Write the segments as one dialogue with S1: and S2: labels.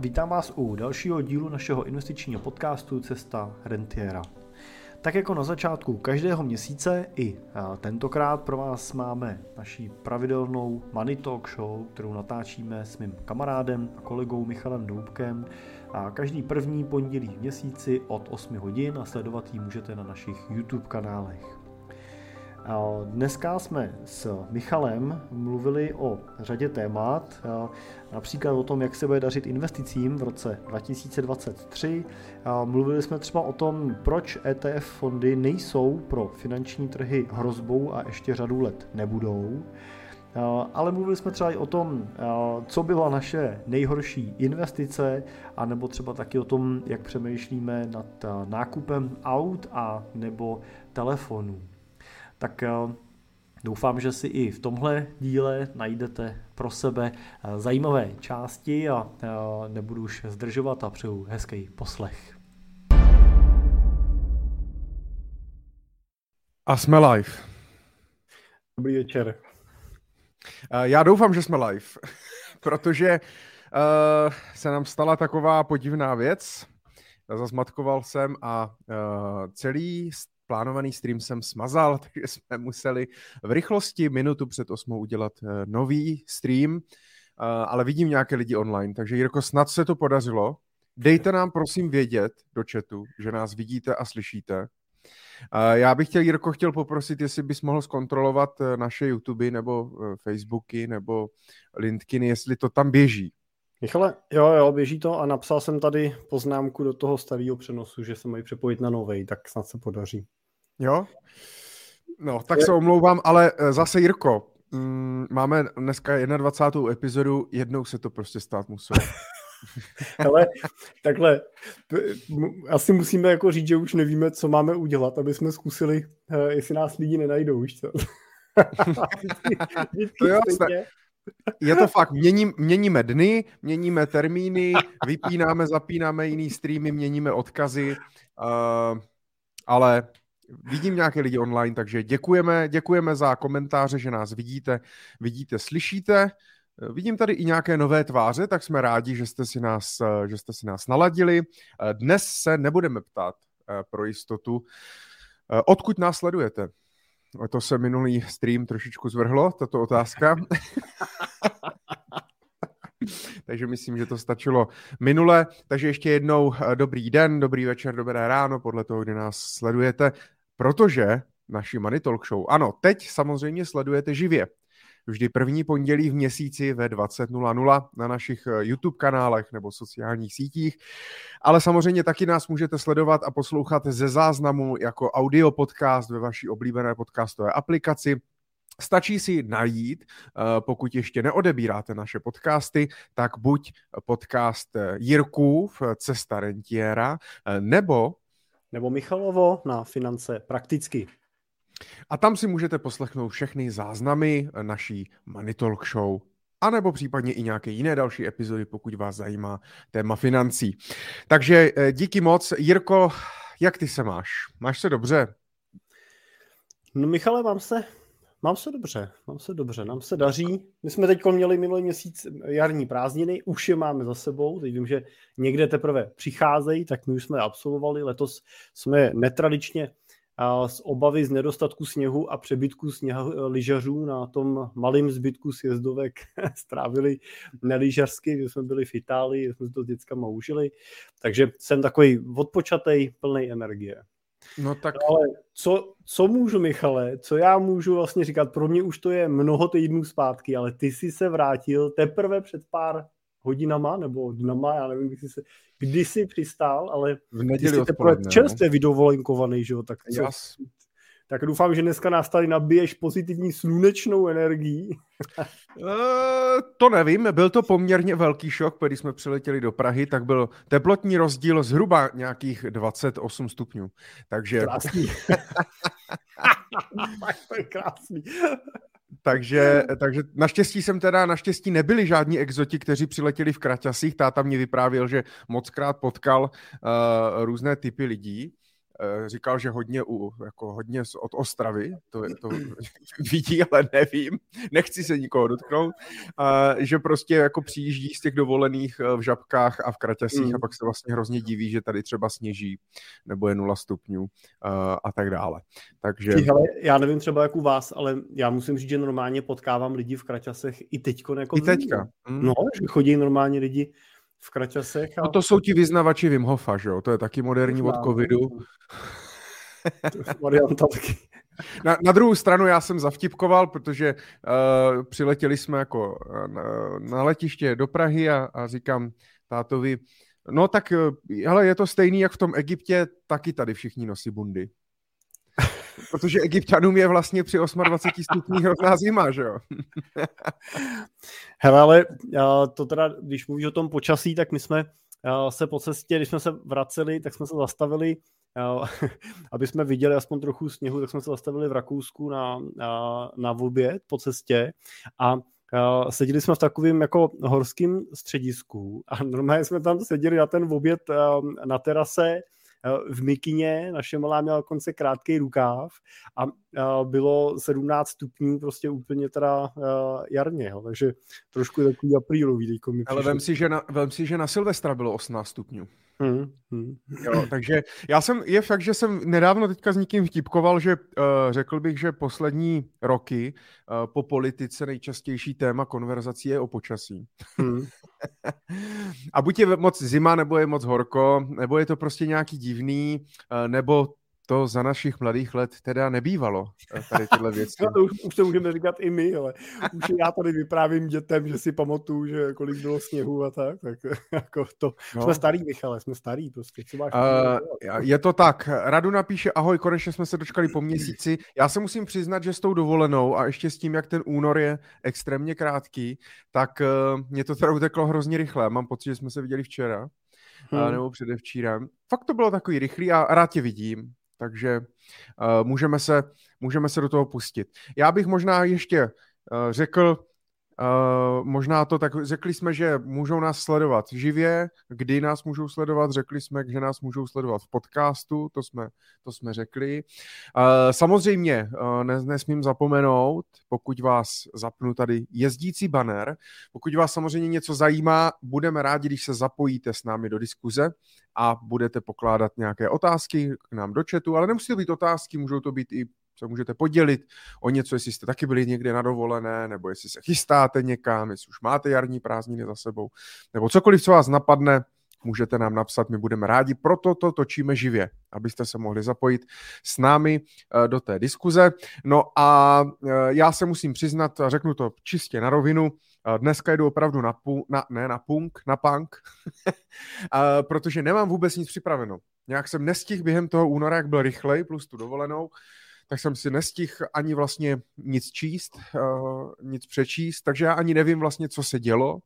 S1: Vítám vás u dalšího dílu našeho investičního podcastu Cesta Rentiera. Tak jako na začátku každého měsíce i tentokrát pro vás máme naší pravidelnou Money Talk Show, kterou natáčíme s mým kamarádem a kolegou Michalem Doubkem a každý první pondělí v měsíci od 8 hodin a sledovat ji můžete na našich YouTube kanálech. Dneska jsme s Michalem mluvili o řadě témat, například o tom, jak se bude dařit investicím v roce 2023. Mluvili jsme třeba o tom, proč ETF fondy nejsou pro finanční trhy hrozbou a ještě řadu let nebudou. Ale mluvili jsme třeba i o tom, co byla naše nejhorší investice, anebo třeba taky o tom, jak přemýšlíme nad nákupem aut a nebo telefonů. Tak Doufám, že si i v tomhle díle najdete pro sebe zajímavé části a nebudu už zdržovat a přeju hezký poslech.
S2: A jsme live.
S1: Dobrý večer.
S2: Já doufám, že jsme live, protože uh, se nám stala taková podivná věc. Zazmatkoval jsem a uh, celý plánovaný stream jsem smazal, takže jsme museli v rychlosti minutu před osmou udělat uh, nový stream, uh, ale vidím nějaké lidi online, takže Jirko, snad se to podařilo. Dejte nám prosím vědět do chatu, že nás vidíte a slyšíte. Já bych chtěl, Jirko, chtěl poprosit, jestli bys mohl zkontrolovat eh, naše YouTube nebo eh, Facebooky nebo LinkedIny, jestli to tam běží.
S1: Michale, jo, jo, běží to a napsal jsem tady poznámku do toho starého přenosu, že se mají přepojit na novej, tak snad se podaří.
S2: Jo? No, tak se omlouvám, ale eh, zase Jirko, mm, máme dneska 21. epizodu, jednou se to prostě stát muselo.
S1: Ale takhle, asi musíme jako říct, že už nevíme, co máme udělat, aby jsme zkusili, eh, jestli nás lidi nenajdou, už to.
S2: to jo, je to fakt, měním, měníme dny, měníme termíny, vypínáme, zapínáme jiný streamy, měníme odkazy, uh, ale vidím nějaké lidi online, takže děkujeme, děkujeme za komentáře, že nás vidíte, vidíte, slyšíte. Vidím tady i nějaké nové tváře, tak jsme rádi, že jste si nás, že jste si nás naladili. Dnes se nebudeme ptát eh, pro jistotu, eh, odkud nás sledujete. To se minulý stream trošičku zvrhlo, tato otázka. Takže myslím, že to stačilo minule. Takže ještě jednou eh, dobrý den, dobrý večer, dobré ráno, podle toho, kdy nás sledujete, protože naši Money Talk Show, ano, teď samozřejmě sledujete živě vždy první pondělí v měsíci ve 20.00 na našich eh, YouTube kanálech nebo sociálních sítích. Ale samozřejmě taky nás můžete sledovat a poslouchat ze záznamu jako audio podcast ve vaší oblíbené podcastové aplikaci. Stačí si najít, eh, pokud ještě neodebíráte naše podcasty, tak buď podcast eh, Jirkův Cesta rentiera, nebo
S1: nebo Michalovo na finance prakticky.
S2: A tam si můžete poslechnout všechny záznamy naší Money Talk Show a nebo případně i nějaké jiné další epizody, pokud vás zajímá téma financí. Takže eh, díky moc. Jirko, jak ty se máš? Máš se dobře?
S1: No Michale, mám se, mám se dobře, mám se dobře, nám se daří. My jsme teď měli minulý měsíc jarní prázdniny, už je máme za sebou, teď vím, že někde teprve přicházejí, tak my už jsme absolvovali, letos jsme netradičně z obavy z nedostatku sněhu a přebytku sněhu eh, lyžařů na tom malém zbytku sjezdovek strávili nelyžařsky, že jsme byli v Itálii, jsme to s dětskama užili, takže jsem takový odpočatej, plný energie. No tak... No ale co, co můžu, Michale, co já můžu vlastně říkat, pro mě už to je mnoho týdnů zpátky, ale ty jsi se vrátil teprve před pár hodinama nebo dnama, já nevím, kdy jsi, se, kdy jsi přistál, ale
S2: v neděli ty jsi teprve
S1: čerstvě no. vydovolenkovaný, že jo, tak co, Jas. Tak doufám, že dneska nás tady nabiješ pozitivní slunečnou energií.
S2: uh, to nevím, byl to poměrně velký šok, když jsme přiletěli do Prahy, tak byl teplotní rozdíl zhruba nějakých 28 stupňů. Takže...
S1: Krásný. to je krásný.
S2: Takže, takže naštěstí jsem teda, naštěstí nebyli žádní exoti, kteří přiletěli v kraťasích. Táta mě vyprávěl, že moc krát potkal uh, různé typy lidí. Eh, říkal, že hodně, u, jako hodně od Ostravy, to, to vidí, ale nevím, nechci se nikoho dotknout, že prostě jako přijíždí z těch dovolených v žabkách a v kraťasích mm. a pak se vlastně hrozně diví, že tady třeba sněží nebo je nula stupňů a tak dále. Takže...
S1: Hele, já nevím třeba jak u vás, ale já musím říct, že normálně potkávám lidi v kraťasech i teďko. Jako
S2: I teďka.
S1: Mm. No, že chodí normálně lidi v kraťasech.
S2: A... No to jsou ti vyznavači Wim Hofa, že jo? To je taky moderní od covidu.
S1: Varianta taky.
S2: Na, na druhou stranu já jsem zavtipkoval, protože uh, přiletěli jsme jako eh, na, na letiště do Prahy a, a říkám tátovi, no tak hele, je to stejný jak v tom Egyptě, taky tady všichni nosí bundy. Protože egyptianům je vlastně při 28 stupních rovná zima, že jo?
S1: Hele, ale to teda, když mluvíš o tom počasí, tak my jsme se po cestě, když jsme se vraceli, tak jsme se zastavili, aby jsme viděli aspoň trochu sněhu, tak jsme se zastavili v Rakousku na, na, na oběd po cestě a seděli jsme v takovém jako horském středisku a normálně jsme tam seděli na ten oběd na terase v mikině, naše malá měla konce krátký rukáv a bylo 17 stupňů prostě úplně teda jarně, jo, takže trošku takový aprílový.
S2: Ale vem si, že na, vem si, že na Silvestra bylo 18 stupňů. Hmm, hmm. Jo, takže já jsem, je fakt, že jsem nedávno teďka s někým vtipkoval, že uh, řekl bych, že poslední roky uh, po politice nejčastější téma konverzací je o počasí. Hmm. A buď je moc zima, nebo je moc horko, nebo je to prostě nějaký divný, uh, nebo to za našich mladých let teda nebývalo, eh, tady tyhle věci.
S1: no, to už, už to můžeme říkat i my, ale už já tady vyprávím dětem, že si pamatuju, že kolik bylo sněhu a tak, tak jako to, no. jsme starý, Michale, jsme starý prostě. Co máš
S2: uh, je to tak, Radu napíše, ahoj, konečně jsme se dočkali po měsíci. Já se musím přiznat, že s tou dovolenou a ještě s tím, jak ten únor je extrémně krátký, tak uh, mě to teda uteklo hrozně rychle. Mám pocit, že jsme se viděli včera. Hmm. nebo předevčírem. Fakt to bylo takový rychlý a rád tě vidím. Takže uh, můžeme, se, můžeme se do toho pustit. Já bych možná ještě uh, řekl, Uh, možná to tak, řekli jsme, že můžou nás sledovat živě, kdy nás můžou sledovat, řekli jsme, že nás můžou sledovat v podcastu, to jsme, to jsme řekli. Uh, samozřejmě uh, nesmím zapomenout, pokud vás zapnu tady jezdící banner, pokud vás samozřejmě něco zajímá, budeme rádi, když se zapojíte s námi do diskuze a budete pokládat nějaké otázky k nám do chatu, ale nemusí to být otázky, můžou to být i se můžete podělit o něco, jestli jste taky byli někde na dovolené, nebo jestli se chystáte někam, jestli už máte jarní prázdniny za sebou, nebo cokoliv, co vás napadne, můžete nám napsat, my budeme rádi, proto to točíme živě, abyste se mohli zapojit s námi eh, do té diskuze. No a eh, já se musím přiznat, a řeknu to čistě na rovinu, dneska jdu opravdu na, pu- na ne na punk, na punk, protože nemám vůbec nic připraveno. Nějak jsem nestihl během toho února, jak byl rychlej, plus tu dovolenou, tak jsem si nestihl ani vlastně nic číst, nic přečíst, takže já ani nevím vlastně, co se dělo.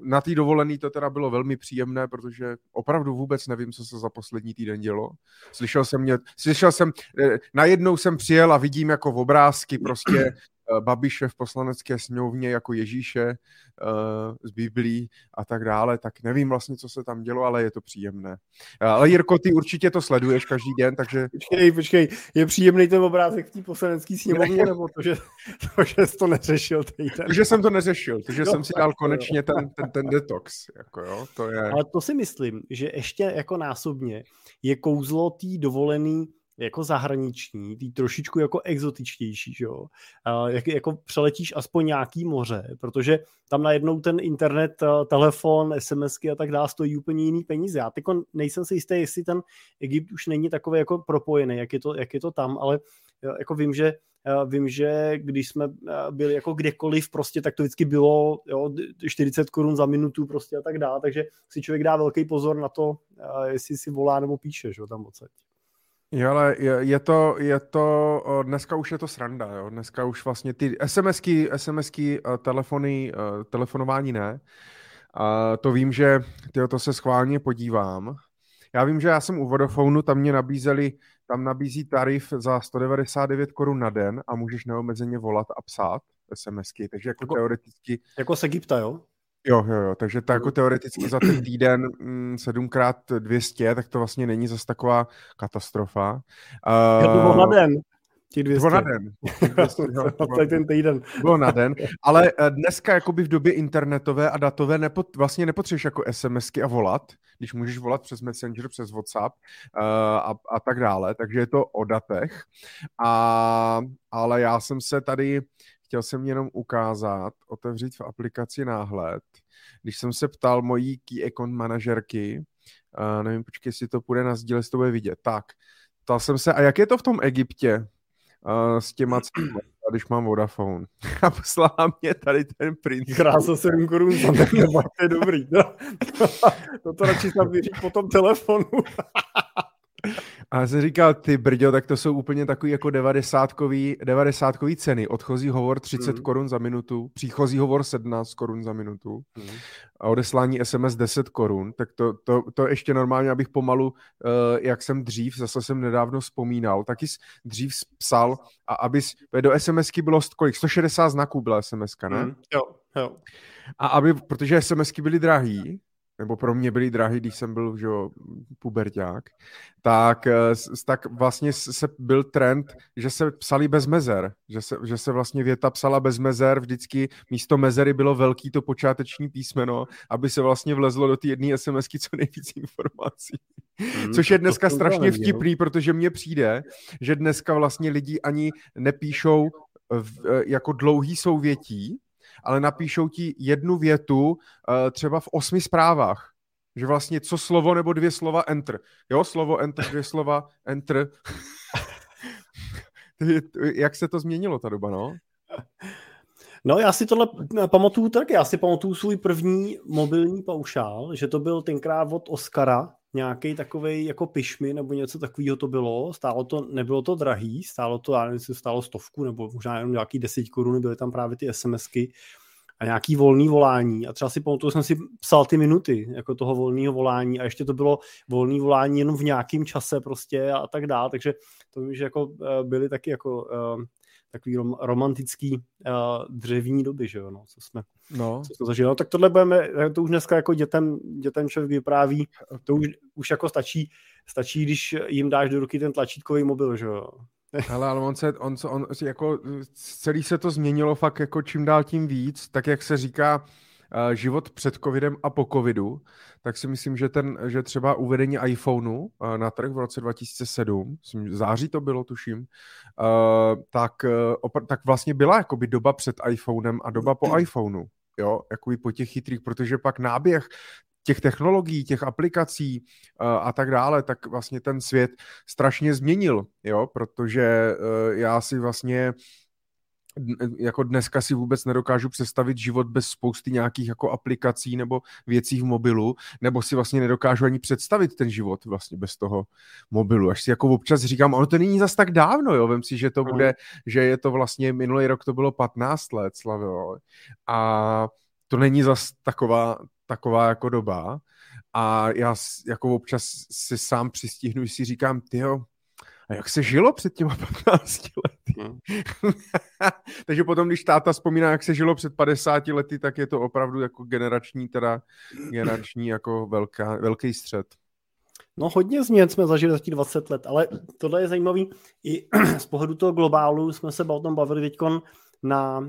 S2: Na té dovolený to teda bylo velmi příjemné, protože opravdu vůbec nevím, co se za poslední týden dělo. Slyšel jsem, mě, slyšel jsem, eh, najednou jsem přijel a vidím jako v obrázky prostě Babiše v poslanecké sněmovně jako Ježíše uh, z Biblí a tak dále, tak nevím vlastně, co se tam dělo, ale je to příjemné. Eh, ale Jirko, ty určitě to sleduješ každý den, takže...
S1: Počkej, počkej, je příjemný ten obrázek v té poslanecké sněmovně, nebo to, že, to, že jsi to neřešil týden?
S2: že jsem to neřešil, to, že no, jsem si dal konečně ten, ten, ten detox, jako jo, to je...
S1: Ale to si myslím, že ještě jako násobně je kouzlo té dovolený jako zahraniční, tý trošičku jako exotičtější, že jo? Jak, jako přeletíš aspoň nějaký moře, protože tam najednou ten internet, telefon, SMSky a tak dále stojí úplně jiný peníze. Já teď nejsem si jistý, jestli ten Egypt už není takový jako propojený, jak je to, jak je to tam, ale jako vím, že Vím, že když jsme byli jako kdekoliv, prostě, tak to vždycky bylo jo, 40 korun za minutu prostě a tak dále, takže si člověk dá velký pozor na to, jestli si volá nebo píše, že tam odsaď.
S2: Jo, ale je, je, to, je to, dneska už je to sranda, jo, dneska už vlastně ty SMSky, SMSky, telefony, telefonování ne, a to vím, že tyjo, to se schválně podívám. Já vím, že já jsem u Vodafonu, tam mě nabízeli, tam nabízí tarif za 199 korun na den a můžeš neomezeně volat a psát SMSky, takže jako, jako teoreticky...
S1: Jako z Egypta, jo?
S2: Jo, jo, jo, takže to jako teoreticky za ten týden 7x200, tak to vlastně není zase taková katastrofa.
S1: Uh, to bylo na den.
S2: Ti 200. Bylo na den.
S1: 200, jo, bylo, ten týden.
S2: Bylo na den, ale eh, dneska jakoby v době internetové a datové nepot, vlastně nepotřebuješ jako SMSky a volat, když můžeš volat přes Messenger, přes WhatsApp uh, a, a tak dále, takže je to o datech. A, ale já jsem se tady, chtěl jsem jenom ukázat, otevřít v aplikaci náhled, když jsem se ptal mojí key account manažerky, uh, nevím, počkej, jestli to půjde na sdíle, to bude vidět, tak, ptal jsem se, a jak je to v tom Egyptě? uh, s těma cenami, když mám Vodafone. A poslala mě tady ten print.
S1: Krása 7 korun za to je dobrý. No. to, to radši snad vyříct po tom telefonu.
S2: A já jsem říkal, ty brďo, tak to jsou úplně takový jako 90-kový, 90 ceny. Odchozí hovor 30 mm. korun za minutu, příchozí hovor 17 korun za minutu mm. a odeslání SMS 10 korun. Tak to, to, to ještě normálně, abych pomalu, uh, jak jsem dřív, zase jsem nedávno vzpomínal, taky dřív psal a abys, do SMSky bylo kolik? 160 znaků byla SMSka, ne? Mm.
S1: Jo, jo.
S2: A aby, protože SMSky byly drahý, nebo pro mě byly drahý, když jsem byl že jo, puberták, tak, eh, tak vlastně se byl trend, že se psali bez mezer, že se, že se vlastně věta psala bez mezer, vždycky místo mezery bylo velký to počáteční písmeno, aby se vlastně vlezlo do té jedné SMSky co nejvíc informací. Hmm, Což je dneska strašně vtipný, protože mně přijde, že dneska vlastně lidi ani nepíšou v, eh, jako dlouhý souvětí, ale napíšou ti jednu větu uh, třeba v osmi zprávách. Že vlastně co slovo nebo dvě slova enter. Jo, slovo enter, dvě slova enter. Jak se to změnilo ta doba, no?
S1: No já si tohle pamatuju tak, já si pamatuju svůj první mobilní paušál, že to byl tenkrát od Oscara, nějaký takový jako pišmy nebo něco takového to bylo. Stálo to, nebylo to drahý, stálo to, já nevím, stálo stovku nebo možná jenom nějaký 10 korun, byly tam právě ty SMSky a nějaký volný volání. A třeba si pamatuju, jsem si psal ty minuty jako toho volného volání a ještě to bylo volný volání jenom v nějakém čase prostě a tak dále. Takže to vím, že jako eh, byly taky jako uh, takový rom, romantický uh, dřevní doby, že jo, no, co jsme, no. Co jsme zažili. No, tak tohle budeme, to už dneska jako dětem, dětem člověk vypráví, to už, už jako stačí, stačí, když jim dáš do ruky ten tlačítkový mobil, že jo.
S2: Ale, ale on se, on, on, jako, celý se to změnilo fakt jako čím dál tím víc, tak jak se říká, život před covidem a po covidu, tak si myslím, že, ten, že třeba uvedení iPhoneu na trh v roce 2007, myslím, září to bylo, tuším, tak, uh, tak vlastně byla jakoby doba před iPhonem a doba po iPhoneu jo, jakoby po těch chytrých, protože pak náběh těch technologií, těch aplikací uh, a tak dále, tak vlastně ten svět strašně změnil, jo, protože uh, já si vlastně jako dneska si vůbec nedokážu představit život bez spousty nějakých jako aplikací nebo věcí v mobilu, nebo si vlastně nedokážu ani představit ten život vlastně bez toho mobilu. Až si jako občas říkám, ono to není zas tak dávno, jo, vem si, že to bude, že je to vlastně, minulý rok to bylo 15 let, Slavio, a to není zas taková, taková jako doba. A já jako občas si sám přistihnu, že si říkám, tyjo, a jak se žilo před těma 15 lety? Hmm. Takže potom, když táta vzpomíná, jak se žilo před 50 lety, tak je to opravdu jako generační, teda generační jako velká, velký střed.
S1: No hodně změn jsme zažili za těch 20 let, ale tohle je zajímavý. I z pohledu toho globálu jsme se o tom bavili teďkon na uh,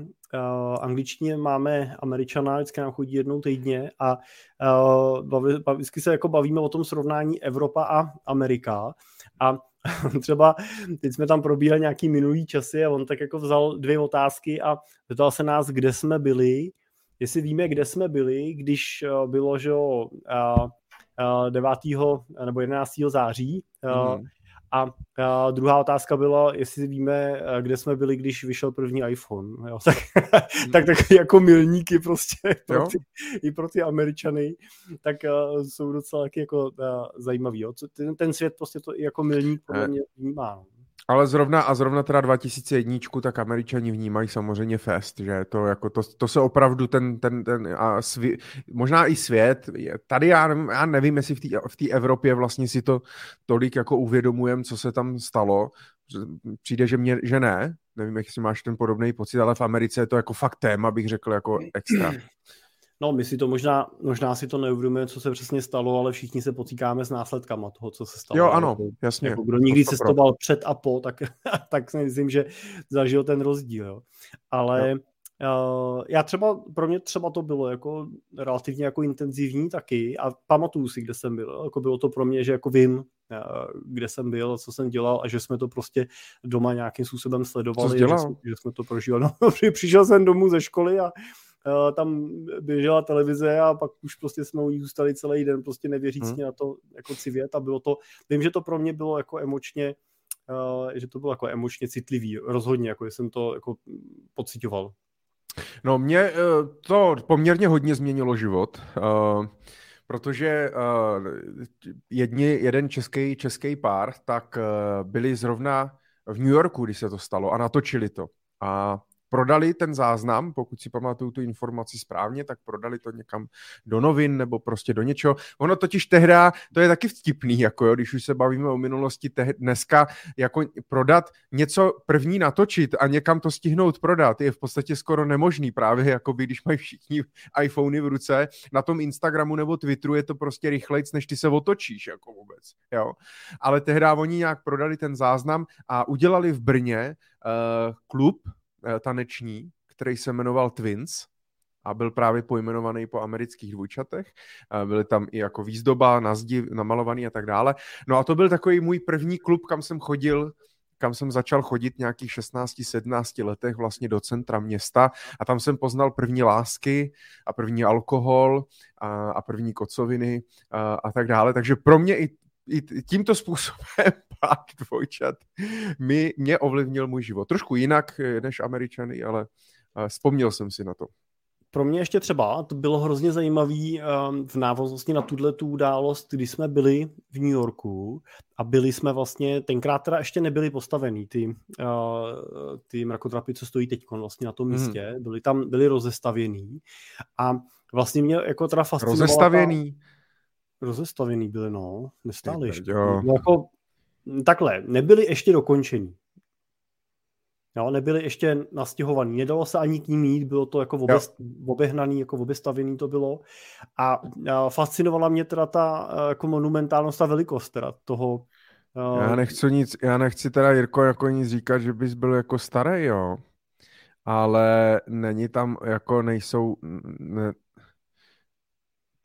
S1: angličtině máme američana, vždycky nám chodí jednou týdně a uh, baví, vždycky se jako bavíme o tom srovnání Evropa a Amerika a třeba teď jsme tam probírali nějaký minulý časy a on tak jako vzal dvě otázky a zeptal se nás, kde jsme byli, jestli víme, kde jsme byli, když uh, bylo, že uh, uh, 9. nebo 11. září, mm. A, a druhá otázka byla, jestli víme, kde jsme byli, když vyšel první iPhone. Jo? Tak, hmm. tak, tak jako milníky prostě pro ty, i pro ty Američany, tak uh, jsou docela taky jako uh, zajímavý. Jo? Ten, ten svět prostě to i jako milník podle mě vnímá. No.
S2: Ale zrovna a zrovna teda 2001, tak američani vnímají samozřejmě fest, že to jako to, to se opravdu ten, ten, ten a svě, možná i svět, tady já, nevím, já nevím, jestli v té v Evropě vlastně si to tolik jako uvědomujem, co se tam stalo, přijde, že, mě, že ne, nevím, jestli máš ten podobný pocit, ale v Americe je to jako fakt téma, bych řekl, jako extra.
S1: No, my si to možná, možná si to neuvědomujeme, co se přesně stalo, ale všichni se potýkáme s následkama toho, co se stalo.
S2: Jo, ano, jako, jasně.
S1: Jako kdo nikdy cestoval před a po, tak, tak si myslím, že zažil ten rozdíl. Jo. Ale jo. Uh, já třeba, pro mě třeba to bylo jako relativně jako intenzivní taky a pamatuju si, kde jsem byl. Jako bylo to pro mě, že jako vím, uh, kde jsem byl, co jsem dělal a že jsme to prostě doma nějakým způsobem sledovali. Co
S2: jsi dělal?
S1: Že, že jsme to prožívali. No, přišel jsem domů ze školy a tam běžela televize a pak už prostě jsme u ní zůstali celý den prostě nevěřícně hmm. na to jako civět a bylo to, vím, že to pro mě bylo jako emočně Uh, že to bylo jako emočně citlivý, rozhodně, jako jsem to jako pocitoval.
S2: No mě eh, to poměrně hodně změnilo život, eh, protože eh, jedni, jeden český, český pár tak byli zrovna v New Yorku, když se to stalo a natočili to. A prodali ten záznam, pokud si pamatuju tu informaci správně, tak prodali to někam do novin nebo prostě do něčeho. Ono totiž tehda, to je taky vtipný, jako jo, když už se bavíme o minulosti, te, dneska jako prodat něco první natočit a někam to stihnout prodat je v podstatě skoro nemožný právě, jako by když mají všichni iPhony v ruce, na tom Instagramu nebo Twitteru je to prostě rychlejc, než ty se otočíš, jako vůbec, jo. Ale tehda oni nějak prodali ten záznam a udělali v Brně uh, klub, taneční, který se jmenoval Twins a byl právě pojmenovaný po amerických dvojčatech. Eh, byly tam i jako výzdoba, na zdi namalovaný a tak dále. No a to byl takový můj první klub, kam jsem chodil kam jsem začal chodit nějakých 16-17 letech vlastně do centra města a tam jsem poznal první lásky a první alkohol a, a první kocoviny a, a tak dále. Takže pro mě i, i tímto způsobem pár dvojčat mi, mě ovlivnil můj život. Trošku jinak eh, než američany, ale eh, vzpomněl jsem si na to.
S1: Pro mě ještě třeba, to bylo hrozně zajímavé ehm, v návaznosti na tuhle tu událost, kdy jsme byli v New Yorku a byli jsme vlastně, tenkrát teda ještě nebyli postavený ty, eh, ty mrakodrapy, co stojí teď vlastně na tom mhm. místě, byli tam, byli rozestavěný a vlastně mě jako teda fascinovala
S2: Rozestavěný? Ta,
S1: rozestavěný byly, no, nestály ještě. No, jako takhle, nebyli ještě dokončení. Jo, nebyli ještě nastěhovaný. Nedalo se ani k ním jít, bylo to jako obě, obehnaný, jako obestavěný to bylo. A, a fascinovala mě teda ta jako monumentálnost a velikost teda toho.
S2: Já nechci nic, já nechci teda Jirko jako nic říkat, že bys byl jako starý, jo. Ale není tam jako nejsou, ne,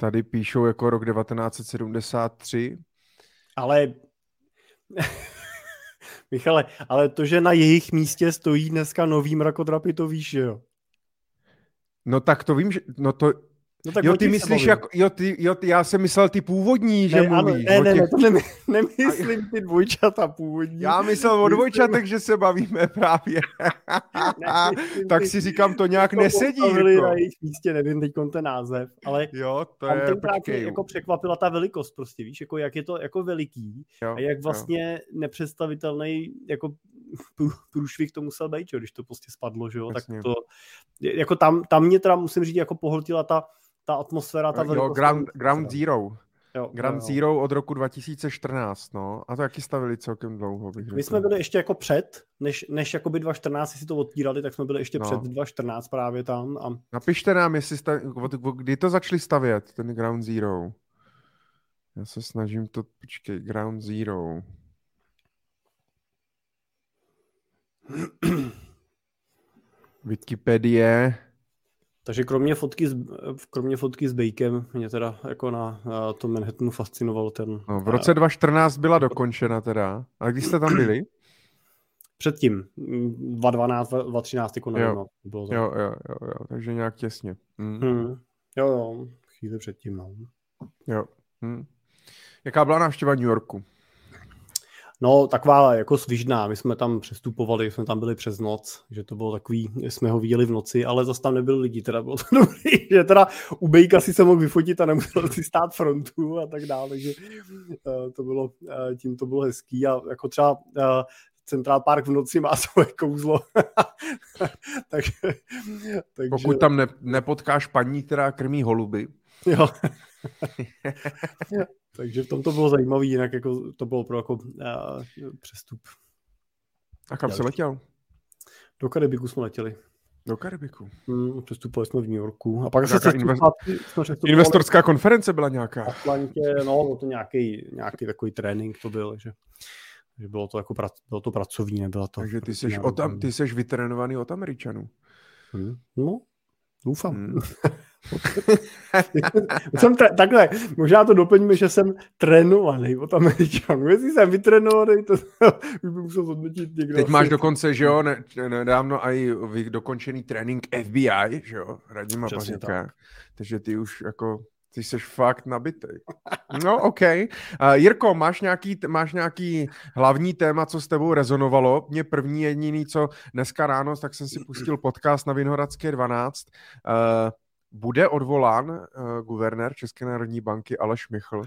S2: tady píšou jako rok 1973.
S1: Ale Michale, ale to, že na jejich místě stojí dneska nový mrakodrapy, to víš, že jo?
S2: No tak to vím, že, no to, No tak jo, ty myslíš, jak, jo, ty, jo, ty, já jsem myslel ty původní, že ne, mluvíš.
S1: Ano, ne, ne, ne, to ne, nemyslím ty dvojčata původní.
S2: Já myslel o dvojčatech, že se bavíme právě. ne, tak si říkám, to nějak to nesedí.
S1: Jako. na jejich místě, nevím teď ten název, ale
S2: jo, to je,
S1: počkej. jako překvapila ta velikost prostě, víš, jako jak je to jako veliký jo, a jak vlastně jo. nepředstavitelný jako průšvih to musel být, jo, když to prostě spadlo, že jo, Jasně. tak to, jako tam, tam mě teda musím říct, jako pohltila ta ta atmosféra, ta velikost.
S2: Jo, Ground, Ground Zero. Jo, Grand jo, jo. Zero od roku 2014, no. A to jaký stavili celkem dlouho, bych
S1: řekl. My jsme byli ještě jako před, než, než jakoby 2014 si to otvírali, tak jsme byli ještě no. před 2014 právě tam. A...
S2: Napište nám, jestli sta... kdy to začali stavět, ten Ground Zero. Já se snažím to, počkej, Ground Zero. Wikipedie.
S1: Takže kromě fotky, s, kromě fotky s Bakem mě teda jako na, na tom Manhattanu fascinoval ten...
S2: No, v roce 2014 byla dokončena teda. A když jste tam byli?
S1: Předtím, 2012, 2013, jako nevím, jo. No,
S2: bylo to. Jo, jo, jo, jo, takže nějak těsně.
S1: Hmm. Hmm. Jo, jo, chvíli předtím, no.
S2: Jo. Hmm. Jaká byla návštěva New Yorku?
S1: No, taková jako svižná. My jsme tam přestupovali, jsme tam byli přes noc, že to bylo takový, jsme ho viděli v noci, ale zase tam nebyli lidi, teda bylo to dobrý, že teda u Bejka si se mohl vyfotit a nemusel si stát frontu a tak dále, takže uh, to bylo, uh, tím to bylo hezký a jako třeba uh, Central Park v noci má svoje kouzlo.
S2: takže, takže... Pokud tam ne, nepotkáš paní, která krmí holuby.
S1: Jo. Takže v tom to bylo zajímavé, jinak jako to bylo pro jako uh, přestup.
S2: A kam se letěl?
S1: Do Karibiku jsme letěli.
S2: Do Karibiku.
S1: Hmm, přestupovali jsme v New Yorku. A pak se
S2: invest... Investorská konference byla nějaká.
S1: V Atlantě, no, byl to nějaký, nějaký takový trénink to byl, že, že bylo to jako bylo to pracovní, nebyla to.
S2: Takže ty jsi, od, ty jsi vytrénovaný od Američanů.
S1: Hmm. No, doufám. Hmm. jsem t- takhle, možná to doplňme, že jsem trénovaný od Američanů. Jestli jsem vytrénovaný, to bych musel zhodnotit někdo.
S2: Teď máš dokonce, že jo, ne, nedávno i dokončený trénink FBI, že jo, Radima Paříka. Takže ty už jako ty jsi fakt nabitý. No, OK. Uh, Jirko, máš nějaký, máš nějaký hlavní téma, co s tebou rezonovalo? Mě první jediný, co dneska ráno, tak jsem si pustil podcast na Vinohradské 12. Uh, bude odvolán uh, guvernér České národní banky Aleš Michl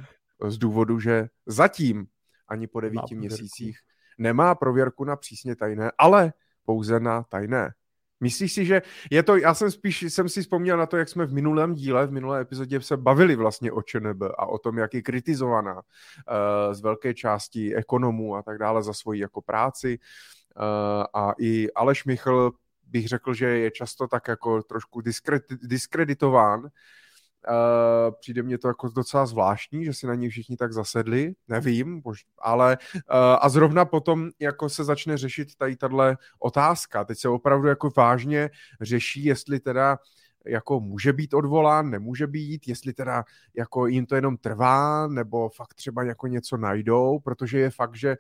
S2: z důvodu, že zatím ani po devíti měsících nemá prověrku na přísně tajné, ale pouze na tajné. Myslíš si, že je to, já jsem spíš, jsem si vzpomněl na to, jak jsme v minulém díle, v minulé epizodě se bavili vlastně o ČNB a o tom, jak je kritizovaná uh, z velké části ekonomů a tak dále za svoji jako práci. Uh, a i Aleš Michl bych řekl, že je často tak jako trošku diskreditován. Uh, přijde mně to jako docela zvláštní, že si na ní všichni tak zasedli, nevím, bož, ale uh, a zrovna potom jako se začne řešit tady tahle otázka. Teď se opravdu jako vážně řeší, jestli teda jako může být odvolán, nemůže být, jestli teda jako jim to jenom trvá, nebo fakt třeba jako něco najdou, protože je fakt, že uh,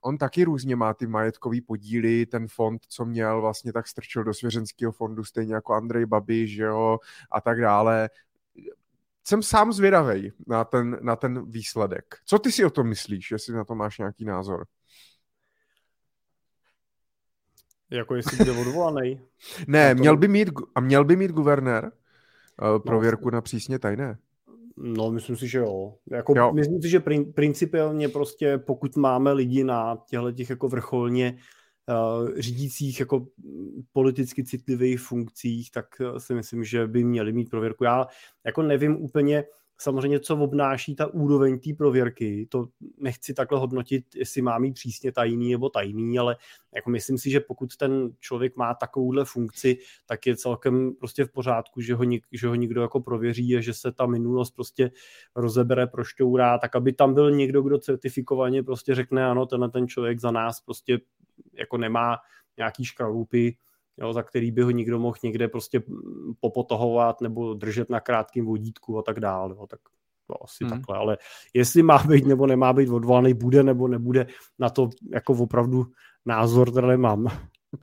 S2: on taky různě má ty majetkový podíly, ten fond, co měl, vlastně tak strčil do svěřenského fondu, stejně jako Andrej Babiš, že jo, a tak dále. Jsem sám zvědavý na ten, na ten výsledek. Co ty si o tom myslíš, jestli na to máš nějaký názor?
S1: Jako jestli bude odvolaný?
S2: ne, to... měl by mít, a měl by mít guvernér uh, prověrku no, na přísně tajné.
S1: No, myslím si, že jo. Jako, jo. Myslím si, že prin, principiálně prostě pokud máme lidi na těchto těch jako vrcholně uh, řídících jako politicky citlivých funkcích, tak uh, si myslím, že by měli mít prověrku. Já jako nevím úplně, samozřejmě, co obnáší ta úroveň té prověrky, to nechci takhle hodnotit, jestli má mít přísně tajný nebo tajný, ale jako myslím si, že pokud ten člověk má takovouhle funkci, tak je celkem prostě v pořádku, že ho, nik, že ho nikdo jako prověří a že se ta minulost prostě rozebere, prošťourá, tak aby tam byl někdo, kdo certifikovaně prostě řekne, ano, tenhle ten člověk za nás prostě jako nemá nějaký škralupy, jo, za který by ho nikdo mohl někde prostě popotahovat nebo držet na krátkém vodítku a tak dále. Jo, tak to asi hmm. takhle, ale jestli má být nebo nemá být odvolaný, bude nebo nebude, na to jako opravdu názor teda nemám.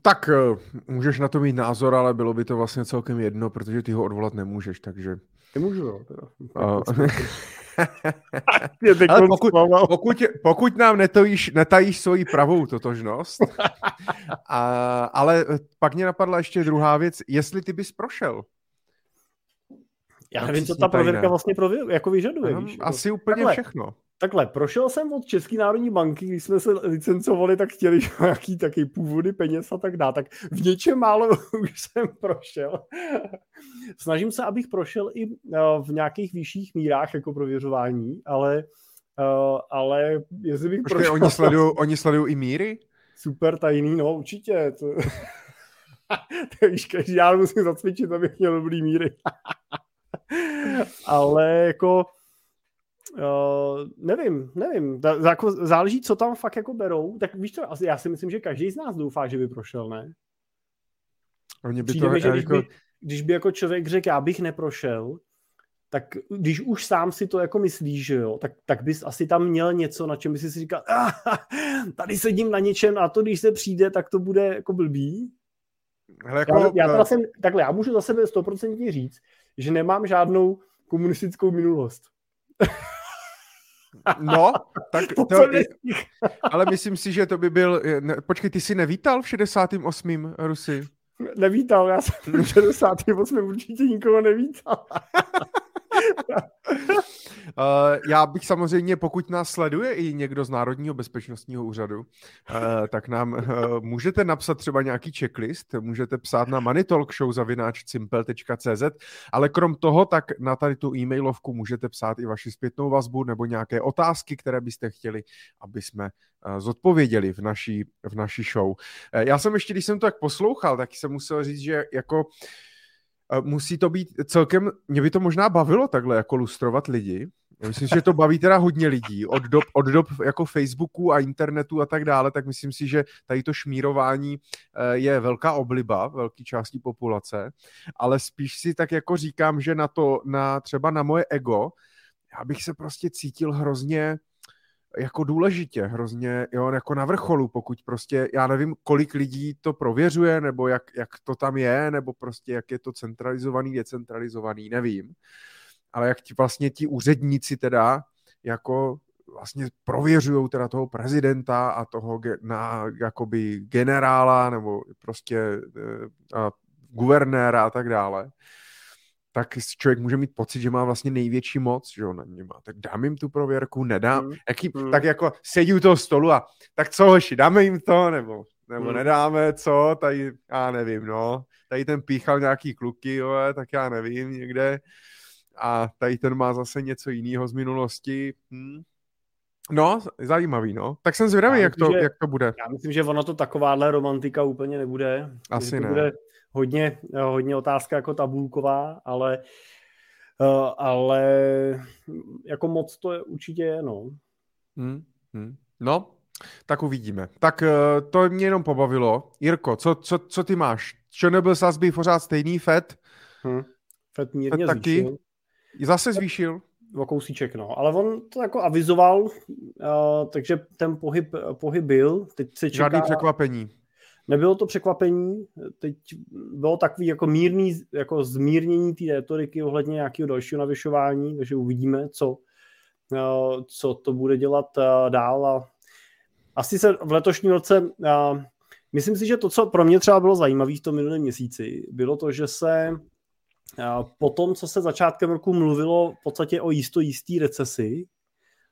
S2: Tak eh, můžeš na to mít názor, ale bylo by to vlastně celkem jedno, protože ty ho odvolat nemůžeš, takže...
S1: Nemůžu, jo. Teda.
S2: Ale pokud, pokud, pokud nám netojíš, netajíš svoji pravou totožnost, a, ale pak mě napadla ještě druhá věc, jestli ty bys prošel.
S1: Já nevím, co ta prověrka vlastně prově, jako vyžaduje.
S2: víš, jako- asi úplně takhle, všechno.
S1: Takhle, prošel jsem od České národní banky, když jsme se licencovali, tak chtěli nějaký taky původy peněz a tak dále. Tak v něčem málo už jsem prošel. Snažím se, abych prošel i eh, v nějakých vyšších mírách jako prověřování, ale, eh, ale jestli bych
S2: Počkej, prošel... oni sledují oni sledují i míry?
S1: Super tajný, no určitě. To... víš, každý já musím zacvičit, abych měl dobrý míry. ale jako Uh, nevím, nevím. Da, jako záleží, co tam fakt jako berou. Tak víš co, já si myslím, že každý z nás doufá, že by prošel, ne?
S2: Oni by Přijde to, mi,
S1: že jako... když, by, když by jako člověk řekl, já bych neprošel, tak když už sám si to jako myslíš, že jo, tak, tak bys asi tam měl něco, na čem bys si říkal, ah, tady sedím na něčem a to, když se přijde, tak to bude jako blbý.
S2: Hele, jako, já,
S1: já teda jsem, takhle, já můžu za sebe stoprocentně říct, že nemám žádnou komunistickou minulost.
S2: No, tak to, to ale myslím si, že to by byl, ne, počkej, ty jsi nevítal v 68. Rusy?
S1: Nevítal, já jsem v 68. určitě nikoho nevítal.
S2: já bych samozřejmě, pokud nás sleduje i někdo z Národního bezpečnostního úřadu, uh, tak nám uh, můžete napsat třeba nějaký checklist, můžete psát na moneytalkshow.cz, ale krom toho, tak na tady tu e-mailovku můžete psát i vaši zpětnou vazbu nebo nějaké otázky, které byste chtěli, aby jsme zodpověděli v naší, v naší show. Já jsem ještě, když jsem to tak poslouchal, tak jsem musel říct, že jako musí to být celkem, mě by to možná bavilo takhle jako lustrovat lidi. Já myslím, že to baví teda hodně lidí. Od dob, od dob jako Facebooku a internetu a tak dále, tak myslím si, že tady to šmírování eh, je velká obliba velké části populace, ale spíš si tak jako říkám, že na to, na třeba na moje ego, já bych se prostě cítil hrozně jako důležitě, hrozně jo, jako na vrcholu, pokud prostě, já nevím, kolik lidí to prověřuje, nebo jak, jak to tam je, nebo prostě jak je to centralizovaný, decentralizovaný, nevím. Ale jak ti vlastně ti úředníci teda jako vlastně prověřují teda toho prezidenta a toho na, jakoby generála nebo prostě eh, a guvernéra a tak dále, tak člověk může mít pocit, že má vlastně největší moc, že jo, nad nima. Tak dám jim tu prověrku, nedám. Mm. Jaký, mm. Tak jako sedí u toho stolu a tak co hoši, dáme jim to, nebo, nebo mm. nedáme, co, tady, já nevím, no. Tady ten píchal nějaký kluky, jo, tak já nevím, někde. A tady ten má zase něco jiného z minulosti. Hm. No, zajímavý, no. Tak jsem zvědavý, jak, to, že, jak to bude.
S1: Já myslím, že ono to takováhle romantika úplně nebude.
S2: Asi ne.
S1: Bude hodně, hodně otázka jako tabulková, ale, eh, ale jako moc to je určitě je, no.
S2: Hmm, hmm. No, tak uvidíme. Tak eh, to mě jenom pobavilo. Jirko, co, co, co ty máš? Čo nebyl sazby pořád stejný FED?
S1: Hmm. FED mírně Fed taky? zvýšil.
S2: Zase zvýšil?
S1: O kousíček, no. Ale on to jako avizoval, uh, takže ten pohyb, pohyb byl. Teď se čeká...
S2: Žádný překvapení.
S1: Nebylo to překvapení, teď bylo takový jako mírný, jako zmírnění té retoriky ohledně nějakého dalšího navyšování, takže uvidíme, co, eh, co to bude dělat eh, dál a asi se v letošním roce, eh, myslím si, že to, co pro mě třeba bylo zajímavé v tom minulém měsíci, bylo to, že se po tom, co se začátkem roku mluvilo v podstatě o jisto jistý recesi,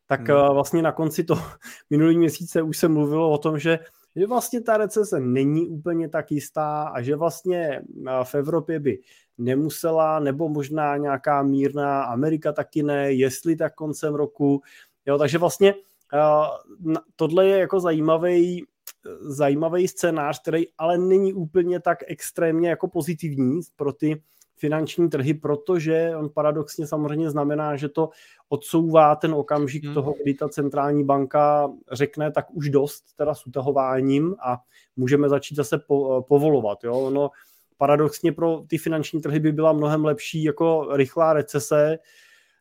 S1: tak hmm. vlastně na konci toho minulý měsíce už se mluvilo o tom, že že vlastně ta recese není úplně tak jistá a že vlastně v Evropě by nemusela, nebo možná nějaká mírná Amerika taky ne, jestli tak koncem roku. Jo, takže vlastně tohle je jako zajímavý, zajímavý scénář, který ale není úplně tak extrémně jako pozitivní pro ty finanční trhy, protože on paradoxně samozřejmě znamená, že to odsouvá ten okamžik hmm. toho, kdy ta centrální banka řekne tak už dost teda s utahováním a můžeme začít zase po, povolovat. Jo? Ono paradoxně pro ty finanční trhy by byla mnohem lepší jako rychlá recese,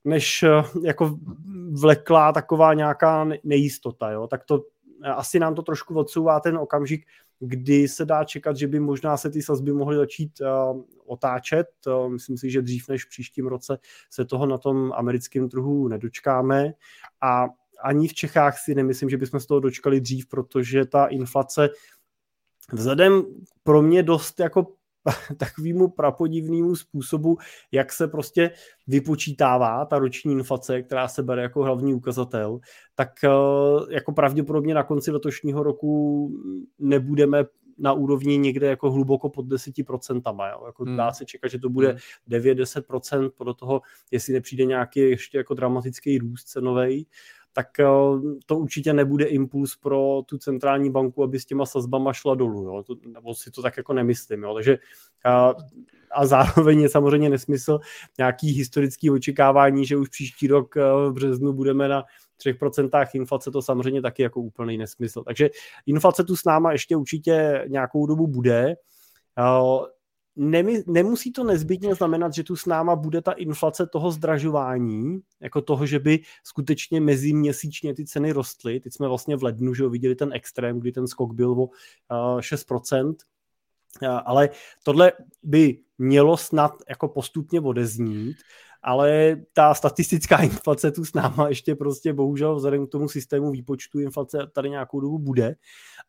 S1: než jako vleklá taková nějaká nejistota. Jo? Tak to asi nám to trošku odsouvá ten okamžik, kdy se dá čekat, že by možná se ty sazby mohly začít uh, otáčet. Uh, myslím si, že dřív než v příštím roce se toho na tom americkém trhu nedočkáme a ani v Čechách si nemyslím, že bychom z toho dočkali dřív, protože ta inflace vzhledem pro mě dost jako takovému prapodivnému způsobu, jak se prostě vypočítává ta roční inflace, která se bere jako hlavní ukazatel, tak eh, jako pravděpodobně na konci letošního roku nebudeme na úrovni někde jako hluboko pod 10%. Jo? Jako hmm. Dá se čekat, že to bude 9-10% hmm. podle toho, jestli nepřijde nějaký ještě jako dramatický růst cenový tak eh, to určitě nebude impuls pro tu centrální banku, aby s těma sazbama šla dolů. Jo? To, nebo si to tak jako nemyslím. Jo? Takže a, a zároveň je samozřejmě nesmysl nějaký historický očekávání, že už příští rok eh, v březnu budeme na 3% inflace, to samozřejmě taky jako úplný nesmysl. Takže inflace tu s náma ještě určitě nějakou dobu bude. Eh, Nemy, nemusí to nezbytně znamenat, že tu s náma bude ta inflace toho zdražování, jako toho, že by skutečně meziměsíčně ty ceny rostly. Teď jsme vlastně v lednu že viděli ten extrém, kdy ten skok byl o 6%, uh, ale tohle by mělo snad jako postupně odeznít, ale ta statistická inflace tu s náma ještě prostě bohužel vzhledem k tomu systému výpočtu inflace tady nějakou dobu bude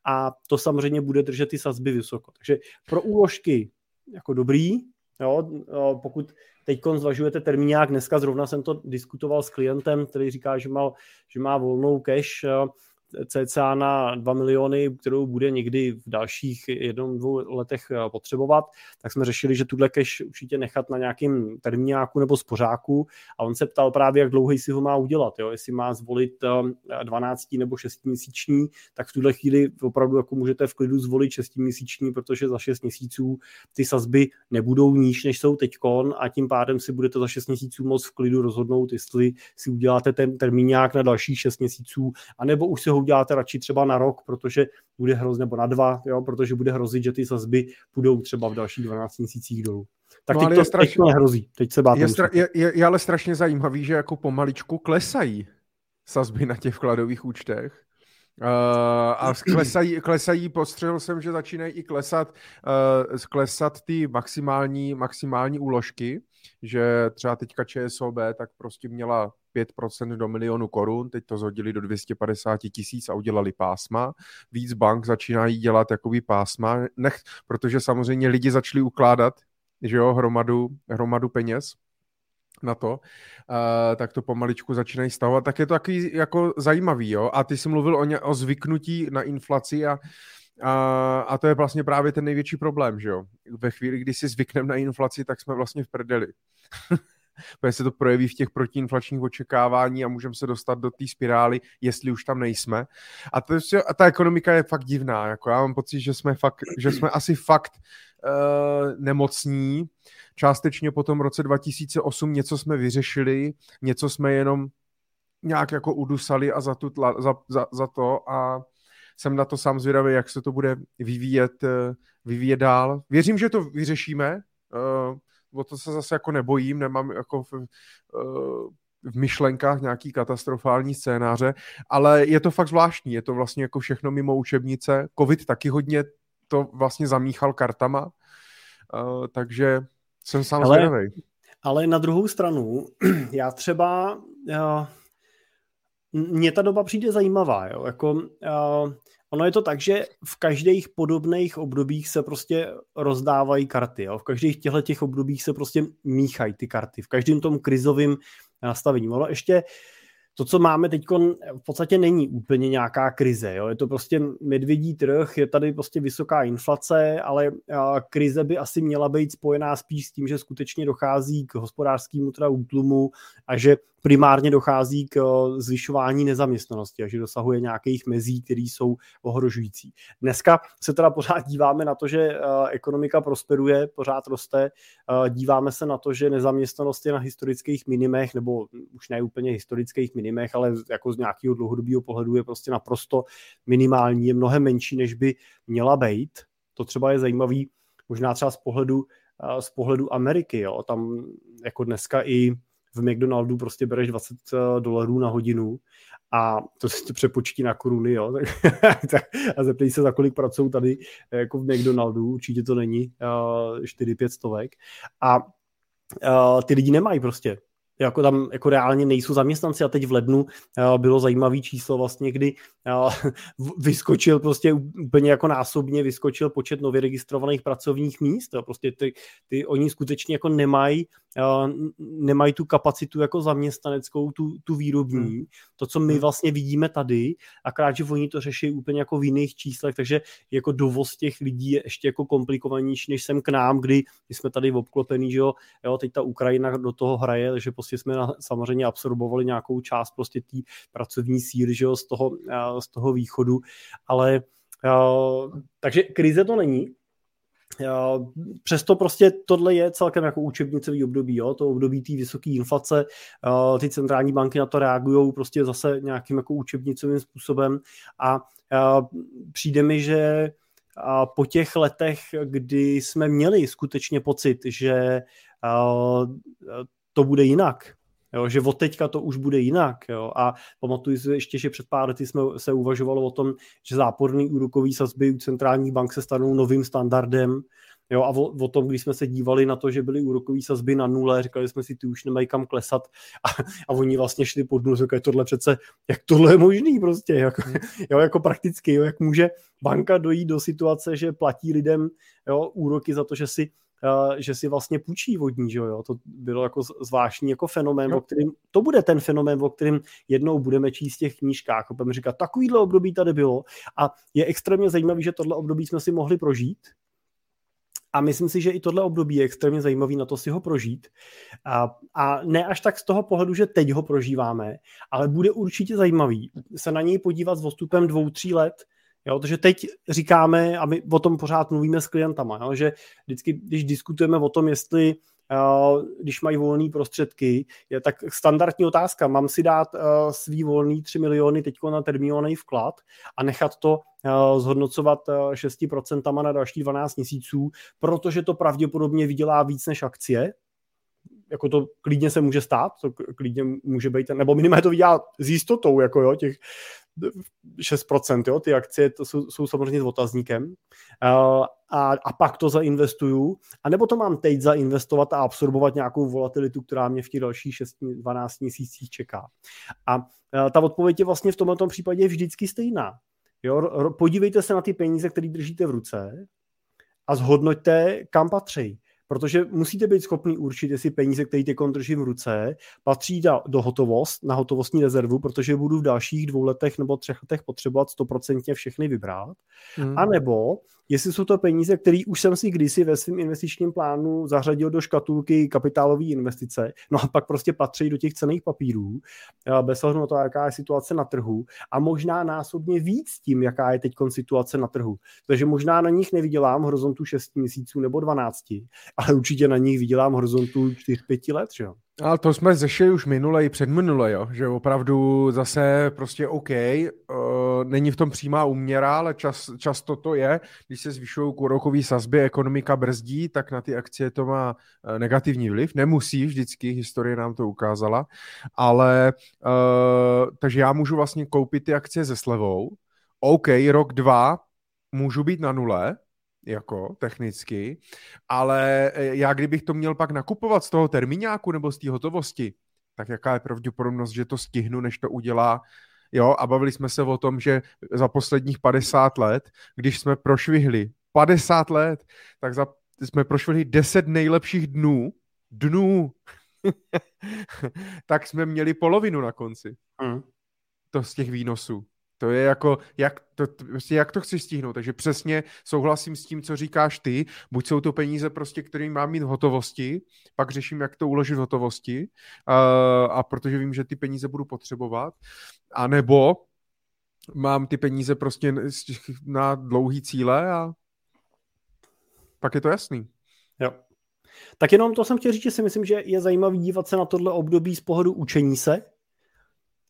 S1: a to samozřejmě bude držet ty sazby vysoko. Takže pro úložky jako dobrý, jo, pokud teď zvažujete termíňák, dneska zrovna jsem to diskutoval s klientem, který říká, že, mal, že má volnou cash, cca na 2 miliony, kterou bude někdy v dalších jednom, dvou letech eh, potřebovat, tak jsme řešili, že tuhle cash určitě nechat na nějakým termíňáku nebo spořáku a on se ptal právě, jak dlouhý si ho má udělat, jo? jestli má zvolit 12 eh, nebo 6 měsíční, tak v tuhle chvíli opravdu jako můžete v klidu zvolit 6 měsíční, protože za 6 měsíců ty sazby nebudou níž, než jsou teďkon a tím pádem si budete za 6 měsíců moc v klidu rozhodnout, jestli si uděláte ten termíňák na dalších 6 měsíců, anebo už se ho uděláte radši třeba na rok, protože bude hrozit, nebo na dva, jo, protože bude hrozit, že ty sazby půjdou třeba v dalších 12 měsících dolů. Tak no, teď to strašně, teď nehrozí, teď se báte.
S2: Je, stra, je, je, je, ale strašně zajímavý, že jako pomaličku klesají sazby na těch vkladových účtech. Uh, a klesají, klesají, postřehl jsem, že začínají i klesat, uh, klesat ty maximální, maximální úložky, že třeba teďka ČSOB tak prostě měla 5% do milionu korun, teď to zhodili do 250 tisíc a udělali pásma. Víc bank začínají dělat takový pásma, nech, protože samozřejmě lidi začali ukládat že jo, hromadu, hromadu peněz na to, uh, tak to pomaličku začínají stavovat, tak je to takový jako zajímavý, jo, a ty jsi mluvil o, ně, o zvyknutí na inflaci a, a, a to je vlastně právě ten největší problém, že jo, ve chvíli, kdy si zvykneme na inflaci, tak jsme vlastně v prdeli. protože se to projeví v těch protiinflačních očekávání a můžeme se dostat do té spirály, jestli už tam nejsme. A, to, a ta ekonomika je fakt divná. Jako já mám pocit, že jsme, fakt, že jsme asi fakt uh, nemocní. Částečně po tom roce 2008 něco jsme vyřešili, něco jsme jenom nějak jako udusali a za, tu tla, za, za, za to a jsem na to sám zvědavý, jak se to bude vyvíjet, eh, vyvíjet dál. Věřím, že to vyřešíme. O to se zase jako nebojím, nemám jako v, eh, v myšlenkách nějaký katastrofální scénáře, ale je to fakt zvláštní, je to vlastně jako všechno mimo učebnice. Covid taky hodně to vlastně zamíchal kartama, eh, takže jsem sám ale, zvědavý.
S1: Ale na druhou stranu, já třeba, já, mně ta doba přijde zajímavá, jo, jako, Ono je to tak, že v každých podobných obdobích se prostě rozdávají karty. Jo? V každých těchto těch obdobích se prostě míchají ty karty. V každém tom krizovém nastavení. Ono ještě to, co máme teď, v podstatě není úplně nějaká krize. Jo? Je to prostě medvědí trh, je tady prostě vysoká inflace, ale krize by asi měla být spojená spíš s tím, že skutečně dochází k hospodářskému teda útlumu a že primárně dochází k eh, zvyšování nezaměstnanosti a že dosahuje nějakých mezí, které jsou ohrožující. Dneska se teda pořád díváme na to, že eh, ekonomika prosperuje, pořád roste, eh, díváme se na to, že nezaměstnanost je na historických minimech, nebo už ne úplně historických minimech, ale jako z nějakého dlouhodobého pohledu je prostě naprosto minimální, je mnohem menší, než by měla být. To třeba je zajímavý, možná třeba z pohledu, z pohledu Ameriky, jo. tam jako dneska i v McDonaldu prostě bereš 20 eh, dolarů na hodinu a to si to přepočtí na koruny, jo, a zeptej se, za kolik pracují tady eh, jako v McDonaldu, určitě to není uh, eh, 4-5 stovek a uh, ty lidi nemají prostě jako tam jako reálně nejsou zaměstnanci a teď v lednu uh, bylo zajímavý číslo vlastně, kdy uh, vyskočil prostě úplně jako násobně vyskočil počet nově registrovaných pracovních míst. Jo. Prostě ty, ty, oni skutečně jako nemají nemají tu kapacitu jako zaměstnaneckou, tu, tu výrobní, hmm. to, co my hmm. vlastně vidíme tady, akorát, že oni to řeší úplně jako v jiných číslech, takže jako dovoz těch lidí je ještě jako komplikovanější, než sem k nám, kdy my jsme tady obklopený, že jo, jo teď ta Ukrajina do toho hraje, takže prostě jsme na, samozřejmě absorbovali nějakou část prostě té pracovní síly, že jo, z toho, z toho východu, ale takže krize to není, Přesto prostě tohle je celkem jako učebnicový období, jo? to období té vysoké inflace, ty centrální banky na to reagují prostě zase nějakým jako učebnicovým způsobem a přijde mi, že po těch letech, kdy jsme měli skutečně pocit, že to bude jinak, Jo, že od teďka to už bude jinak. Jo. A pamatuju si ještě, že před pár lety jsme se uvažovalo o tom, že záporný úrokový sazby u centrálních bank se stanou novým standardem. Jo, a o, o, tom, když jsme se dívali na to, že byly úrokové sazby na nule, říkali jsme si, ty už nemají kam klesat a, a oni vlastně šli pod nul, říkali, tohle přece, jak tohle je možný prostě, jako, jo, jako prakticky, jo, jak může banka dojít do situace, že platí lidem jo, úroky za to, že si že si vlastně půjčí vodní, že jo, to bylo jako zvláštní jako fenomén, jo. o kterým, to bude ten fenomén, o kterým jednou budeme číst v těch knížkách, budeme říkat, takovýhle období tady bylo a je extrémně zajímavý, že tohle období jsme si mohli prožít, a myslím si, že i tohle období je extrémně zajímavý na to si ho prožít. A, a ne až tak z toho pohledu, že teď ho prožíváme, ale bude určitě zajímavý se na něj podívat s postupem dvou, tří let, Jo, protože teď říkáme, a my o tom pořád mluvíme s klientama, jo, že vždycky, když diskutujeme o tom, jestli když mají volné prostředky, je tak standardní otázka, mám si dát uh, svý volný 3 miliony teď na termínovaný vklad a nechat to uh, zhodnocovat uh, 6% na další 12 měsíců, protože to pravděpodobně vydělá víc než akcie, jako to klidně se může stát, to klidně může být, nebo minimálně to vydělá s jistotou, jako jo, těch 6%, jo, ty akcie to jsou, jsou samozřejmě s otazníkem uh, a, a pak to zainvestuju, anebo to mám teď zainvestovat a absorbovat nějakou volatilitu, která mě v těch dalších 6-12 měsících čeká. A uh, ta odpověď je vlastně v tomto případě vždycky stejná. Jo, podívejte se na ty peníze, které držíte v ruce a zhodnoťte, kam patří protože musíte být schopni určit, jestli peníze, které teď držím v ruce, patří do hotovost, na hotovostní rezervu, protože budu v dalších dvou letech nebo třech letech potřebovat stoprocentně všechny vybrat, hmm. a nebo jestli jsou to peníze, které už jsem si kdysi ve svém investičním plánu zařadil do škatulky kapitálové investice, no a pak prostě patří do těch cených papírů, eh, bez ohledu na to, jaká je situace na trhu a možná násobně víc tím, jaká je teď situace na trhu. Takže možná na nich nevydělám horizontu 6 měsíců nebo 12, ale určitě na nich vydělám horizontu 4-5 let, že jo?
S2: Ale to jsme zešli už minule i předminule, jo? že opravdu zase prostě OK, uh, není v tom přímá úměra, ale čas, často to je, když se zvyšují úrokové sazby, ekonomika brzdí, tak na ty akcie to má uh, negativní vliv. Nemusí vždycky, historie nám to ukázala, ale uh, takže já můžu vlastně koupit ty akcie se slevou, OK, rok, dva, můžu být na nule, jako technicky, ale e, já kdybych to měl pak nakupovat z toho termíňáku nebo z té hotovosti, tak jaká je pravděpodobnost, že to stihnu, než to udělá Jo, a bavili jsme se o tom, že za posledních 50 let, když jsme prošvihli 50 let, tak za, jsme prošvihli 10 nejlepších dnů, dnů, tak jsme měli polovinu na konci. Mm. To z těch výnosů. To je jako, jak to, prostě jak to chceš stihnout. Takže přesně souhlasím s tím, co říkáš ty. Buď jsou to peníze, prostě, které mám mít v hotovosti, pak řeším, jak to uložit v hotovosti, uh, a protože vím, že ty peníze budu potřebovat, a nebo mám ty peníze prostě na dlouhý cíle a pak je to jasný.
S1: Jo. Tak jenom to jsem chtěl říct, že si myslím, že je zajímavý dívat se na tohle období z pohledu učení se,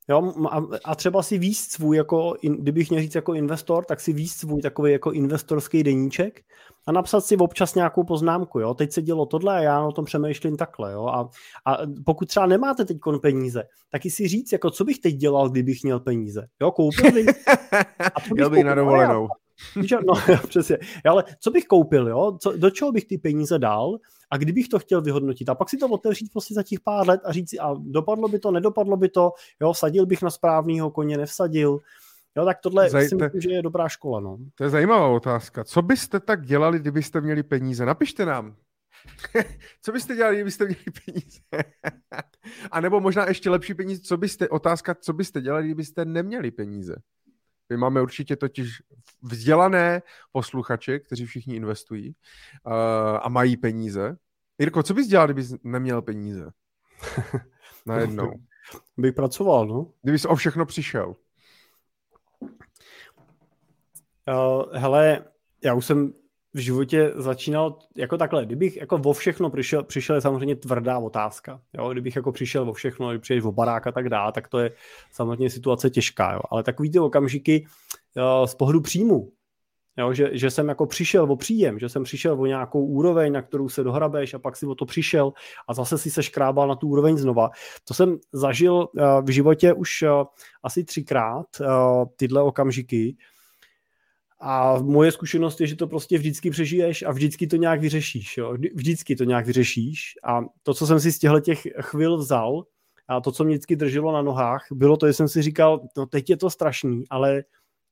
S1: Jo, a, a třeba si výst svůj, jako, in, kdybych měl říct jako investor, tak si výst svůj takový jako investorský deníček a napsat si občas nějakou poznámku. Jo. Teď se dělo tohle a já o tom přemýšlím takhle. Jo. A, a pokud třeba nemáte teď peníze, tak si říct, jako, co bych teď dělal, kdybych měl peníze. Jo, koupil bych.
S2: A co bych, bych na dovolenou.
S1: No, přesně. Ale co bych koupil, jo? Co, do čeho bych ty peníze dal a kdybych to chtěl vyhodnotit a pak si to otevřít prostě za těch pár let a říct si, a dopadlo by to, nedopadlo by to, jo, vsadil bych na správného koně, nevsadil, Jo, tak tohle Zaj- si myslím, že je dobrá škola. No.
S2: To je zajímavá otázka. Co byste tak dělali, kdybyste měli peníze? Napište nám. co byste dělali, kdybyste měli peníze? a nebo možná ještě lepší peníze, co byste, otázka, co byste dělali, kdybyste neměli peníze? My máme určitě totiž vzdělané posluchače, kteří všichni investují uh, a mají peníze. Jirko, co bys dělal, kdybys neměl peníze? Najednou.
S1: Bych pracoval, no.
S2: Kdybys o všechno přišel.
S1: Uh, hele, já už jsem v životě začínal jako takhle, kdybych jako vo všechno přišel, přišel je samozřejmě tvrdá otázka. Jo? Kdybych jako přišel vo všechno, když přijdeš o barák a tak dále, tak to je samozřejmě situace těžká. Jo? Ale takový ty okamžiky jo, z pohledu příjmu, jo? Že, že, jsem jako přišel o příjem, že jsem přišel o nějakou úroveň, na kterou se dohrabeš a pak si o to přišel a zase si se škrábal na tu úroveň znova. To jsem zažil uh, v životě už uh, asi třikrát, uh, tyhle okamžiky, a moje zkušenost je, že to prostě vždycky přežiješ a vždycky to nějak vyřešíš. Jo? Vždycky to nějak vyřešíš. A to, co jsem si z těchto těch chvil vzal, a to, co mě vždycky drželo na nohách, bylo to, že jsem si říkal, no teď je to strašný, ale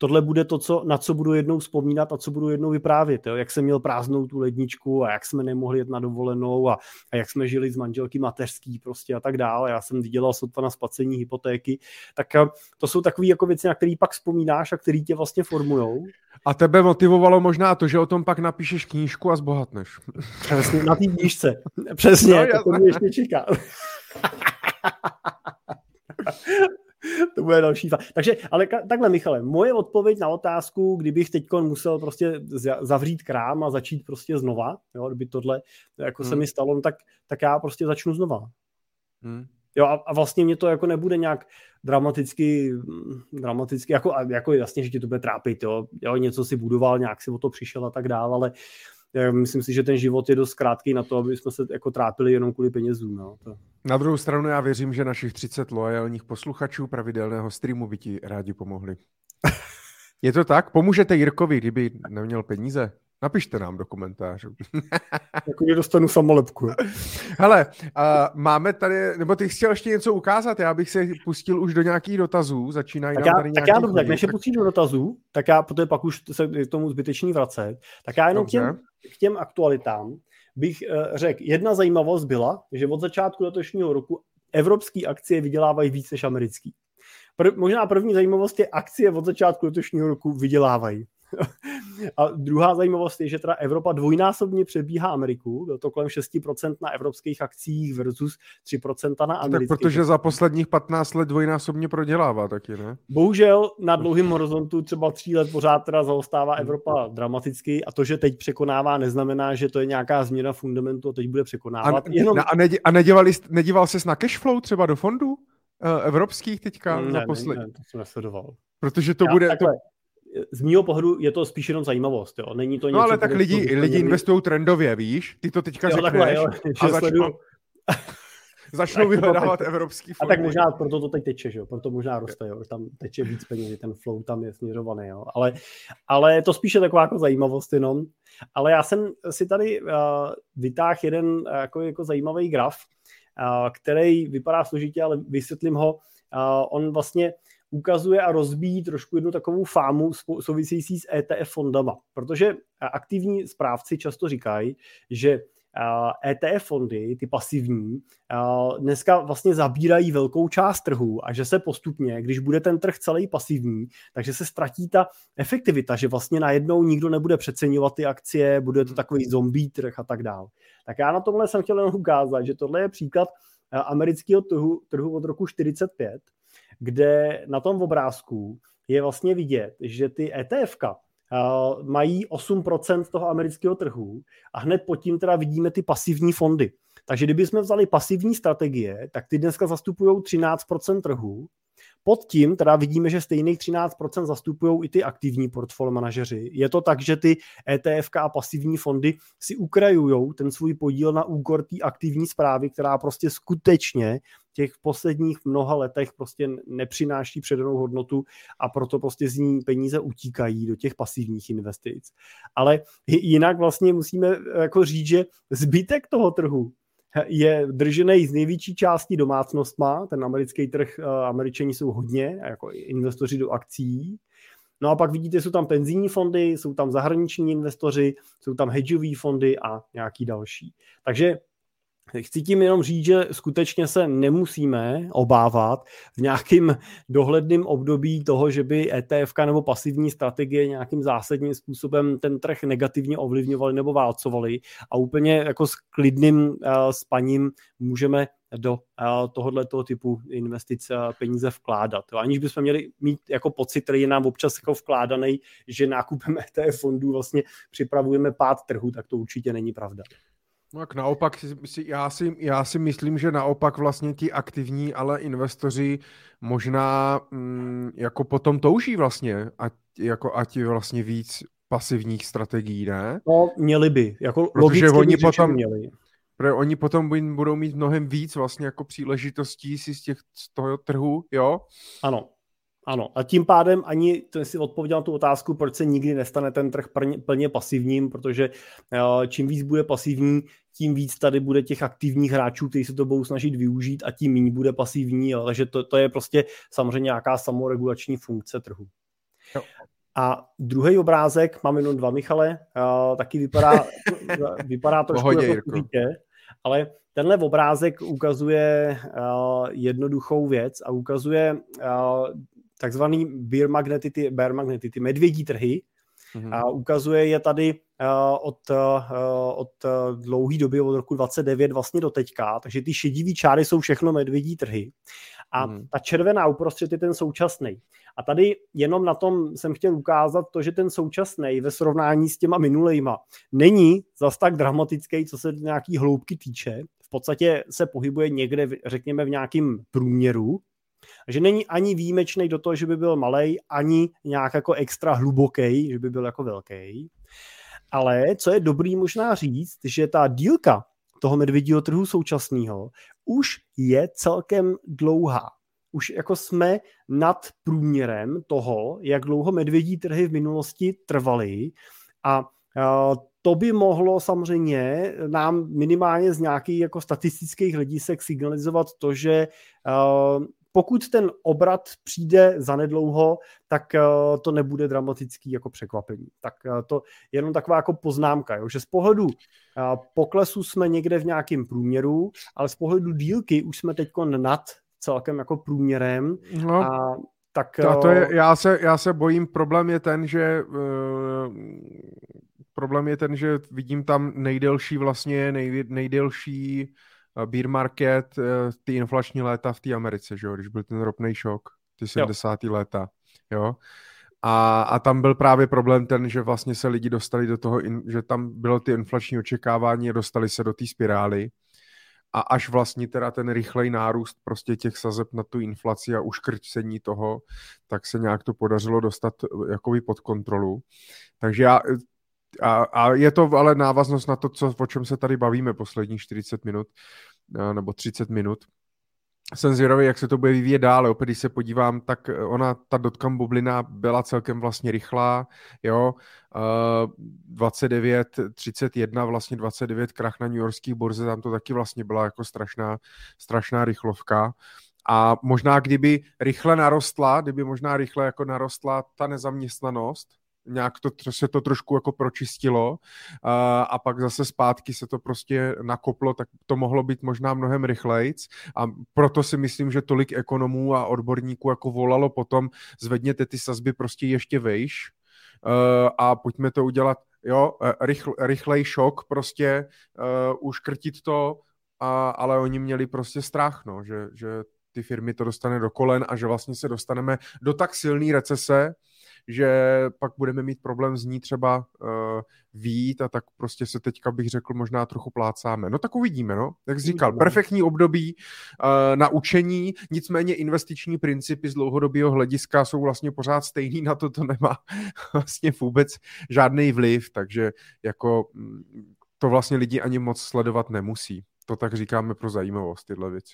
S1: tohle bude to, co, na co budu jednou vzpomínat a co budu jednou vyprávět. Jo? Jak jsem měl prázdnou tu ledničku a jak jsme nemohli jet na dovolenou a, a jak jsme žili z manželky mateřský prostě a tak dále. Já jsem dělal sotva na spacení hypotéky. Tak eh, to jsou takové jako věci, na které pak vzpomínáš a které tě vlastně formujou.
S2: A tebe motivovalo možná to, že o tom pak napíšeš knížku a zbohatneš.
S1: Přesně, na té knížce. Přesně, no, to mě ještě čeká. to bude další fa- Takže, ale ka- takhle, Michale, moje odpověď na otázku, kdybych teď musel prostě zavřít krám a začít prostě znova, jo, kdyby tohle jako hmm. se mi stalo, no tak, tak já prostě začnu znova. Hmm. Jo, a, a vlastně mě to jako nebude nějak dramaticky, dramaticky jako, jako jasně, že tě to bude trápit, jo, jo, něco si budoval, nějak si o to přišel a tak dále, ale myslím si, že ten život je dost krátký na to, aby jsme se jako trápili jenom kvůli penězům. No. To.
S2: Na druhou stranu já věřím, že našich 30 loajálních posluchačů pravidelného streamu by ti rádi pomohli. je to tak? Pomůžete Jirkovi, kdyby neměl peníze? Napište nám do komentářů.
S1: jako dostanu samolepku.
S2: Hele, uh, máme tady, nebo ty chtěl ještě něco ukázat, já bych se pustil už do nějakých dotazů, začínají
S1: tak
S2: nám
S1: já,
S2: tady
S1: Tak já dobře, tak než se pustím do dotazů, tak já, protože pak už se k tomu zbytečný vracet, tak já jenom k těm, k těm aktualitám bych uh, řekl, jedna zajímavost byla, že od začátku letošního roku evropské akcie vydělávají víc než americký. Prv, možná první zajímavost je, akcie od začátku letošního roku vydělávají. A druhá zajímavost je, že teda Evropa dvojnásobně přebíhá Ameriku, bylo to kolem 6% na evropských akcích versus 3% na amerických.
S2: Tak protože za posledních 15 let dvojnásobně prodělává taky, ne?
S1: Bohužel na dlouhém horizontu třeba tří let pořád teda zaostává Evropa dramaticky a to, že teď překonává, neznamená, že to je nějaká změna fundamentu a teď bude překonávat.
S2: A, Jenom... a, nedí, a nedívali, nedíval ses na cashflow třeba do fondů? Uh, evropských teďka
S1: ne, za poslední. Ne, ne, to jsem nesledoval.
S2: Protože to Já, bude, takhle, to,
S1: z mýho pohledu je to spíš jenom zajímavost, jo. Není to
S2: něco, No ale tak lidi, lidi investují trendově, víš? Ty to teďka jo, řekneš takhle, jo, a začnou, začnou vyhledávat evropský fondy.
S1: A tak možná proto to teď teče, že jo? Proto možná roste, jo? Tam teče víc peněz, ten flow tam je směřovaný, jo? Ale, ale to spíše taková jako zajímavost jenom. Ale já jsem si tady uh, vytáhl jeden uh, jako, jako zajímavý graf, uh, který vypadá složitě, ale vysvětlím ho. Uh, on vlastně ukazuje a rozbíjí trošku jednu takovou fámu související s ETF fondama, protože aktivní správci často říkají, že ETF fondy, ty pasivní, dneska vlastně zabírají velkou část trhu a že se postupně, když bude ten trh celý pasivní, takže se ztratí ta efektivita, že vlastně najednou nikdo nebude přeceňovat ty akcie, bude to takový zombie trh a tak dále. Tak já na tomhle jsem chtěl jenom ukázat, že tohle je příklad amerického trhu, trhu od roku 45, kde na tom obrázku je vlastně vidět, že ty ETFka uh, mají 8% toho amerického trhu a hned pod tím teda vidíme ty pasivní fondy. Takže kdybychom vzali pasivní strategie, tak ty dneska zastupují 13% trhu pod tím teda vidíme, že stejných 13% zastupují i ty aktivní portfolio manažeři. Je to tak, že ty ETF a pasivní fondy si ukrajují ten svůj podíl na úkor té aktivní zprávy, která prostě skutečně těch posledních mnoha letech prostě nepřináší předanou hodnotu a proto prostě z ní peníze utíkají do těch pasivních investic. Ale jinak vlastně musíme jako říct, že zbytek toho trhu je držený z největší části domácnostma, ten americký trh, eh, američani jsou hodně, jako investoři do akcí, No a pak vidíte, jsou tam penzijní fondy, jsou tam zahraniční investoři, jsou tam hedžové fondy a nějaký další. Takže Chci tím jenom říct, že skutečně se nemusíme obávat v nějakým dohledným období toho, že by ETF nebo pasivní strategie nějakým zásadním způsobem ten trh negativně ovlivňovaly nebo válcovaly a úplně jako s klidným uh, spaním můžeme do uh, tohoto typu investic uh, peníze vkládat. Aniž bychom měli mít jako pocit, který je nám občas jako vkládaný, že nákupem ETF fondů vlastně připravujeme pád trhu, tak to určitě není pravda.
S2: No tak naopak, já si, já si myslím, že naopak vlastně ti aktivní, ale investoři možná mm, jako potom touží vlastně, ať, jako ať vlastně víc pasivních strategií, ne?
S1: No, měli by. Jako
S2: Protože oni potom, měli. Protože oni potom budou mít mnohem víc vlastně jako příležitostí si z, těch, z toho trhu, jo?
S1: Ano. Ano, a tím pádem ani, to si odpověděl na tu otázku, proč se nikdy nestane ten trh plně, pasivním, protože uh, čím víc bude pasivní, tím víc tady bude těch aktivních hráčů, kteří se to budou snažit využít a tím méně bude pasivní, takže to, to je prostě samozřejmě nějaká samoregulační funkce trhu. A druhý obrázek, mám jenom dva, Michale, uh, taky vypadá, vypadá trošku Pohodě, jako kuřítě, ale tenhle obrázek ukazuje uh, jednoduchou věc a ukazuje uh, takzvaný bear magnetity, bear magnetity, medvědí trhy, Mm-hmm. A ukazuje je tady od, uh, od dlouhé doby, od roku 29 vlastně do teďka, takže ty šedivý čáry jsou všechno medvědí trhy. A mm-hmm. ta červená uprostřed je ten současný. A tady jenom na tom jsem chtěl ukázat to, že ten současný ve srovnání s těma minulejma není zas tak dramatický, co se nějaký hloubky týče. V podstatě se pohybuje někde, řekněme, v nějakém průměru, že není ani výjimečný do toho, že by byl malý, ani nějak jako extra hluboký, že by byl jako velký. Ale co je dobrý možná říct, že ta dílka toho medvědího trhu současného už je celkem dlouhá. Už jako jsme nad průměrem toho, jak dlouho medvědí trhy v minulosti trvaly a to by mohlo samozřejmě nám minimálně z nějakých jako statistických hledisek signalizovat to, že pokud ten obrat přijde zanedlouho, tak uh, to nebude dramatický jako překvapení. Tak uh, to je jenom taková jako poznámka, jo, že z pohledu uh, poklesu jsme někde v nějakém průměru, ale z pohledu dílky už jsme teď nad celkem jako průměrem no. a tak,
S2: to, to je, já, se, já se bojím, problém je ten, že uh, problém je ten, že vidím tam nejdelší vlastně, nej, nejdelší Eh, beer market, eh, ty inflační léta v té Americe, že jo, když byl ten ropný šok, ty 70. Jo. léta, jo. A, a tam byl právě problém ten, že vlastně se lidi dostali do toho, že tam bylo ty inflační očekávání a dostali se do té spirály. A až vlastně teda ten rychlej nárůst prostě těch sazeb na tu inflaci a uškrcení toho, tak se nějak to podařilo dostat eh, jakoby pod kontrolu. Takže já a, a je to ale návaznost na to, co, o čem se tady bavíme posledních 40 minut nebo 30 minut. Jsem zvědavý, jak se to bude vyvíjet dále. Opět, když se podívám, tak ona, ta dotcom bublina byla celkem vlastně rychlá, jo, uh, 29, 31, vlastně 29 krach na New Yorkských burze, tam to taky vlastně byla jako strašná, strašná rychlovka. A možná kdyby rychle narostla, kdyby možná rychle jako narostla ta nezaměstnanost, nějak to, se to trošku jako pročistilo a, a pak zase zpátky se to prostě nakoplo, tak to mohlo být možná mnohem rychlejc. A proto si myslím, že tolik ekonomů a odborníků jako volalo potom, zvedněte ty sazby prostě ještě vejš. A pojďme to udělat, jo, e, rychl, rychlej šok, prostě uh, uškrtit to, a, ale oni měli prostě strach, no, že, že ty firmy to dostane do kolen a že vlastně se dostaneme do tak silné recese, že pak budeme mít problém z ní třeba uh, výjít a tak prostě se teďka bych řekl možná trochu plácáme. No tak uvidíme, no. Jak jsi říkal, perfektní období uh, na učení, nicméně investiční principy z dlouhodobého hlediska jsou vlastně pořád stejný, na to to nemá vlastně vůbec žádný vliv, takže jako mm, to vlastně lidi ani moc sledovat nemusí. To tak říkáme pro zajímavost, tyhle věci.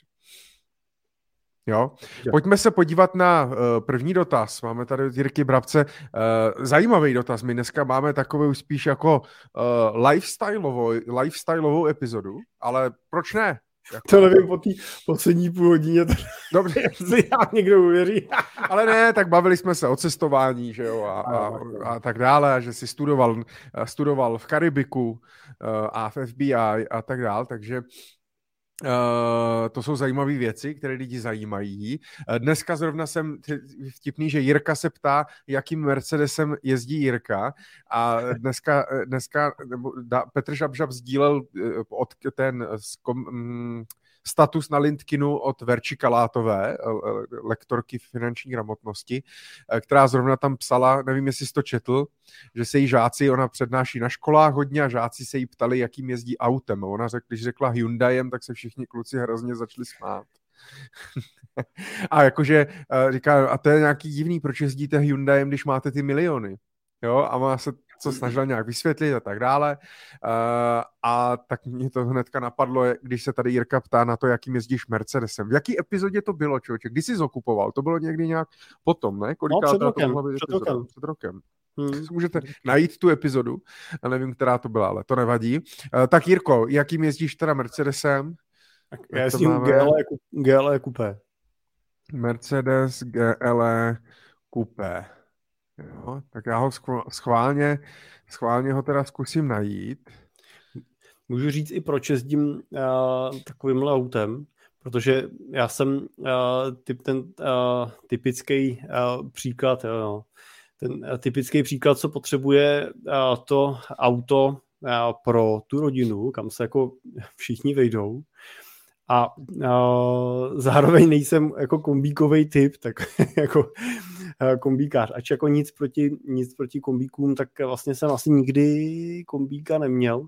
S2: Jo? Pojďme se podívat na uh, první dotaz. Máme tady od Jirky Brabce uh, zajímavý dotaz. My dneska máme takový už spíš jako uh, lifestyleovou, lifestyleovou epizodu, ale proč ne?
S1: Jako... To nevím po té poslední půl hodině, Dobře. jestli já někdo uvěří.
S2: Ale ne, tak bavili jsme se o cestování, že jo, a, a, a tak dále, a že si studoval, studoval v Karibiku a v FBI a tak dále, takže Uh, to jsou zajímavé věci, které lidi zajímají. Uh, dneska zrovna jsem vtipný, že Jirka se ptá, jakým Mercedesem jezdí Jirka a dneska, dneska nebo da, Petr Žabžab sdílel uh, od ten kom, um, status na LinkedInu od Verči Kalátové, eh, lektorky finanční gramotnosti, eh, která zrovna tam psala, nevím, jestli jsi to četl, že se jí žáci, ona přednáší na školách hodně a žáci se jí ptali, jakým jezdí autem. Ona řekla, když řekla Hyundaiem, tak se všichni kluci hrozně začali smát. a jakože eh, říká, a to je nějaký divný, proč jezdíte Hyundaiem, když máte ty miliony. Jo, a ona se co snažila nějak vysvětlit a tak dále. Uh, a tak mě to hnedka napadlo, když se tady Jirka ptá na to, jakým jezdíš Mercedesem. V jaký epizodě to bylo, člověče? Kdy jsi zokupoval? To bylo někdy nějak potom, ne?
S1: Koliká no, před rokem. Před rokem.
S2: Před rokem. Hmm. Můžete najít tu epizodu, a nevím, která to byla, ale to nevadí. Uh, tak Jirko, jakým jezdíš teda Mercedesem?
S1: Tak já jezdím GLE, GLE Coupé.
S2: Mercedes GLE Coupé. Jo, tak já ho schválně, schválně ho teda zkusím najít.
S1: Můžu říct i proč jezdím uh, takovýmhle autem, protože já jsem uh, typ, ten uh, typický uh, příklad, jo, ten uh, typický příklad, co potřebuje uh, to auto uh, pro tu rodinu, kam se jako všichni vejdou, a uh, zároveň nejsem jako kombíkový typ, tak jako kombíkář. Ač jako nic proti, nic proti kombíkům, tak vlastně jsem asi nikdy kombíka neměl.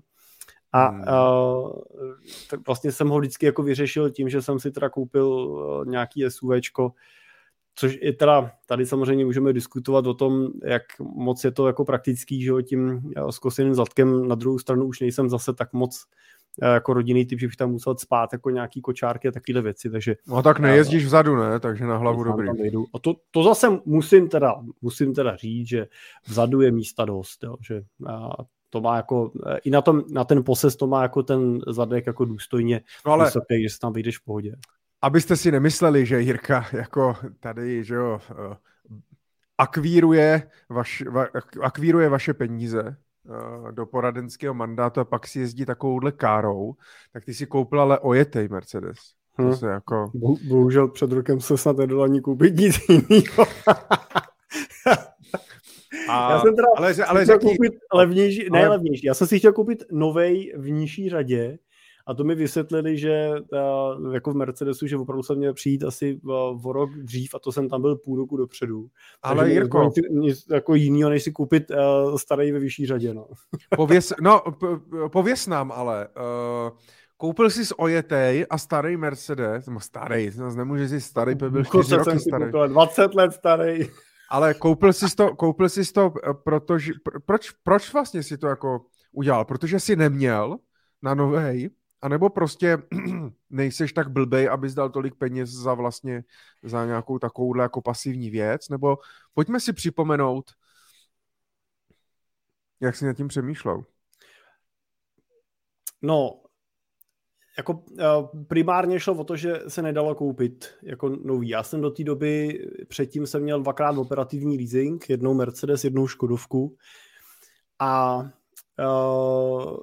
S1: A hmm. uh, tak vlastně jsem ho vždycky jako vyřešil tím, že jsem si teda koupil uh, nějaký SUVčko, což je teda, tady samozřejmě můžeme diskutovat o tom, jak moc je to jako praktický, že jo, tím zkoseným zadkem, na druhou stranu už nejsem zase tak moc jako rodinný typ, že bych tam musel spát jako nějaký kočárky a takovéhle věci, takže...
S2: No tak nejezdíš vzadu, ne? Takže na hlavu dobrý.
S1: A to, to zase musím teda, musím teda říct, že vzadu je místa dost, jo, že a to má jako, i na, tom, na ten poses to má jako ten zadek jako důstojně no ale... vysoký, že se tam vyjdeš v pohodě.
S2: Abyste si nemysleli, že Jirka jako tady, že jo, eh, akvíruje, vaš, va, akvíruje vaše peníze, Eh, do poradenského mandátu a pak si jezdí takovouhle károu, tak ty si koupil ale ojetej Mercedes. Hmm. To se jako...
S1: Bohužel před rokem se snad nedalo ani koupit nic jiného. A, já jsem teda ale, ale řekni... koupit levnější, ale... ne levnější, já jsem si chtěl koupit novej v nižší řadě, a to mi vysvětlili, že uh, jako v Mercedesu, že opravdu jsem měl přijít asi uh, o rok dřív a to jsem tam byl půl roku dopředu.
S2: Ale Takže Jirko...
S1: Nic, jako jinýho, než si koupit uh, starý ve vyšší řadě. No.
S2: Pověs, no, pověs nám ale. Uh... Koupil jsi z Ojetej a starý Mercedes, nebo starý, nemůže si starý, by byl 4 roky starý.
S1: Koupil, 20 let starý.
S2: Ale koupil jsi to, koupil jsi to, protože, proč, proč vlastně si to jako udělal? Protože jsi neměl na novej a nebo prostě nejseš tak blbej, abys dal tolik peněz za vlastně za nějakou takovouhle jako pasivní věc, nebo pojďme si připomenout, jak jsi nad tím přemýšlel.
S1: No, jako uh, primárně šlo o to, že se nedalo koupit jako nový. Já jsem do té doby, předtím jsem měl dvakrát operativní leasing, jednou Mercedes, jednou Škodovku a Uh,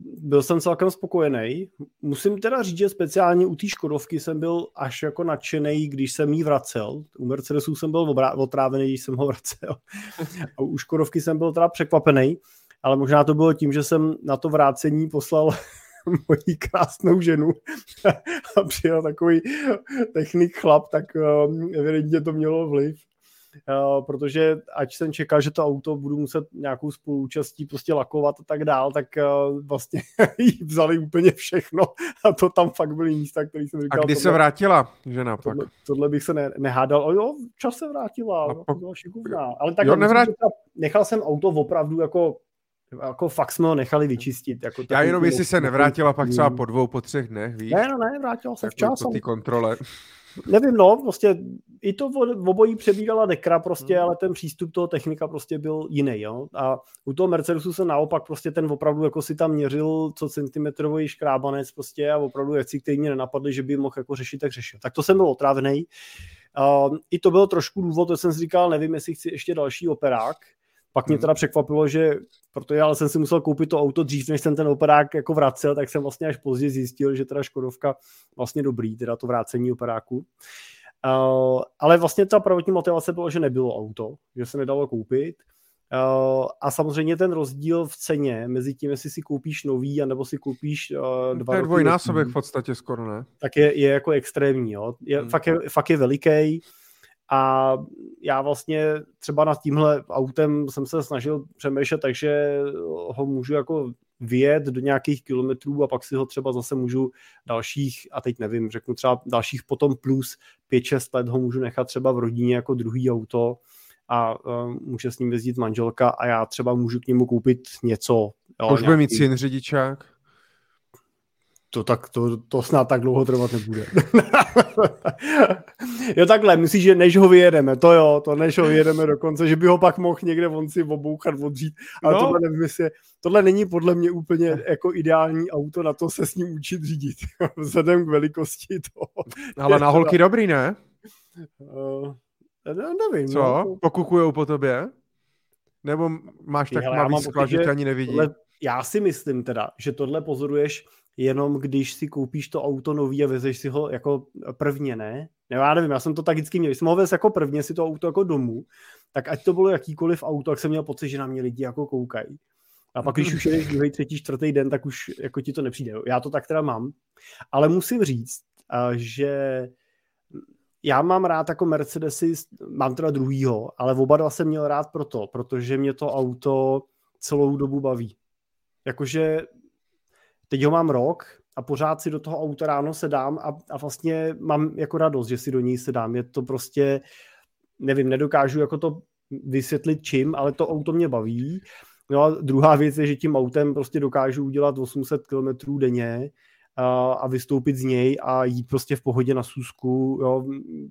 S1: byl jsem celkem spokojený. Musím teda říct, že speciálně u té Škodovky jsem byl až jako nadšený, když jsem jí vracel. U Mercedesu jsem byl otrávený, když jsem ho vracel. A u Škodovky jsem byl teda překvapený, ale možná to bylo tím, že jsem na to vrácení poslal moji krásnou ženu a přijel takový technik chlap, tak um, evidentně to mělo vliv. Uh, protože ať jsem čekal, že to auto budu muset nějakou spoluúčastí prostě lakovat a tak dál, tak uh, vlastně jí vzali úplně všechno a to tam fakt byly místa, které jsem říkal.
S2: A kdy
S1: tohle,
S2: se vrátila žena pak?
S1: Tohle, tohle bych se ne, nehádal. O jo, čas se vrátila, a no, pak... byla šikovná. Ale tak
S2: jo, nevrát...
S1: nechal jsem auto opravdu jako jako fakt jsme ho nechali vyčistit. Jako
S2: Já jenom, jestli se nevrátila pak třeba po dvou, po třech dnech, víš?
S1: Ne, no ne, vrátila se včas.
S2: Po té kontrole.
S1: Nevím, no, prostě i to v obojí přebírala dekra prostě, hmm. ale ten přístup toho technika prostě byl jiný, jo. A u toho Mercedesu se naopak prostě ten opravdu jako si tam měřil co centimetrový škrábanec prostě a opravdu věci, které mě nenapadly, že by mohl jako řešit, tak řešil. Tak to jsem byl otrávený. Uh, I to byl trošku důvod, to jsem si říkal, nevím, jestli chci ještě další operák, pak mě hmm. teda překvapilo, že protože ale jsem si musel koupit to auto dřív, než jsem ten operák jako vracel, tak jsem vlastně až později zjistil, že teda Škodovka vlastně dobrý, teda to vrácení operáku. Uh, ale vlastně ta prvotní motivace byla, že nebylo auto, že se nedalo koupit. Uh, a samozřejmě ten rozdíl v ceně mezi tím, jestli si koupíš nový, anebo si koupíš uh, dva
S2: To je dvojnásobek v podstatě skoro, ne?
S1: Tak je, je jako extrémní, jo. Je, hmm. fakt, je, fakt je veliký. A já vlastně třeba nad tímhle autem jsem se snažil přemýšlet, takže ho můžu jako vyjet do nějakých kilometrů a pak si ho třeba zase můžu dalších, a teď nevím, řeknu třeba dalších potom plus 5-6 let ho můžu nechat třeba v rodině jako druhý auto a uh, může s ním jezdit manželka a já třeba můžu k němu koupit něco.
S2: Jo, Už bude mít syn řidičák?
S1: To, tak, to, to snad tak dlouho trvat nebude. jo takhle, myslíš, že než ho vyjedeme, to jo, to než ho vyjedeme dokonce, že by ho pak mohl někde on si obouchat, odřít, ale no. tohle nevím, jestli, tohle není podle mě úplně jako ideální auto na to se s ním učit řídit, vzhledem k velikosti toho.
S2: Ale na holky dobrý, ne?
S1: Uh, nevím.
S2: Co? No. Pokukujou po tobě? Nebo máš tak malý sklad, že tě ani nevidí?
S1: Tohle, já si myslím teda, že tohle pozoruješ jenom když si koupíš to auto nový a vezeš si ho jako prvně, ne? Ne, já nevím, já jsem to tak vždycky měl. Jsem ho vez jako prvně si to auto jako domů, tak ať to bylo jakýkoliv auto, tak jsem měl pocit, že na mě lidi jako koukají. A pak, když už jedeš druhý, třetí, čtvrtý den, tak už jako ti to nepřijde. Já to tak teda mám. Ale musím říct, že já mám rád jako Mercedesy, mám teda druhýho, ale oba dva jsem měl rád proto, protože mě to auto celou dobu baví. Jakože teď ho mám rok a pořád si do toho auta ráno sedám a, a vlastně mám jako radost, že si do něj sedám. Je to prostě, nevím, nedokážu jako to vysvětlit čím, ale to auto mě baví. No a druhá věc je, že tím autem prostě dokážu udělat 800 km denně, a vystoupit z něj a jít prostě v pohodě na sůzku, jo,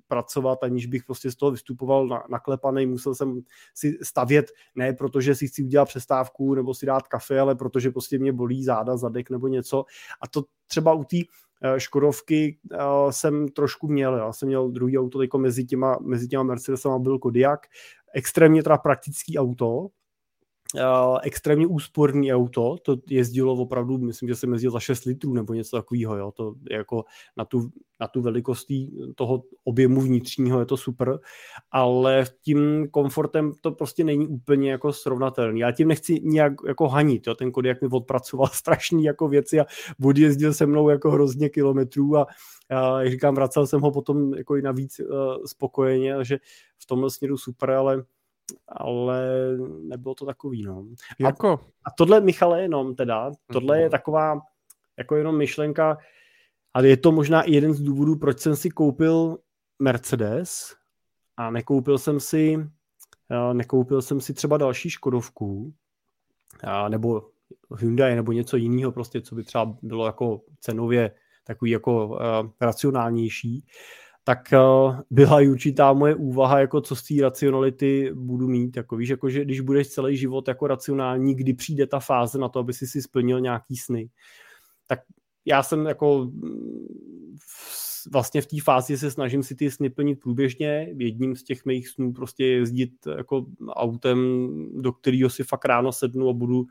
S1: pracovat, aniž bych prostě z toho vystupoval na, naklepaný, musel jsem si stavět, ne protože si chci udělat přestávku nebo si dát kafe, ale protože prostě mě bolí záda, zadek nebo něco. A to třeba u té eh, Škodovky uh, jsem trošku měl, já jsem měl druhý auto mezi těma, mezi těma Mercedesama byl Kodiaq, extrémně teda praktický auto, uh, extrémně úsporný auto, to jezdilo opravdu, myslím, že jsem jezdil za 6 litrů nebo něco takového, jo, to je jako na tu, na tu velikost toho objemu vnitřního je to super, ale tím komfortem to prostě není úplně jako srovnatelný. Já tím nechci nějak jako hanit, jo, ten jak mi odpracoval strašný jako věci a odjezdil se mnou jako hrozně kilometrů a já, jak říkám, vracel jsem ho potom jako i navíc uh, spokojeně, že v tomhle směru super, ale ale nebylo to takový, no.
S2: Jako? A,
S1: a tohle, Michale, jenom teda, tohle je mhm. taková jako jenom myšlenka, ale je to možná i jeden z důvodů, proč jsem si koupil Mercedes a nekoupil jsem si nekoupil jsem si třeba další Škodovku nebo Hyundai nebo něco jiného prostě, co by třeba bylo jako cenově takový jako uh, racionálnější tak uh, byla i určitá moje úvaha, jako co z té racionality budu mít. Jako víš, jako, že když budeš celý život jako racionální, kdy přijde ta fáze na to, aby si si splnil nějaký sny. Tak já jsem jako vlastně v té fázi se snažím si ty sny plnit průběžně. Jedním z těch mých snů prostě jezdit jako autem, do kterého si fakt ráno sednu a budu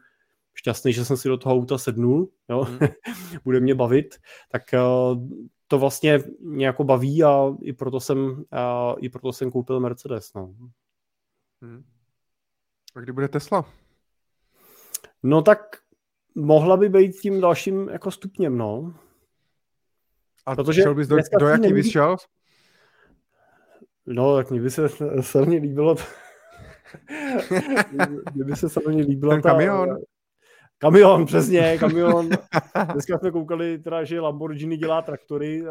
S1: šťastný, že jsem si do toho auta sednul, jo? Mm. bude mě bavit, tak uh, to vlastně mě jako baví a i proto jsem, a i proto jsem koupil Mercedes. No.
S2: Hmm. A kdy bude Tesla?
S1: No tak mohla by být tím dalším jako stupněm, no.
S2: A Protože šel bys do, do jaký neví... bys šel?
S1: No, tak mě by se silně líbilo Mně by se samozřejmě líbilo
S2: Ten? Ta,
S1: Kamion, přesně, kamion. Dneska jsme koukali, teda, že Lamborghini dělá traktory.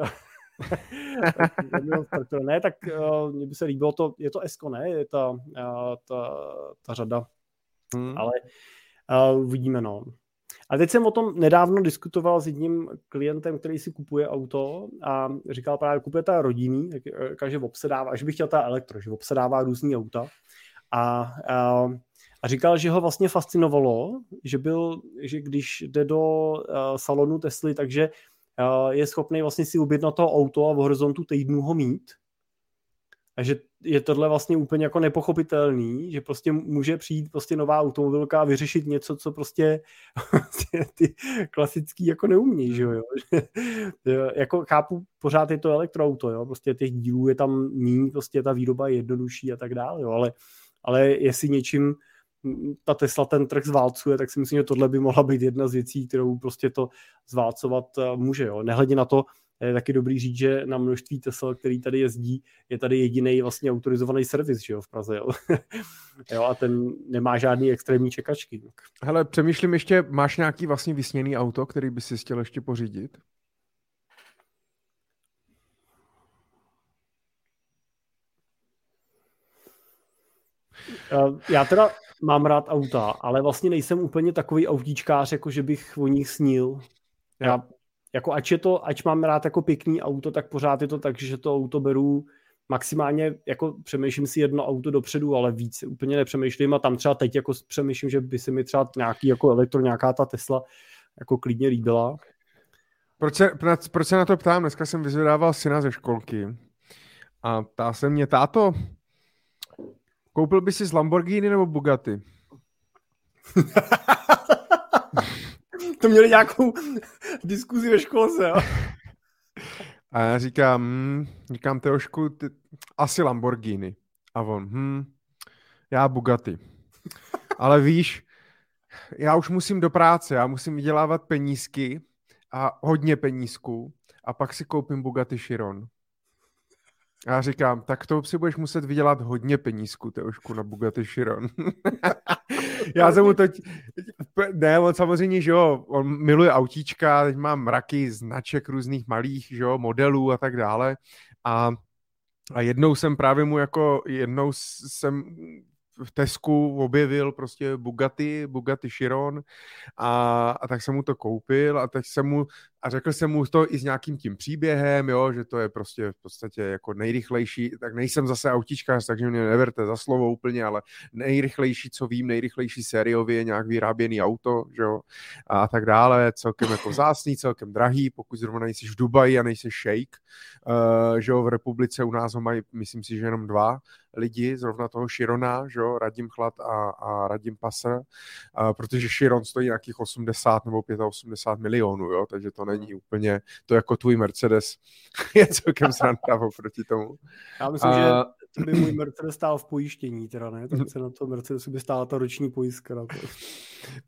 S1: traktor. Ne, tak uh, mně by se líbilo to, je to Esko, ne? Je ta, uh, ta, ta řada. Hmm. Ale uh, uvidíme, no. A teď jsem o tom nedávno diskutoval s jedním klientem, který si kupuje auto a říkal právě, kupuje ta rodinný, takže obsedává, že bych chtěl ta elektro, že obsedává různý auta. A uh, a říkal, že ho vlastně fascinovalo, že byl, že když jde do uh, salonu Tesly, takže uh, je schopný vlastně si objednat to auto a v horizontu týdnu ho mít. A že je tohle vlastně úplně jako nepochopitelný, že prostě může přijít prostě nová automobilka a vyřešit něco, co prostě ty klasický jako neumí, že jo. jako chápu, pořád je to elektroauto, jo, prostě těch dílů je tam méně, prostě ta výroba je jednodušší a tak dále, jo, ale, ale jestli něčím ta Tesla ten trh zválcuje, tak si myslím, že tohle by mohla být jedna z věcí, kterou prostě to zválcovat eh, může. Jo. Nehledě na to, je taky dobrý říct, že na množství Tesla, který tady jezdí, je tady jediný vlastně autorizovaný servis že jo, v Praze. Jo. jo, a ten nemá žádný extrémní čekačky.
S2: Hele, přemýšlím ještě, máš nějaký vlastně vysněný auto, který by si chtěl ještě pořídit?
S1: Já teda mám rád auta, ale vlastně nejsem úplně takový autíčkář, jako že bych o nich snil. Já, jako ať je to, ať mám rád jako pěkný auto, tak pořád je to tak, že to auto beru maximálně, jako přemýšlím si jedno auto dopředu, ale víc úplně nepřemýšlím a tam třeba teď jako přemýšlím, že by se mi třeba nějaký jako elektro, nějaká ta Tesla jako klidně líbila.
S2: Proč se, proč se na to ptám? Dneska jsem vyzvedával syna ze školky a ptá se mě, táto, Koupil by si z Lamborghini nebo Bugatti?
S1: to měli nějakou diskuzi ve školce, jo?
S2: A já říkám, hm, říkám Teošku, ty, asi Lamborghini. A on, hm, já Bugatti. Ale víš, já už musím do práce, já musím vydělávat penízky a hodně penízků a pak si koupím Bugatti Chiron. Já říkám, tak to si budeš muset vydělat hodně penízku, Teošku, na Bugatti Chiron. já jsem mu teď, ne, on samozřejmě, že jo, on miluje autíčka, teď mám mraky značek různých malých, že jo, modelů a tak dále. A a jednou jsem právě mu jako, jednou jsem v Tesku objevil prostě Bugatti, Bugatti Chiron a, a tak jsem mu to koupil a teď jsem mu, a řekl jsem mu to i s nějakým tím příběhem, jo, že to je prostě v podstatě jako nejrychlejší, tak nejsem zase autičkář, takže mě neverte za slovo úplně, ale nejrychlejší, co vím, nejrychlejší sériově nějak vyráběný auto, že jo, a tak dále, celkem jako zásný, celkem drahý, pokud zrovna nejsi v Dubaji a nejsi shake, uh, že jo, v republice u nás ho mají, myslím si, že jenom dva, lidi, zrovna toho Širona, že jo, Radim Chlad a, a Radim Passer, a, protože Širon stojí nějakých 80 nebo 85 milionů, jo, takže to není úplně, to jako tvůj Mercedes je celkem sranda oproti tomu.
S1: Já myslím, a, že to by můj Mercedes stál v pojištění, teda ne, tak se na to Mercedesu by stála ta roční pojistka. Na to.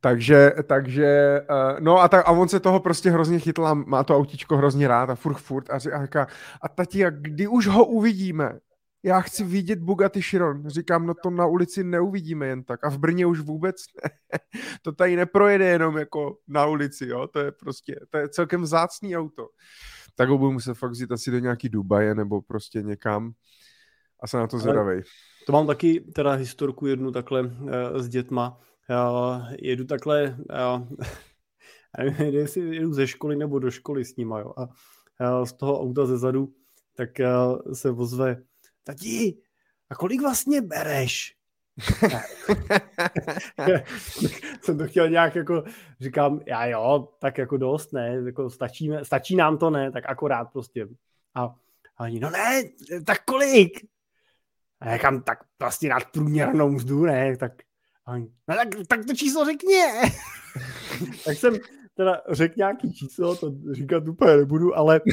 S2: takže, takže, uh, no a, tak, a on se toho prostě hrozně chytl a má to autíčko hrozně rád a furt furt a říká, a tati, a kdy už ho uvidíme? Já chci vidět Bugatti Chiron. Říkám, no to na ulici neuvidíme jen tak. A v Brně už vůbec ne. to tady neprojede jenom jako na ulici, jo. To je prostě, to je celkem vzácný auto. Tak ho budu muset fakt vzít asi do nějaký Dubaje nebo prostě někam. A se na to zvědavej.
S1: To mám taky teda historku jednu takhle uh, s dětma. Uh, jedu takhle, uh, nevím, jestli jedu ze školy nebo do školy s nima, jo. A uh, z toho auta ze zadu tak uh, se vozve tati, a kolik vlastně bereš? jsem to chtěl nějak jako, říkám, já jo, tak jako dost, ne, jako stačí, stačí nám to, ne, tak akorát prostě. A, a oni, no ne, tak kolik? A já říkám, tak vlastně nad průměrnou mzdu, ne, tak, a oni, no tak, tak to číslo řekni. tak jsem teda řekl nějaký číslo, to říkat úplně nebudu, ale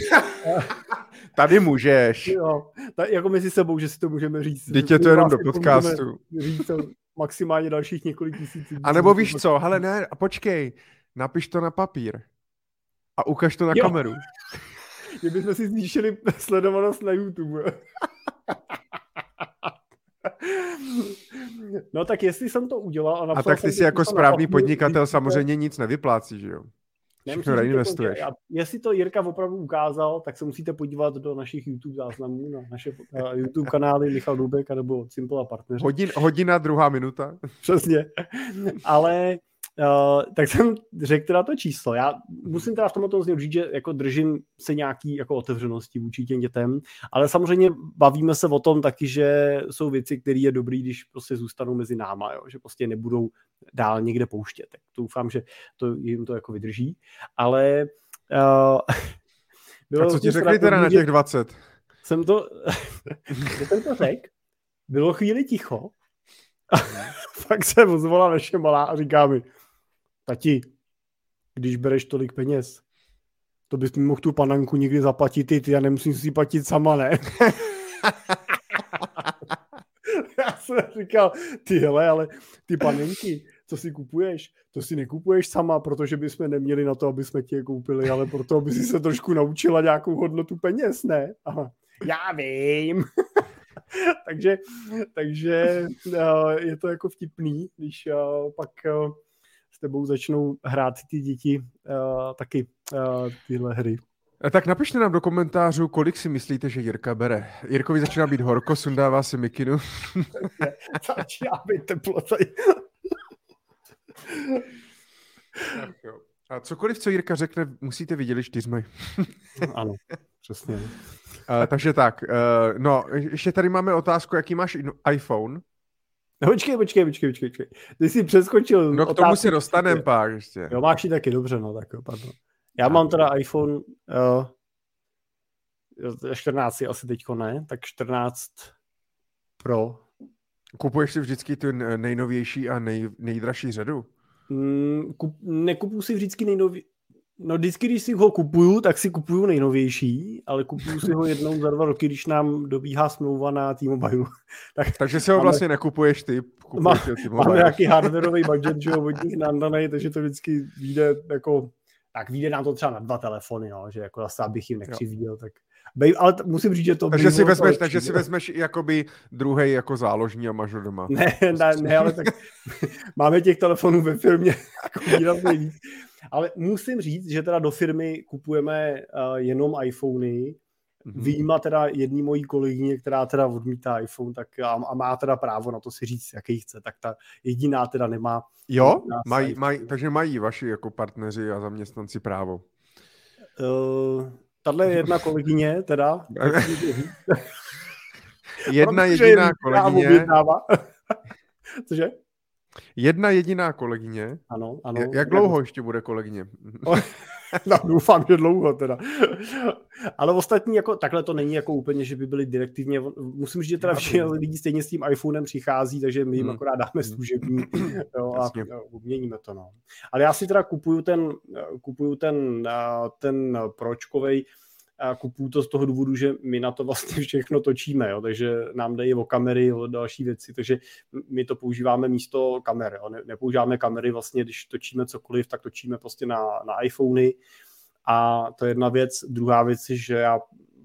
S2: Tady můžeš.
S1: Jo, tak jako mezi sebou, že si to můžeme říct.
S2: Teď je to jenom do podcastu.
S1: Říct to maximálně dalších několik tisíc.
S2: A nebo víš co, hele ne, a počkej, napiš to na papír a ukaž to na jo. kameru.
S1: Kdybychom si zvýšili sledovanost na YouTube. No tak jestli jsem to udělal...
S2: A, a tak ty si jako správný podnikatel samozřejmě nic nevyplácí, že jo? Všechno reinvestuješ.
S1: A jestli to Jirka opravdu ukázal, tak se musíte podívat do našich YouTube záznamů, na naše na YouTube kanály Michal Dubek nebo Simple a partneři.
S2: Hodin, hodina, druhá minuta.
S1: Přesně. Ale Uh, tak jsem řekl teda to číslo. Já musím teda v tomto tom říct, že jako držím se nějaký jako otevřenosti vůči těm dětem, ale samozřejmě bavíme se o tom taky, že jsou věci, které je dobrý, když prostě zůstanou mezi náma, jo? že prostě nebudou dál někde pouštět. Tak doufám, že to jim to jako vydrží, ale uh,
S2: bylo A co ti řekli teda na těch 20?
S1: Jsem to, jsem to řekl, bylo chvíli ticho, pak se ozvala naše malá a říká mi, tati, když bereš tolik peněz, to bys mi mohl tu pananku nikdy zaplatit ty, ty já nemusím si platit sama, ne? já jsem říkal, ty hele, ale ty panenky, co si kupuješ, to si nekupuješ sama, protože bychom neměli na to, aby jsme ti je koupili, ale proto, aby si se trošku naučila nějakou hodnotu peněz, ne? Aha. Já vím. takže, takže uh, je to jako vtipný, když uh, pak uh, s tebou začnou hrát ty děti uh, taky uh, tyhle hry.
S2: Tak napište nám do komentářů, kolik si myslíte, že Jirka bere. Jirkovi začíná být horko, sundává si mikinu.
S1: začíná být teplo tady.
S2: A cokoliv, co Jirka řekne, musíte vidět čtyřmi.
S1: ano, přesně. Uh,
S2: takže tak, uh, no, ještě tady máme otázku, jaký máš iPhone?
S1: No, počkej, počkej, počkej, počkej, počkej. Ty jsi přeskočil.
S2: No k tomu si dostaneme pak ještě.
S1: Jo, máš ji taky, dobře, no tak jo, pardon. Já tak. mám teda iPhone uh, 14 asi teďko ne, tak 14 Pro.
S2: Kupuješ si vždycky tu nejnovější a nej, nejdražší řadu?
S1: Mm, kup, nekupuju si vždycky nejnovější. No vždycky, když si ho kupuju, tak si kupuju nejnovější, ale kupuju si ho jednou za dva roky, když nám dobíhá smlouva na T-Mobile.
S2: tak takže si ho máme, vlastně nekupuješ ty,
S1: kupuješ má, Máme nějaký hardwareový budget, že ho od nich nandanej, takže to vždycky vyjde jako, tak vyjde nám to třeba na dva telefony, no, že jako zase abych jim nekřivděl, tak Bej, ale t- musím říct, že to...
S2: Takže si vezmeš, takže si vezmeš jakoby druhý jako záložní a máš ho doma.
S1: Ne, ne, ne, ale tak máme těch telefonů ve firmě jako výrazně víc. Ale musím říct, že teda do firmy kupujeme uh, jenom iPhony, Mm-hmm. Výjima teda jedný mojí kolegyně, která teda odmítá iPhone tak a, a má teda právo na to si říct, jaký chce, tak ta jediná teda nemá.
S2: Jo? Mají, mají, takže mají vaši jako partneři a zaměstnanci právo.
S1: Uh, Tahle je jedna kolegyně, teda.
S2: jedna jediná kolegyně.
S1: Cože?
S2: Jedna jediná kolegyně.
S1: Ano, ano.
S2: Jak dlouho ještě bude kolegyně?
S1: no, doufám, že dlouho teda. Ale ostatní, jako, takhle to není jako úplně, že by byli direktivně, musím říct, že teda všichni lidi stejně s tím iPhonem přichází, takže my jim hmm. akorát dáme hmm. služební jo, a obměníme to. No. Ale já si teda kupuju ten, kupuju ten, ten pročkovej, kupuju to z toho důvodu, že my na to vlastně všechno točíme, jo, takže nám dají o kamery, o další věci, takže my to používáme místo kamer, jo. Ne, nepoužíváme kamery vlastně, když točíme cokoliv, tak točíme prostě na, na iPhony a to je jedna věc. Druhá věc je, že já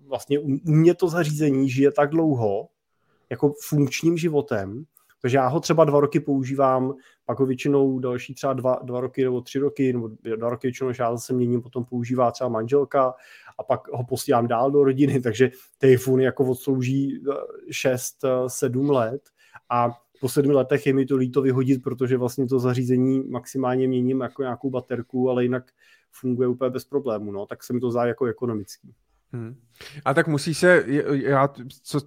S1: vlastně u mě to zařízení žije tak dlouho, jako funkčním životem, takže já ho třeba dva roky používám, pak ho většinou další třeba dva, dva roky nebo tři roky, nebo dva roky většinou, že já zase měním, potom používá třeba manželka a pak ho posílám dál do rodiny, takže iPhone jako odslouží 6-7 let a po sedmi letech je mi to líto vyhodit, protože vlastně to zařízení maximálně měním jako nějakou baterku, ale jinak funguje úplně bez problému, no, tak se mi to zdá jako ekonomický.
S2: Hmm. A tak musí se, já, co,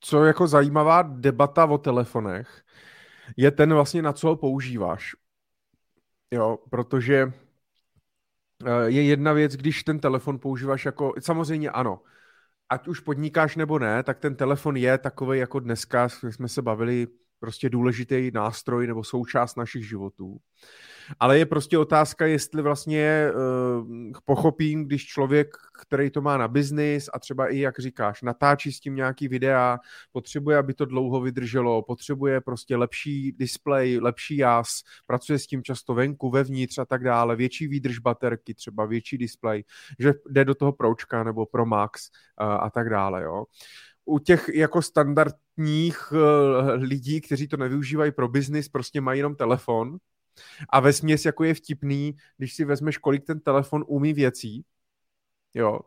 S2: co jako zajímavá debata o telefonech, je ten vlastně, na co ho používáš. Jo, protože eh, je jedna věc, když ten telefon používáš jako, samozřejmě ano, ať už podnikáš nebo ne, tak ten telefon je takový jako dneska, jsme se bavili, prostě důležitý nástroj nebo součást našich životů. Ale je prostě otázka, jestli vlastně uh, pochopím, když člověk, který to má na biznis a třeba i, jak říkáš, natáčí s tím nějaký videa, potřebuje, aby to dlouho vydrželo, potřebuje prostě lepší display, lepší jas, pracuje s tím často venku, vevnitř a tak dále, větší výdrž baterky, třeba větší display, že jde do toho Pročka nebo Pro Max uh, a tak dále, jo u těch jako standardních uh, lidí, kteří to nevyužívají pro biznis, prostě mají jenom telefon a ve směs jako je vtipný, když si vezmeš, kolik ten telefon umí věcí, jo,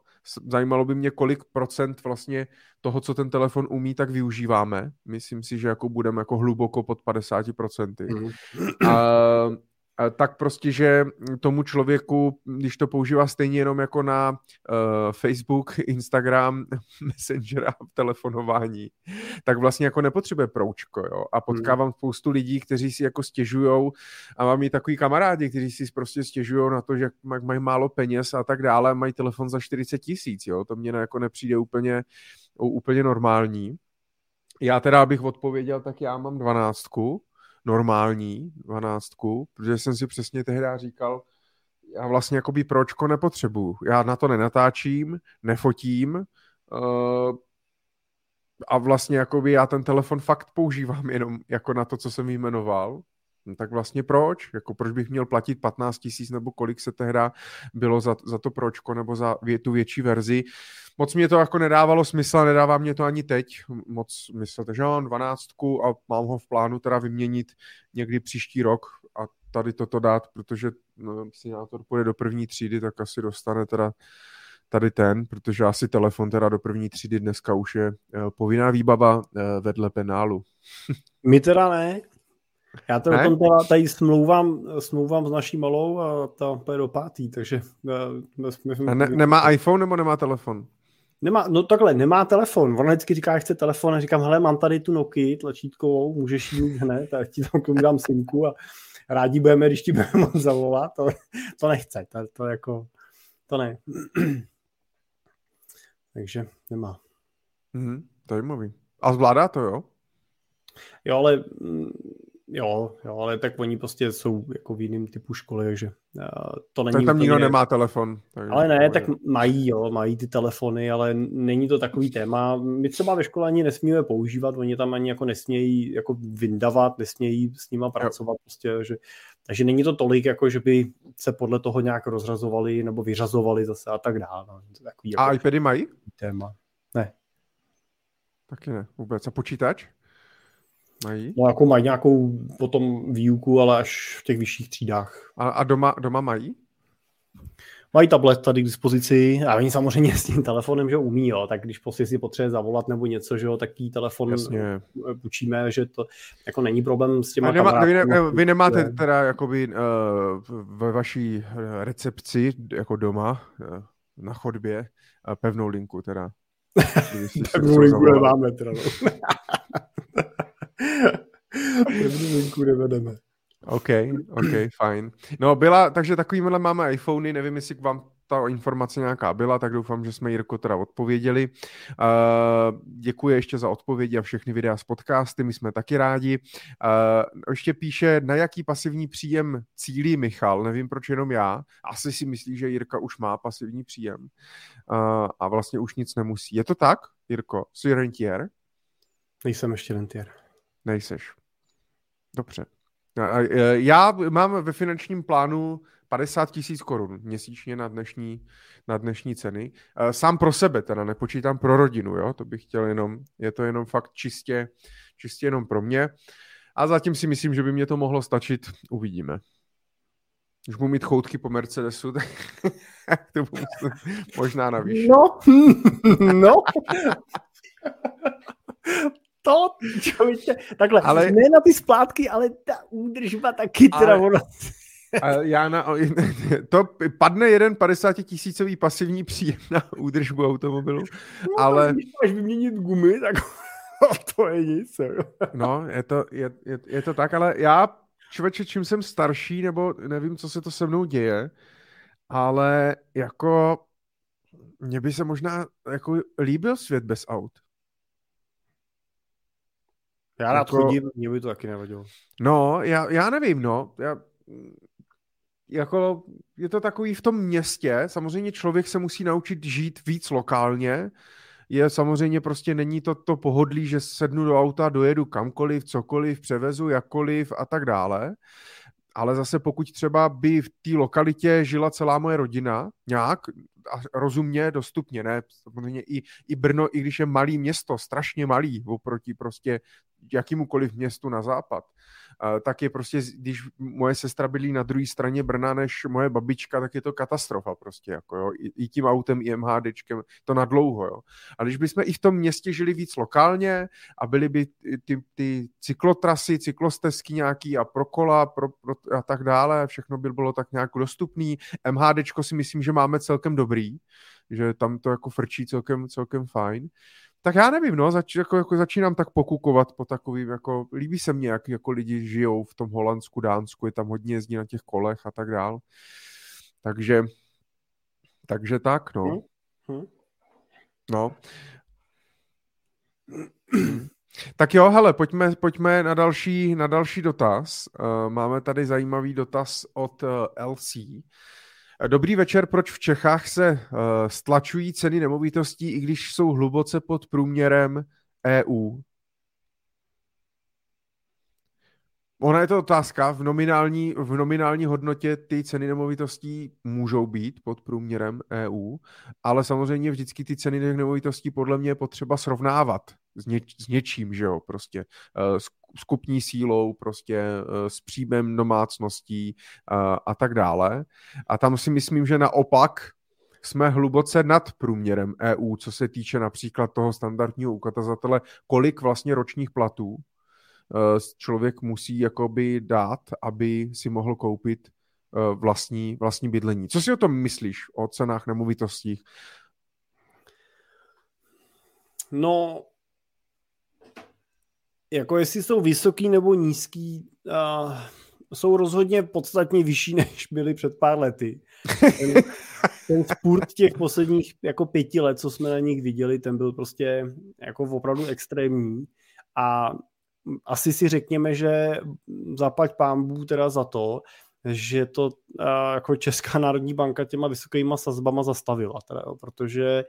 S2: zajímalo by mě, kolik procent vlastně toho, co ten telefon umí, tak využíváme. Myslím si, že jako budeme jako hluboko pod 50%. Mm. A, tak prostě, že tomu člověku, když to používá stejně jenom jako na uh, Facebook, Instagram, Messenger a telefonování, tak vlastně jako nepotřebuje proučko, jo. A potkávám hmm. spoustu lidí, kteří si jako stěžujou a mám i takový kamarádi, kteří si prostě stěžují na to, že mají málo peněz a tak dále, mají telefon za 40 tisíc, jo. To mě jako nepřijde úplně, úplně normální. Já teda, abych odpověděl, tak já mám dvanáctku, normální dvanáctku, protože jsem si přesně tehdy říkal, já vlastně jakoby pročko nepotřebuju. Já na to nenatáčím, nefotím uh, a vlastně jakoby já ten telefon fakt používám jenom jako na to, co jsem jmenoval. No tak vlastně proč? Jako proč bych měl platit 15 tisíc nebo kolik se tehda bylo za, za to pročko nebo za vě, tu větší verzi. Moc mě to jako nedávalo smysl a nedává mě to ani teď moc smysl. Takže mám 12 a mám ho v plánu teda vyměnit někdy příští rok a tady toto dát, protože no, sinátor půjde do první třídy, tak asi dostane teda tady ten, protože asi telefon teda do první třídy dneska už je eh, povinná výbava eh, vedle penálu.
S1: My teda ne, já to tom teda tady smlouvám, smlouvám s naší malou a ta půjde do pátý, takže...
S2: My, my, a ne, nemá iPhone nebo nemá telefon?
S1: Nemá, no takhle, nemá telefon. Ona vždycky říká, že chce telefon a říkám, hele, mám tady tu Nokia tlačítkovou, můžeš jí hned, tak ti tam tomu dám synku a rádi budeme, když ti budeme moc zavolat. To, to nechce, to, to jako, to ne. Takže nemá.
S2: Mhm, zajímavý. A zvládá to, jo?
S1: Jo, ale mm, Jo, jo, ale tak oni prostě jsou jako v jiném typu školy, takže uh, to není
S2: Tak tam nikdo nemá telefon. Takže
S1: ale ne, tak mají, jo, mají ty telefony, ale není to takový téma. My třeba ve škole ani nesmíme používat, oni tam ani jako nesmějí jako vyndavat, nesmějí s nima pracovat, jo. prostě, že, takže není to tolik, jako že by se podle toho nějak rozrazovali nebo vyřazovali zase a tak dále. No.
S2: Takový, jako a iPady mají?
S1: Téma. Ne.
S2: Taky ne, vůbec. A počítač? Mají?
S1: No jako mají nějakou potom výuku, ale až v těch vyšších třídách.
S2: A, a doma, doma mají?
S1: Mají tablet tady k dispozici a oni samozřejmě s tím telefonem, že umí, jo, tak když prostě si potřebuje zavolat nebo něco, že jo, tak tý telefon Jasně. učíme, že to jako není problém s těma
S2: nema, vy, ne, vy nemáte teda jakoby uh, ve vaší recepci jako doma uh, na chodbě uh, pevnou linku teda.
S1: pevnou linku nemáme teda. No. Pevnou linku nevedeme.
S2: OK, OK, fajn. No byla, takže takovýmhle máme iPhony, nevím, jestli k vám ta informace nějaká byla, tak doufám, že jsme Jirko teda odpověděli. Uh, děkuji ještě za odpovědi a všechny videa z podcasty, my jsme taky rádi. Uh, ještě píše, na jaký pasivní příjem cílí Michal, nevím proč jenom já, asi si myslí, že Jirka už má pasivní příjem uh, a vlastně už nic nemusí. Je to tak, Jirko? Jsi rentier?
S1: Nejsem ještě rentier.
S2: Nejseš. Dobře. Já mám ve finančním plánu 50 tisíc korun měsíčně na dnešní, na dnešní ceny. Sám pro sebe, teda nepočítám pro rodinu, jo? to bych chtěl jenom, je to jenom fakt čistě, čistě jenom pro mě. A zatím si myslím, že by mě to mohlo stačit, uvidíme. Když budu mít choutky po Mercedesu, tak to budu možná navíc.
S1: No, no to, člověče, takhle, ale, ne na ty splátky, ale ta údržba taky teda ona...
S2: já na, to padne jeden 50 tisícový pasivní příjem na údržbu automobilu, no, ale...
S1: Když máš vyměnit gumy, tak to je nic.
S2: no, je to, je, je, je to tak, ale já, člověče, čím jsem starší, nebo nevím, co se to se mnou děje, ale jako mně by se možná jako líbil svět bez aut.
S1: Já rád jako, chodím, mě by to taky nevadilo.
S2: No, já, já nevím, no. Já, jako je to takový v tom městě, samozřejmě člověk se musí naučit žít víc lokálně, je samozřejmě prostě není to to pohodlí, že sednu do auta, dojedu kamkoliv, cokoliv, převezu jakkoliv a tak dále. Ale zase pokud třeba by v té lokalitě žila celá moje rodina nějak rozumně, dostupně, ne? Samozřejmě i, i Brno, i když je malý město, strašně malý oproti prostě jakýmukoliv městu na západ, tak je prostě, když moje sestra bydlí na druhé straně Brna než moje babička, tak je to katastrofa prostě, jako jo, i, tím autem, i MHDčkem, to na dlouho, jo. A když bychom i v tom městě žili víc lokálně a byly by ty, ty cyklotrasy, cyklostezky nějaký a pro kola pro, pro, a tak dále, všechno by bylo tak nějak dostupný. MHDčko si myslím, že máme celkem dobrý, že tam to jako frčí celkem, celkem fajn tak já nevím, no, zač, jako, jako začínám tak pokukovat po takovým, jako líbí se mně, jak jako lidi žijou v tom Holandsku, Dánsku, je tam hodně jezdí na těch kolech a tak dál. Takže, takže tak, no. Hmm. Hmm. No. Tak jo, hele, pojďme, pojďme na, další, na další dotaz. Uh, máme tady zajímavý dotaz od uh, eh, LC. Dobrý večer, proč v Čechách se uh, stlačují ceny nemovitostí, i když jsou hluboce pod průměrem EU? Ona je to otázka, v nominální, v nominální hodnotě ty ceny nemovitostí můžou být pod průměrem EU, ale samozřejmě vždycky ty ceny nemovitostí podle mě je potřeba srovnávat s, něč, s něčím, že jo, prostě uh, s, kupní sílou, prostě uh, s příjmem domácností uh, a tak dále. A tam si myslím, že naopak jsme hluboce nad průměrem EU, co se týče například toho standardního ukazatele, kolik vlastně ročních platů člověk musí jakoby dát, aby si mohl koupit vlastní, vlastní bydlení. Co si o tom myslíš, o cenách nemovitostí?
S1: No, jako jestli jsou vysoký nebo nízký, uh, jsou rozhodně podstatně vyšší, než byly před pár lety. Ten, ten spurt těch posledních jako pěti let, co jsme na nich viděli, ten byl prostě jako opravdu extrémní. A asi si řekněme, že zaplať pámbu teda za to, že to a, jako Česká národní banka těma vysokýma sazbama zastavila, teda, jo, protože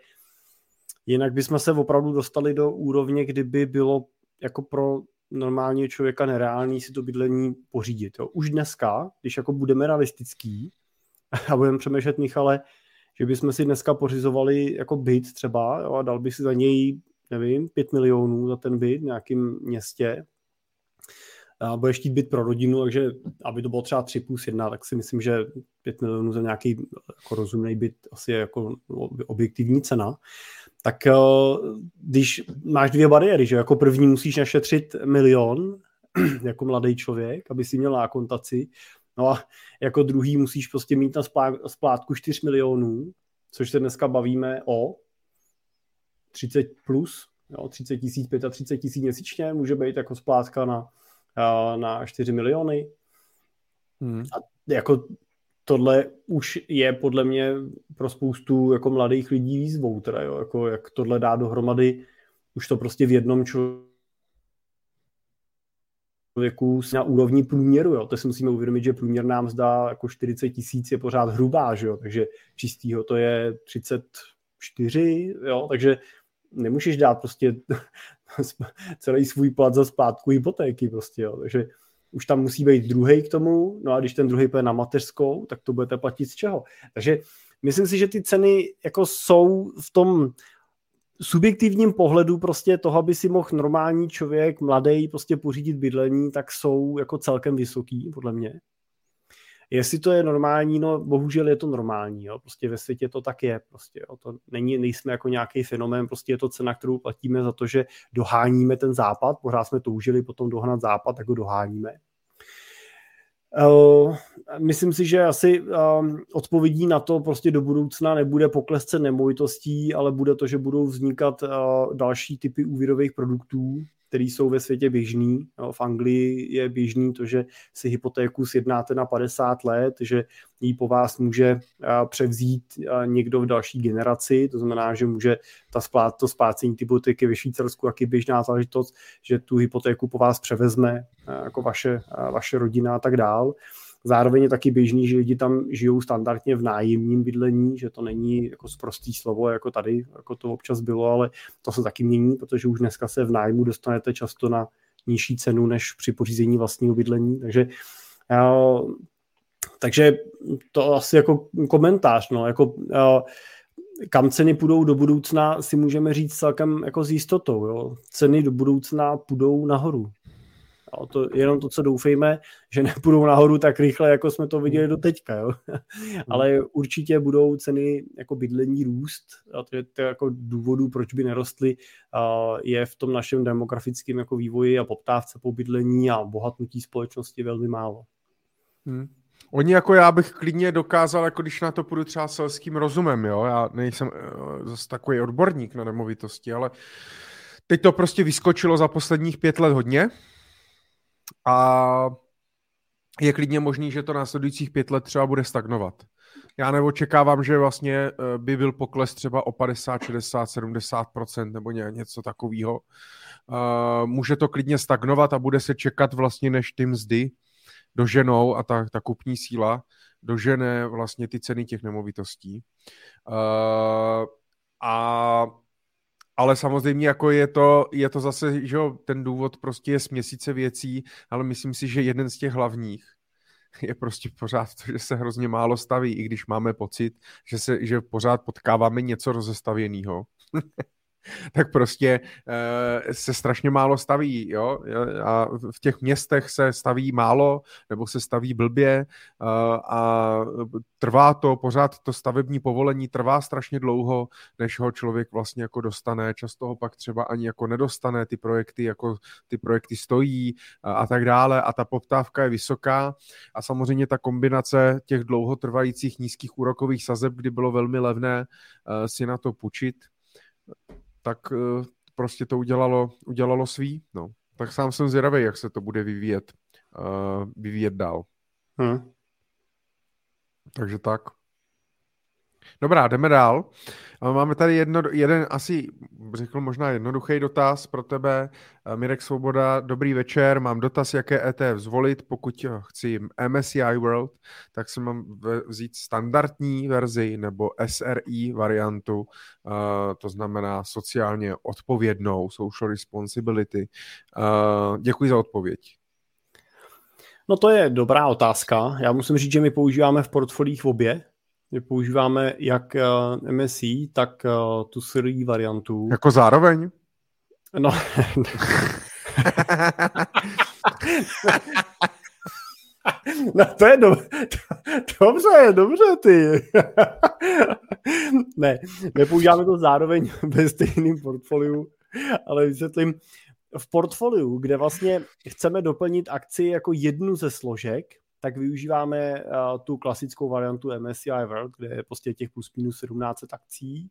S1: jinak bychom se opravdu dostali do úrovně, kdyby bylo jako pro normálního člověka nereálný si to bydlení pořídit. Jo. Už dneska, když jako budeme realistický a budeme přemýšlet, Michale, že bychom si dneska pořizovali jako byt třeba jo, a dal by si za něj, nevím, 5 milionů za ten byt v nějakém městě, a budeš chtít byt pro rodinu, takže aby to bylo třeba 3 plus 1, tak si myslím, že 5 milionů za nějaký jako rozumný byt asi je jako objektivní cena. Tak eh, když máš dvě bariéry, že jako první musíš našetřit milion jako mladý člověk, aby si měl nákontaci, no a jako druhý musíš prostě mít na splátku 4 milionů, což se dneska bavíme o 30 plus, jo, 30 tisíc, 35 tisíc měsíčně, může být jako splátka na na 4 miliony. Hmm. A jako tohle už je podle mě pro spoustu jako mladých lidí výzvou, teda, jo, jako jak tohle dá dohromady, už to prostě v jednom člověku na úrovni průměru, jo. To si musíme uvědomit, že průměr nám zdá jako 40 tisíc je pořád hrubá, že jo, takže čistýho to je 34, jo, takže nemůžeš dát prostě celý svůj plat za splátku hypotéky prostě, jo. takže už tam musí být druhý k tomu, no a když ten druhý půjde na mateřskou, tak to budete platit z čeho. Takže myslím si, že ty ceny jako jsou v tom subjektivním pohledu prostě toho, aby si mohl normální člověk, mladý, prostě pořídit bydlení, tak jsou jako celkem vysoký, podle mě. Jestli to je normální, no bohužel je to normální, jo. prostě ve světě to tak je, prostě, jo. to není, nejsme jako nějaký fenomén, prostě je to cena, kterou platíme za to, že doháníme ten západ, pořád jsme toužili potom dohnat západ, tak ho doháníme. Uh, myslím si, že asi um, odpovědí na to prostě do budoucna nebude pokles cen nemovitostí, ale bude to, že budou vznikat uh, další typy úvěrových produktů, které jsou ve světě běžný. V Anglii je běžný to, že si hypotéku sjednáte na 50 let, že ji po vás může převzít někdo v další generaci, to znamená, že může ta splát, to splácení hypotéky ve Švýcarsku, jak je běžná záležitost, že tu hypotéku po vás převezme jako vaše, vaše rodina a tak dál. Zároveň je taky běžný, že lidi tam žijou standardně v nájemním bydlení, že to není jako prostý slovo, jako tady, jako to občas bylo, ale to se taky mění, protože už dneska se v nájmu dostanete často na nižší cenu než při pořízení vlastního bydlení, takže takže to asi jako komentář, no, jako kam ceny půjdou do budoucna, si můžeme říct celkem jako s jistotou. Jo. Ceny do budoucna půjdou nahoru. Jo, to, jenom to, co doufejme, že nepůjdou nahoru tak rychle, jako jsme to viděli do teďka. Jo. Ale určitě budou ceny jako bydlení růst. A to je to jako důvodů, proč by nerostly, je v tom našem demografickém jako vývoji a poptávce po bydlení a bohatnutí společnosti velmi málo.
S2: Hmm. Oni jako já bych klidně dokázal, jako když na to půjdu třeba selským rozumem, jo, já nejsem uh, zase takový odborník na nemovitosti, ale teď to prostě vyskočilo za posledních pět let hodně, a je klidně možný, že to následujících pět let třeba bude stagnovat. Já neočekávám, že vlastně eh, by byl pokles třeba o 50, 60, 70% nebo něco takového. Eh, může to klidně stagnovat a bude se čekat vlastně, než ty mzdy doženou a ta, ta kupní síla dožene vlastně ty ceny těch nemovitostí. Eh, a ale samozřejmě jako je to, je to zase, že jo, ten důvod prostě je směsice věcí, ale myslím si, že jeden z těch hlavních je prostě pořád to, že se hrozně málo staví, i když máme pocit, že, se, že pořád potkáváme něco rozestavěného. Tak prostě e, se strašně málo staví, jo, a v těch městech se staví málo, nebo se staví blbě e, a trvá to, pořád to stavební povolení trvá strašně dlouho, než ho člověk vlastně jako dostane, často ho pak třeba ani jako nedostane, ty projekty jako ty projekty stojí a, a tak dále a ta poptávka je vysoká. A samozřejmě ta kombinace těch dlouhotrvajících nízkých úrokových sazeb, kdy bylo velmi levné si na to půjčit, tak eh, prostě to udělalo, udělalo svý. No. Tak sám jsem zvědavý, jak se to bude vyvíjet, uh, vyvíjet dál. Hmm. Takže tak. Dobrá, jdeme dál. Máme tady jedno, jeden asi, řekl možná jednoduchý dotaz pro tebe. Mirek Svoboda, dobrý večer, mám dotaz, jaké ETF zvolit, pokud chci MSCI World, tak si mám vzít standardní verzi nebo SRI variantu, to znamená sociálně odpovědnou, social responsibility. Děkuji za odpověď.
S1: No to je dobrá otázka. Já musím říct, že my používáme v portfolích obě, my používáme jak uh, MSI, tak uh, tu SRI variantu.
S2: Jako zároveň?
S1: No. No to je do... dobře, dobře ty. ne, nepoužíváme to zároveň ve stejném portfoliu, ale vysvětlím, v portfoliu, kde vlastně chceme doplnit akci jako jednu ze složek, tak využíváme uh, tu klasickou variantu MSCI World, kde je prostě těch plus minus 17 akcí.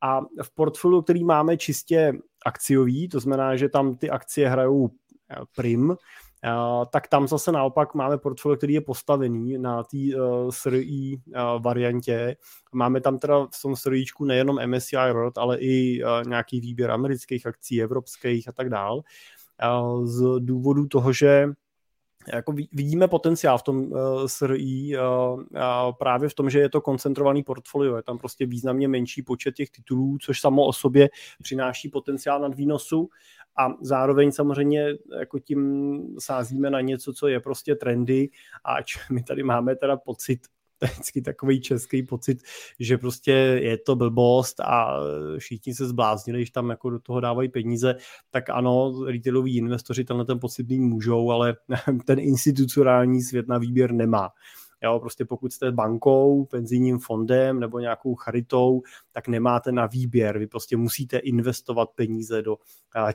S1: A v portfoliu, který máme čistě akciový, to znamená, že tam ty akcie hrajou eh, prim, Uh, tak tam zase naopak máme portfolio, který je postavený na té uh, SRI uh, variantě. Máme tam teda v tom SRIčku nejenom MSCI World, ale i uh, nějaký výběr amerických akcí, evropských a tak dál. Z důvodu toho, že jako vidíme potenciál v tom uh, SRI uh, uh, právě v tom, že je to koncentrovaný portfolio, je tam prostě významně menší počet těch titulů, což samo o sobě přináší potenciál nad výnosu. A zároveň samozřejmě jako tím sázíme na něco, co je prostě trendy a my tady máme teda pocit, vždycky takový český pocit, že prostě je to blbost a všichni se zbláznili, když tam jako do toho dávají peníze, tak ano, retailoví investoři tenhle ten pocit mít můžou, ale ten institucionální svět na výběr nemá. Jo, prostě pokud jste bankou, penzijním fondem nebo nějakou charitou, tak nemáte na výběr. Vy prostě musíte investovat peníze do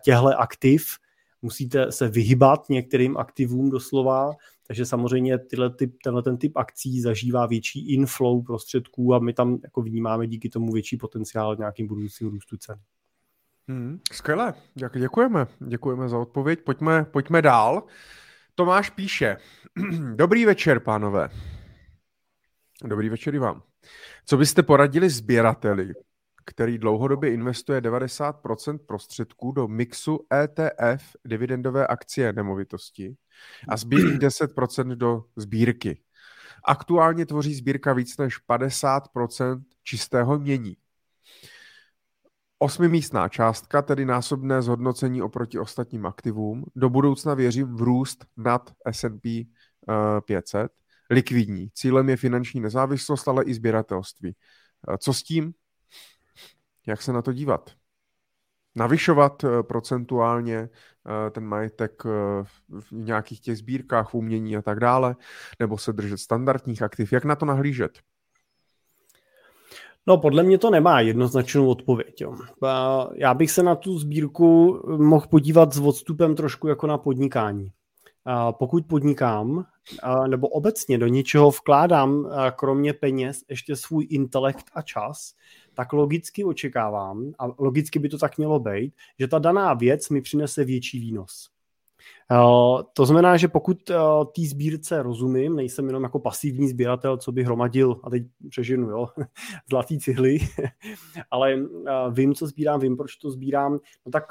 S1: těchto aktiv, musíte se vyhybat některým aktivům doslova, takže samozřejmě tyhle typ, tenhle ten typ akcí zažívá větší inflow prostředků a my tam jako vnímáme díky tomu větší potenciál nějakým budoucím růstu cen.
S2: Hmm, skvěle, děkujeme. Děkujeme za odpověď. Pojďme, pojďme dál. Tomáš píše, dobrý večer, pánové. Dobrý večer i vám. Co byste poradili sběrateli, který dlouhodobě investuje 90% prostředků do mixu ETF dividendové akcie nemovitosti a zbývá 10% do sbírky. Aktuálně tvoří sbírka víc než 50% čistého mění. Osmimístná částka, tedy násobné zhodnocení oproti ostatním aktivům. Do budoucna věřím v růst nad S&P 500 likvidní. Cílem je finanční nezávislost, ale i sběratelství. Co s tím? Jak se na to dívat? Navyšovat eh, procentuálně eh, ten majetek eh, v nějakých těch sbírkách, v umění a tak dále, nebo se držet standardních aktiv? Jak na to nahlížet?
S1: No, podle mě to nemá jednoznačnou odpověď. Jo. Já bych se na tu sbírku mohl podívat s odstupem trošku jako na podnikání pokud podnikám nebo obecně do něčeho vkládám kromě peněz ještě svůj intelekt a čas, tak logicky očekávám, a logicky by to tak mělo být, že ta daná věc mi přinese větší výnos. To znamená, že pokud té sbírce rozumím, nejsem jenom jako pasivní sběratel, co by hromadil, a teď přežinu, jo, zlatý cihly, ale vím, co sbírám, vím, proč to sbírám, no tak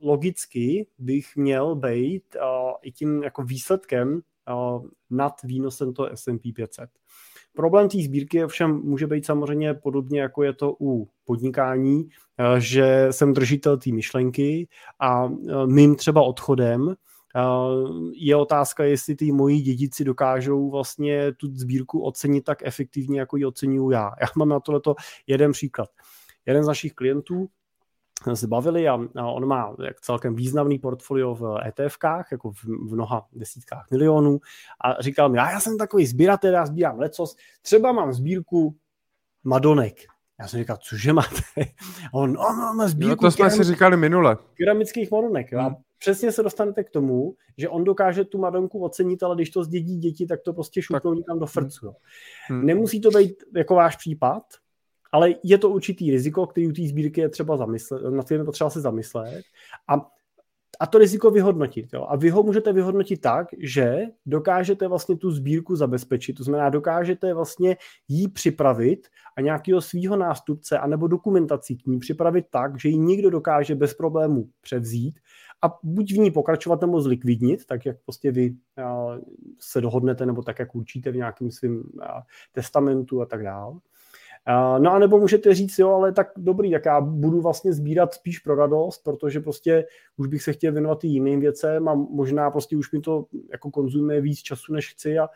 S1: logicky bych měl být i tím jako výsledkem nad výnosem toho S&P 500. Problém té sbírky ovšem může být samozřejmě podobně, jako je to u podnikání, že jsem držitel té myšlenky a mým třeba odchodem je otázka, jestli ty moji dědici dokážou vlastně tu sbírku ocenit tak efektivně, jako ji ocenuju já. Já mám na tohleto jeden příklad. Jeden z našich klientů se bavili a, a on má jak celkem významný portfolio v ETFkách, jako v, v mnoha desítkách milionů a říkal mi, já, já jsem takový sběratel, já sbírám lecos, třeba mám sbírku Madonek. Já jsem říkal, cože máte? A on, on, on má sbírku
S2: no, to jsme si říkali minule.
S1: Keramických Madonek. Hmm. A přesně se dostanete k tomu, že on dokáže tu Madonku ocenit, ale když to zdědí děti, tak to prostě šutnou někam do frcu. Hmm. Nemusí to být jako váš případ, ale je to určitý riziko, který u té sbírky je třeba zamyslet, na kterém je potřeba se zamyslet. A a to riziko vyhodnotit. Jo. A vy ho můžete vyhodnotit tak, že dokážete vlastně tu sbírku zabezpečit, to znamená, dokážete vlastně jí připravit a nějakého svého nástupce anebo dokumentací k ní připravit tak, že ji někdo dokáže bez problémů převzít a buď v ní pokračovat nebo zlikvidnit, tak jak prostě vy se dohodnete nebo tak, jak určíte v nějakém svém testamentu a tak dále. No a nebo můžete říct, jo, ale tak dobrý, tak já budu vlastně sbírat spíš pro radost, protože prostě už bych se chtěl věnovat i jiným věcem a možná prostě už mi to jako konzumuje víc času, než chci a,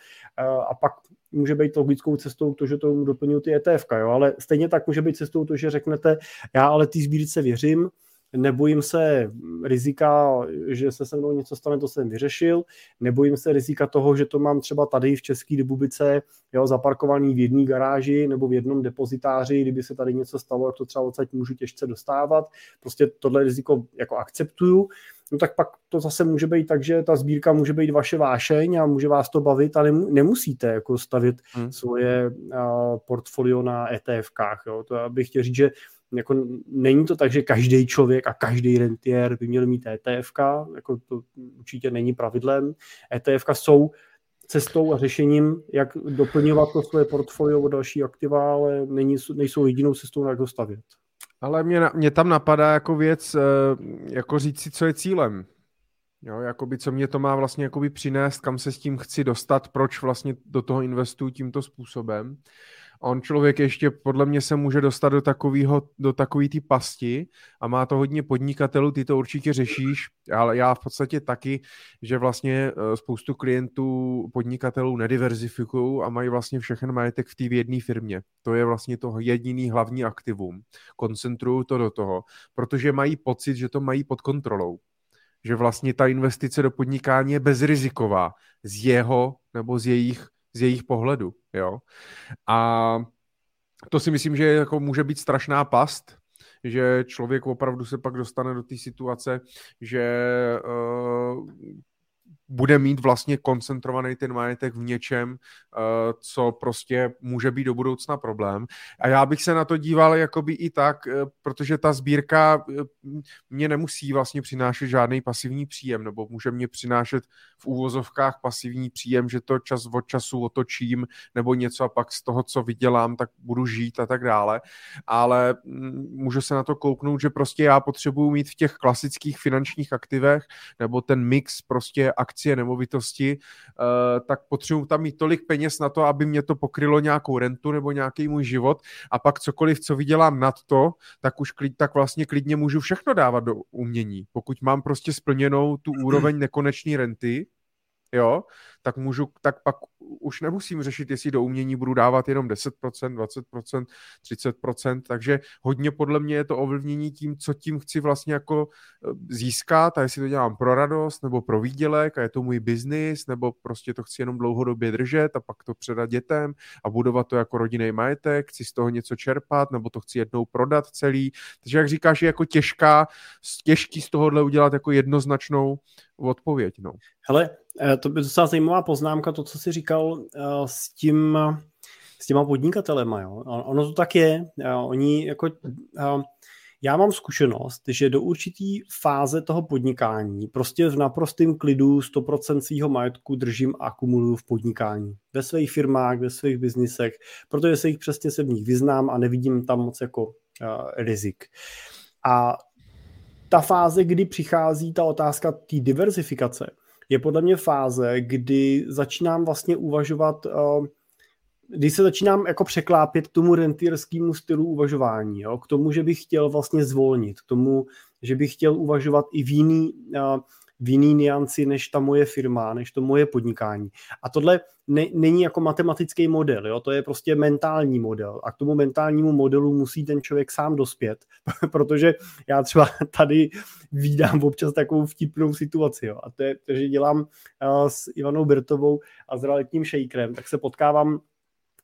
S1: a pak může být logickou cestou to, že to doplňují ty ETF, jo, ale stejně tak může být cestou to, že řeknete, já ale ty sbírce věřím, nebojím se rizika, že se se mnou něco stane, to jsem vyřešil, nebojím se rizika toho, že to mám třeba tady v České republice jo, zaparkovaný v jedné garáži nebo v jednom depozitáři, kdyby se tady něco stalo, jak to třeba odsaď můžu těžce dostávat, prostě tohle riziko jako akceptuju, no tak pak to zase může být tak, že ta sbírka může být vaše vášeň a může vás to bavit a nemusíte jako stavit hmm. svoje uh, portfolio na ETFkách. Jo. To bych chtěl říct, že jako není to tak, že každý člověk a každý rentier by měl mít ETF, jako to určitě není pravidlem. ETF jsou cestou a řešením, jak doplňovat to svoje portfolio o další aktiva, ale není, nejsou jedinou cestou, jak ho stavět.
S2: Ale mě, mě tam napadá jako věc, eh, jako říct si, co je cílem. Jo, jakoby, co mě to má vlastně jakoby přinést, kam se s tím chci dostat, proč vlastně do toho investuju tímto způsobem on člověk ještě podle mě se může dostat do takového, do takový ty pasti a má to hodně podnikatelů, ty to určitě řešíš, ale já v podstatě taky, že vlastně eh, spoustu klientů podnikatelů nediverzifikují a mají vlastně všechen majetek v té jedné firmě. To je vlastně to jediný hlavní aktivum. Koncentrují to do toho, protože mají pocit, že to mají pod kontrolou že vlastně ta investice do podnikání je bezriziková z jeho nebo z jejich z jejich pohledu, jo. A to si myslím, že jako může být strašná past, že člověk opravdu se pak dostane do té situace, že uh, bude mít vlastně koncentrovaný ten majetek v něčem, eh, co prostě může být do budoucna problém. A já bych se na to díval jakoby i tak, eh, protože ta sbírka eh, mě nemusí vlastně přinášet žádný pasivní příjem, nebo může mě přinášet v úvozovkách pasivní příjem, že to čas od času otočím, nebo něco a pak z toho, co vydělám, tak budu žít a tak dále. Ale mm, můžu se na to kouknout, že prostě já potřebuju mít v těch klasických finančních aktivech, nebo ten mix prostě akcí akcie, nemovitosti, eh, tak potřebuji tam mít tolik peněz na to, aby mě to pokrylo nějakou rentu nebo nějaký můj život a pak cokoliv, co vydělám nad to, tak už klid, tak vlastně klidně můžu všechno dávat do umění. Pokud mám prostě splněnou tu úroveň nekonečné renty, jo, tak můžu, tak pak už nemusím řešit, jestli do umění budu dávat jenom 10%, 20%, 30%, takže hodně podle mě je to ovlivnění tím, co tím chci vlastně jako eh, získat a jestli to dělám pro radost nebo pro výdělek a je to můj biznis, nebo prostě to chci jenom dlouhodobě držet a pak to předat dětem a budovat to jako rodinný majetek, chci z toho něco čerpat, nebo to chci jednou prodat celý. Takže jak říkáš, je jako těžká, těžký z tohohle udělat jako jednoznačnou odpověď. No.
S1: Hele, eh, to by docela zajímavá poznámka, to, co jsi říkal eh, s tím, s těma podnikatelema. Jo. Ono to tak je. Eh, oni jako, já mám zkušenost, že do určitý fáze toho podnikání prostě v naprostém klidu 100% svého majetku držím a akumuluju v podnikání. Ve svých firmách, ve svých biznisech, protože se jich přesně se v nich vyznám a nevidím tam moc jako rizik. A ta fáze, kdy přichází ta otázka té diverzifikace, je podle mě fáze, kdy začínám vlastně uvažovat, uh, kdy se začínám jako překlápět k tomu rentierskému stylu uvažování, jo? k tomu, že bych chtěl vlastně zvolnit, k tomu, že bych chtěl uvažovat i v jiný, uh, v jiný nianci než ta moje firma, než to moje podnikání. A tohle ne, není jako matematický model, jo? to je prostě mentální model a k tomu mentálnímu modelu musí ten člověk sám dospět, protože já třeba tady vídám občas takovou vtipnou situaci jo? a to je, že dělám uh, s Ivanou Bertovou a s realitním šejkrem, tak se potkávám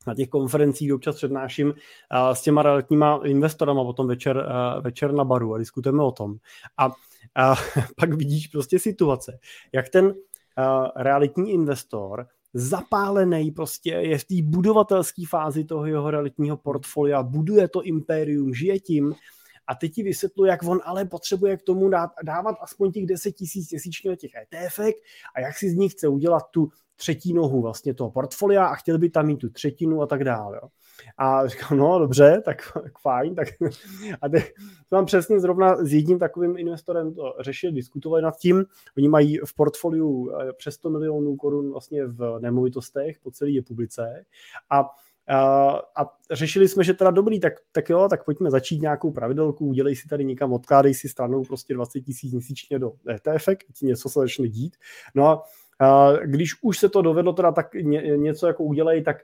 S1: na těch konferencích občas přednáším s těma realitníma investorama potom večer, večer na baru a diskutujeme o tom. A a pak vidíš prostě situace, jak ten realitní investor zapálený prostě je v té budovatelské fázi toho jeho realitního portfolia, buduje to impérium, žije tím a teď ti vysvětlu, jak on ale potřebuje k tomu dát, dávat aspoň těch 10 tisíc měsíčně těch ETF a jak si z nich chce udělat tu třetí nohu vlastně toho portfolia a chtěl by tam mít tu třetinu a tak dále. Jo. A říkám, no dobře, tak, tak fajn. Tak, a teď mám přesně zrovna s jedním takovým investorem to řešil, diskutovali nad tím. Oni mají v portfoliu eh, přes 100 milionů korun vlastně v nemovitostech po celé republice a a řešili jsme, že teda dobrý, tak, tak jo, tak pojďme začít nějakou pravidelku, udělej si tady někam, odkládej si stranou prostě 20 tisíc měsíčně do ETF, ti něco se začne dít. No a když už se to dovedlo teda tak ně, něco jako udělej, tak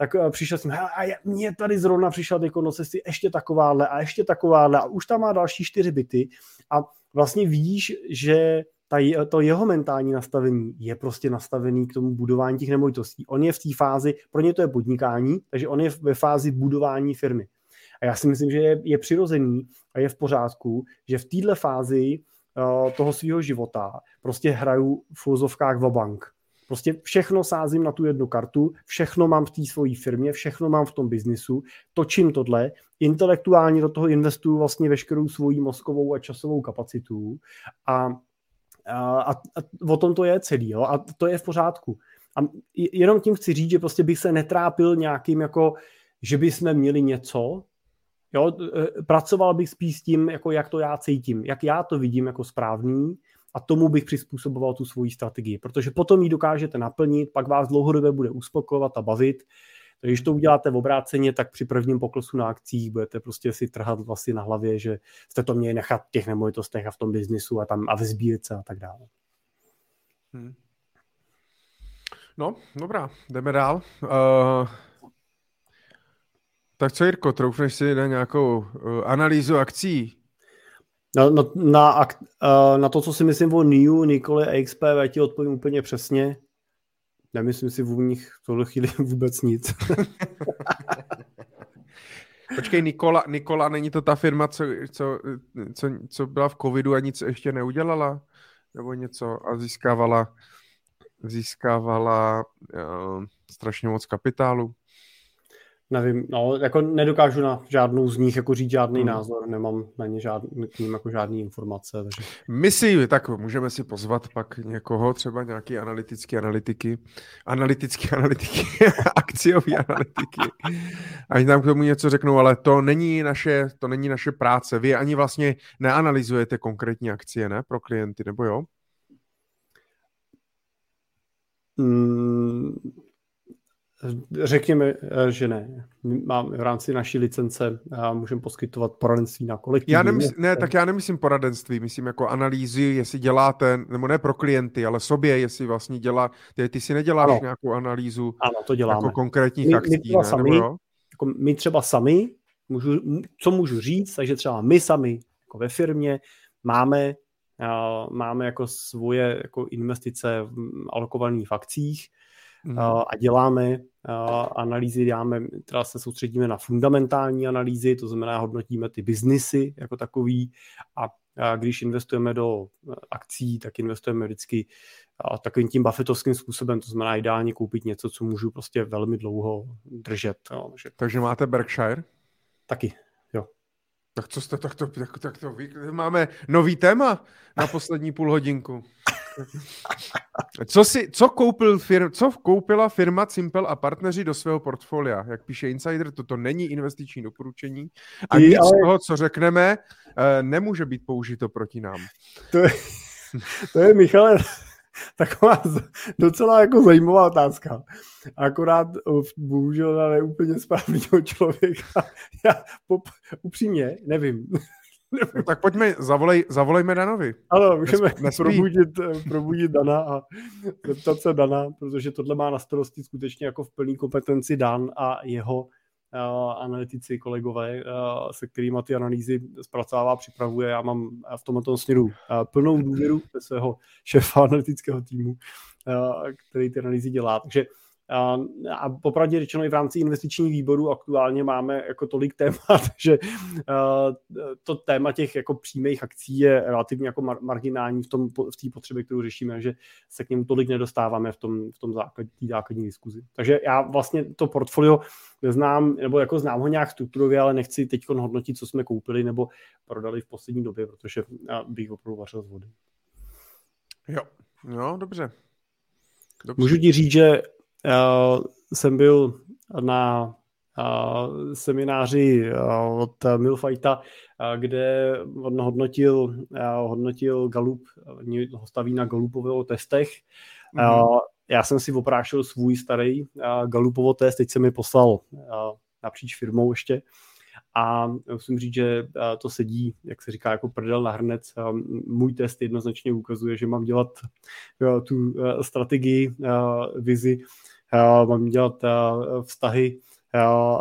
S1: tak eh, přišel jsem, a mě tady zrovna přišel jako no si ještě takováhle a ještě takováhle a už tam má další čtyři byty a vlastně vidíš, že ta, to jeho mentální nastavení je prostě nastavený k tomu budování těch nemovitostí. On je v té fázi, pro ně to je podnikání, takže on je ve fázi budování firmy. A já si myslím, že je, je přirozený a je v pořádku, že v této fázi toho svého života prostě hraju v fulzovkách v bank. Prostě všechno sázím na tu jednu kartu, všechno mám v té svojí firmě, všechno mám v tom biznisu, točím tohle, intelektuálně do toho investuju vlastně veškerou svoji mozkovou a časovou kapacitu a, a, a, a o tom to je celý, jo? a to je v pořádku. A jenom tím chci říct, že prostě bych se netrápil nějakým jako, že bychom měli něco, jo? E, pracoval bych spíš s tím, jako jak to já cítím, jak já to vidím jako správný, a tomu bych přizpůsoboval tu svoji strategii, protože potom ji dokážete naplnit, pak vás dlouhodobě bude uspokojovat a bavit. Takže když to uděláte v obráceně, tak při prvním poklesu na akcích budete prostě si trhat vlastně na hlavě, že jste to měli nechat v těch nemovitostech a v tom biznisu a tam a ve sbírce a tak dále. Hmm.
S2: No, dobrá, jdeme dál. Uh, tak co, Jirko, troufneš si na nějakou uh, analýzu akcí
S1: na, na, na, eh, na to, co si myslím o NIU, Nikoli a XP, já ti odpovím úplně přesně. Nemyslím si v nich v tohle chvíli vůbec nic.
S2: Počkej, Nikola, Nikola, není to ta firma, co, co, co, co byla v covidu a nic ještě neudělala? Nebo něco a získávala, získávala uh, strašně moc kapitálu?
S1: Nevím, no, jako nedokážu na žádnou z nich jako říct žádný hmm. názor, nemám na ně žádný, k ním jako žádný informace. Takže...
S2: My si, tak můžeme si pozvat pak někoho, třeba nějaký analytický analytiky, analytický analytiky, akciový analytiky. Ani tam k tomu něco řeknou, ale to není naše, to není naše práce. Vy ani vlastně neanalyzujete konkrétní akcie, ne, pro klienty, nebo jo?
S1: Mm, Řekněme, eh, že ne. Mám v rámci naší licence a můžeme poskytovat poradenství na kolektivní.
S2: Já nemysl, ne, tak já nemyslím poradenství, myslím jako analýzy, jestli děláte, nebo ne pro klienty, ale sobě, jestli vlastně dělá, ty, ty si neděláš ano. nějakou analýzu
S1: ano, to děláme.
S2: jako konkrétních my, akcí, my třeba
S1: ne? Sami, jako my třeba sami, můžu, co můžu říct, takže třeba my sami jako ve firmě máme, uh, máme jako svoje jako investice alokované v akcích, mm. a děláme analýzy, děláme, teda se soustředíme na fundamentální analýzy, to znamená hodnotíme ty biznisy jako takový a když investujeme do e, akcí, tak investujeme vždycky takovým tím buffetovským způsobem, to znamená ideálně koupit něco, co můžu prostě velmi dlouho držet. Jo.
S2: Takže máte Berkshire?
S1: Taky, jo.
S2: Tak co jste, tak to, tak, tak to máme nový téma na poslední půl hodinku. Co, si, co, koupil fir, co koupila firma Simple a partneři do svého portfolia? Jak píše Insider, toto není investiční doporučení a nic ale... z toho, co řekneme, eh, nemůže být použito proti nám.
S1: To je, to je Michale, taková docela jako zajímavá otázka. Akorát bohužel na neúplně správného člověka. Já pop, upřímně nevím.
S2: No, tak pojďme, zavolej, zavolejme Danovi.
S1: Ano, můžeme Nespí. probudit, probudit Dana a zeptat se Dana, protože tohle má na starosti skutečně jako v plný kompetenci Dan a jeho uh, analytici, kolegové, uh, se kterými ty analýzy zpracovává, připravuje. Já mám v tomto směru uh, plnou důvěru ve svého šéfa analytického týmu, uh, který ty analýzy dělá. Takže A, a popravdě řečeno i v rámci investičních výborů aktuálně máme jako tolik témat, že to téma těch jako přímých akcí je relativně jako marginální v tom v té potřebě, kterou řešíme, že se k němu tolik nedostáváme v tom, v tom základ, základní diskuzi. Takže já vlastně to portfolio neznám, nebo jako znám ho nějak strukturově, ale nechci teď hodnotit, co jsme koupili nebo prodali v poslední době, protože bych opravdu vařil z vody.
S2: Jo, no dobře.
S1: dobře. Můžu ti říct, že uh, jsem byl na uh, semináři uh, od Milfighta, uh, kde on hodnotil, uh, hodnotil Galup, ho staví na Galupového testech. Mm-hmm. Uh, já jsem si oprášil svůj starý uh, Galupovo test, teď jsem mi poslal uh, napříč firmou ještě a musím říct, že to sedí, jak se říká, jako prdel na hrnec. Můj test jednoznačně ukazuje, že mám dělat tu strategii, vizi, mám dělat vztahy,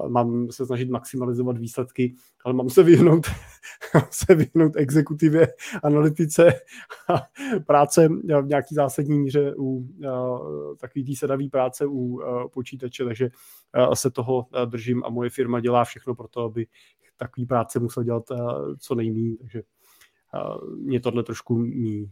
S1: mám se snažit maximalizovat výsledky, ale mám se vyhnout, mám se vyhnout exekutivě, analytice a práce v nějaký zásadní míře u takový tý sedavý práce u počítače, takže se toho držím a moje firma dělá všechno pro to, aby takový práce musel dělat co nejméně, takže mě tohle trošku mí.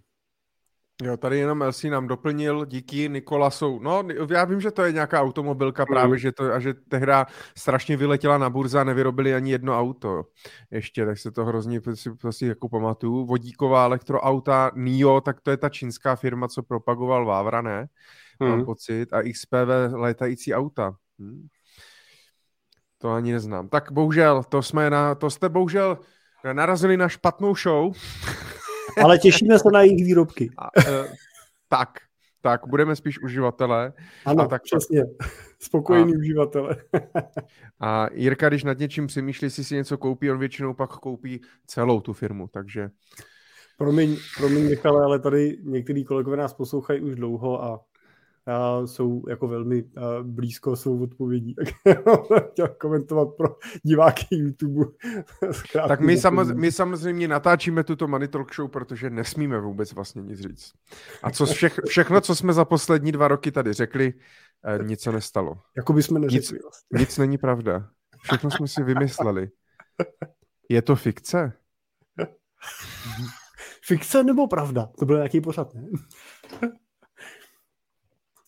S2: Jo, tady jenom Elsi nám doplnil, díky Nikolasou. No, já vím, že to je nějaká automobilka mm. právě, že to, a že tehda strašně vyletěla na burza a nevyrobili ani jedno auto. Ještě, tak se to hrozně si, si jako pamatuju. Vodíková elektroauta NIO, tak to je ta čínská firma, co propagoval Vávra, ne? Mm. Mám pocit. A XPV létající auta. Hm. To ani neznám. Tak bohužel, to jsme na, to jste bohužel narazili na špatnou show.
S1: Ale těšíme se na jejich výrobky. A, uh,
S2: tak, tak, budeme spíš uživatelé.
S1: Ano, a tak, přesně. Spokojení a, uživatelé.
S2: a Jirka, když nad něčím přemýšlí, jestli si něco koupí, on většinou pak koupí celou tu firmu, takže...
S1: Promiň, promiň Michale, ale tady některý kolegové nás poslouchají už dlouho a jsou jako velmi blízko svou odpovědí. Tak chtěl komentovat pro diváky YouTube.
S2: tak my, samoz, my samozřejmě natáčíme tuto Money Talk Show, protože nesmíme vůbec vlastně nic říct. A co vše, všechno, co jsme za poslední dva roky tady řekli, eh, nic se nestalo.
S1: Jako bychom neřekli.
S2: Nic, vlastně. nic není pravda. Všechno jsme si vymysleli. Je to fikce?
S1: Fikce nebo pravda? To byl nějaký pořad, ne?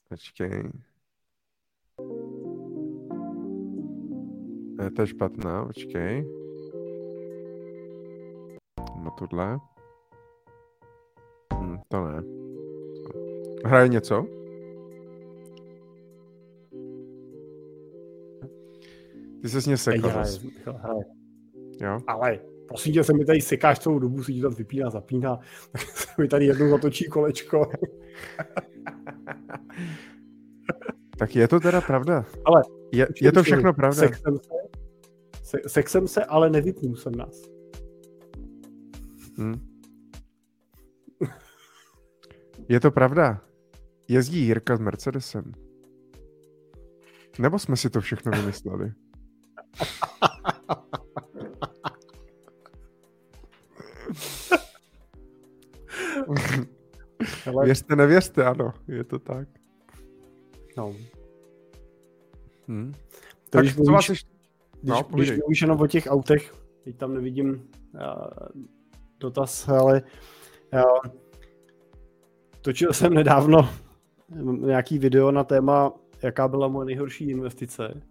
S2: Počkej. Je to špatná, počkej. No tohle. Hm, to ne. Hraje něco? Ty se s ně sekl.
S1: Jo? Ale prosím tě, se mi tady sekáš celou dobu, si ti tam vypíná, zapíná, tak se mi tady jednou zatočí kolečko.
S2: tak je to teda pravda.
S1: Ale
S2: je, je to všechno pravda.
S1: Sexem se, se, sexem se ale nevypnul jsem nás. Hmm.
S2: Je to pravda. Jezdí Jirka s Mercedesem. Nebo jsme si to všechno vymysleli? Ale... Věřte, nevěřte, ano, je to tak.
S1: No.
S2: Hmm. To tak co vás ještě...
S1: No, když, když mluvíš jenom o těch autech, teď tam nevidím uh, dotaz, ale uh, točil jsem nedávno nějaký video na téma, jaká byla moje nejhorší investice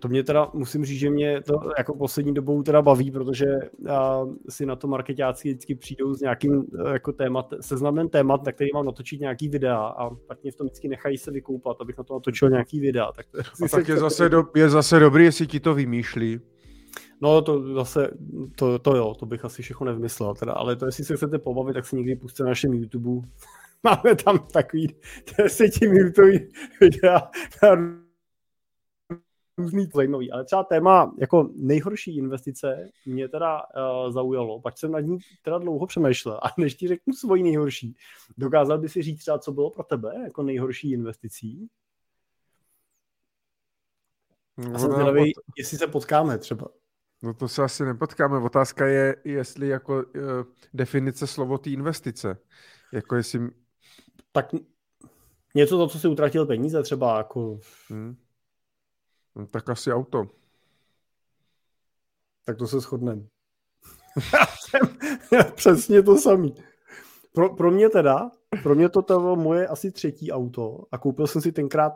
S1: to mě teda, musím říct, že mě to jako poslední dobou teda baví, protože a, si na to marketáci vždycky přijdou s nějakým jako témat, seznamem témat, na který mám natočit nějaký videa a pak mě v tom vždycky nechají se vykoupat, abych na to natočil nějaký videa. Tak, to
S2: a tak je zase, do, je zase dobrý, jestli ti to vymýšlí.
S1: No to zase, to, to jo, to bych asi všechno nevymyslel, teda, ale to jestli se chcete pobavit, tak si někdy puste na našem YouTube. Máme tam takový desetiminutový videa na různý zajímavý, ale třeba téma jako nejhorší investice mě teda uh, zaujalo, pak jsem nad ní teda dlouho přemýšlel a než ti řeknu svoji nejhorší, dokázal by si říct třeba, co bylo pro tebe jako nejhorší investicí? No, jsem zvědavý, no, jestli se potkáme třeba.
S2: No to se asi nepotkáme. Otázka je, jestli jako uh, definice slovo té investice. Jako jestli...
S1: Tak Něco, za co si utratil peníze třeba, jako...
S2: Hmm. No, tak asi auto.
S1: Tak to se shodneme. Já jsem přesně to samý. Pro, pro mě teda, pro mě to bylo moje asi třetí auto a koupil jsem si tenkrát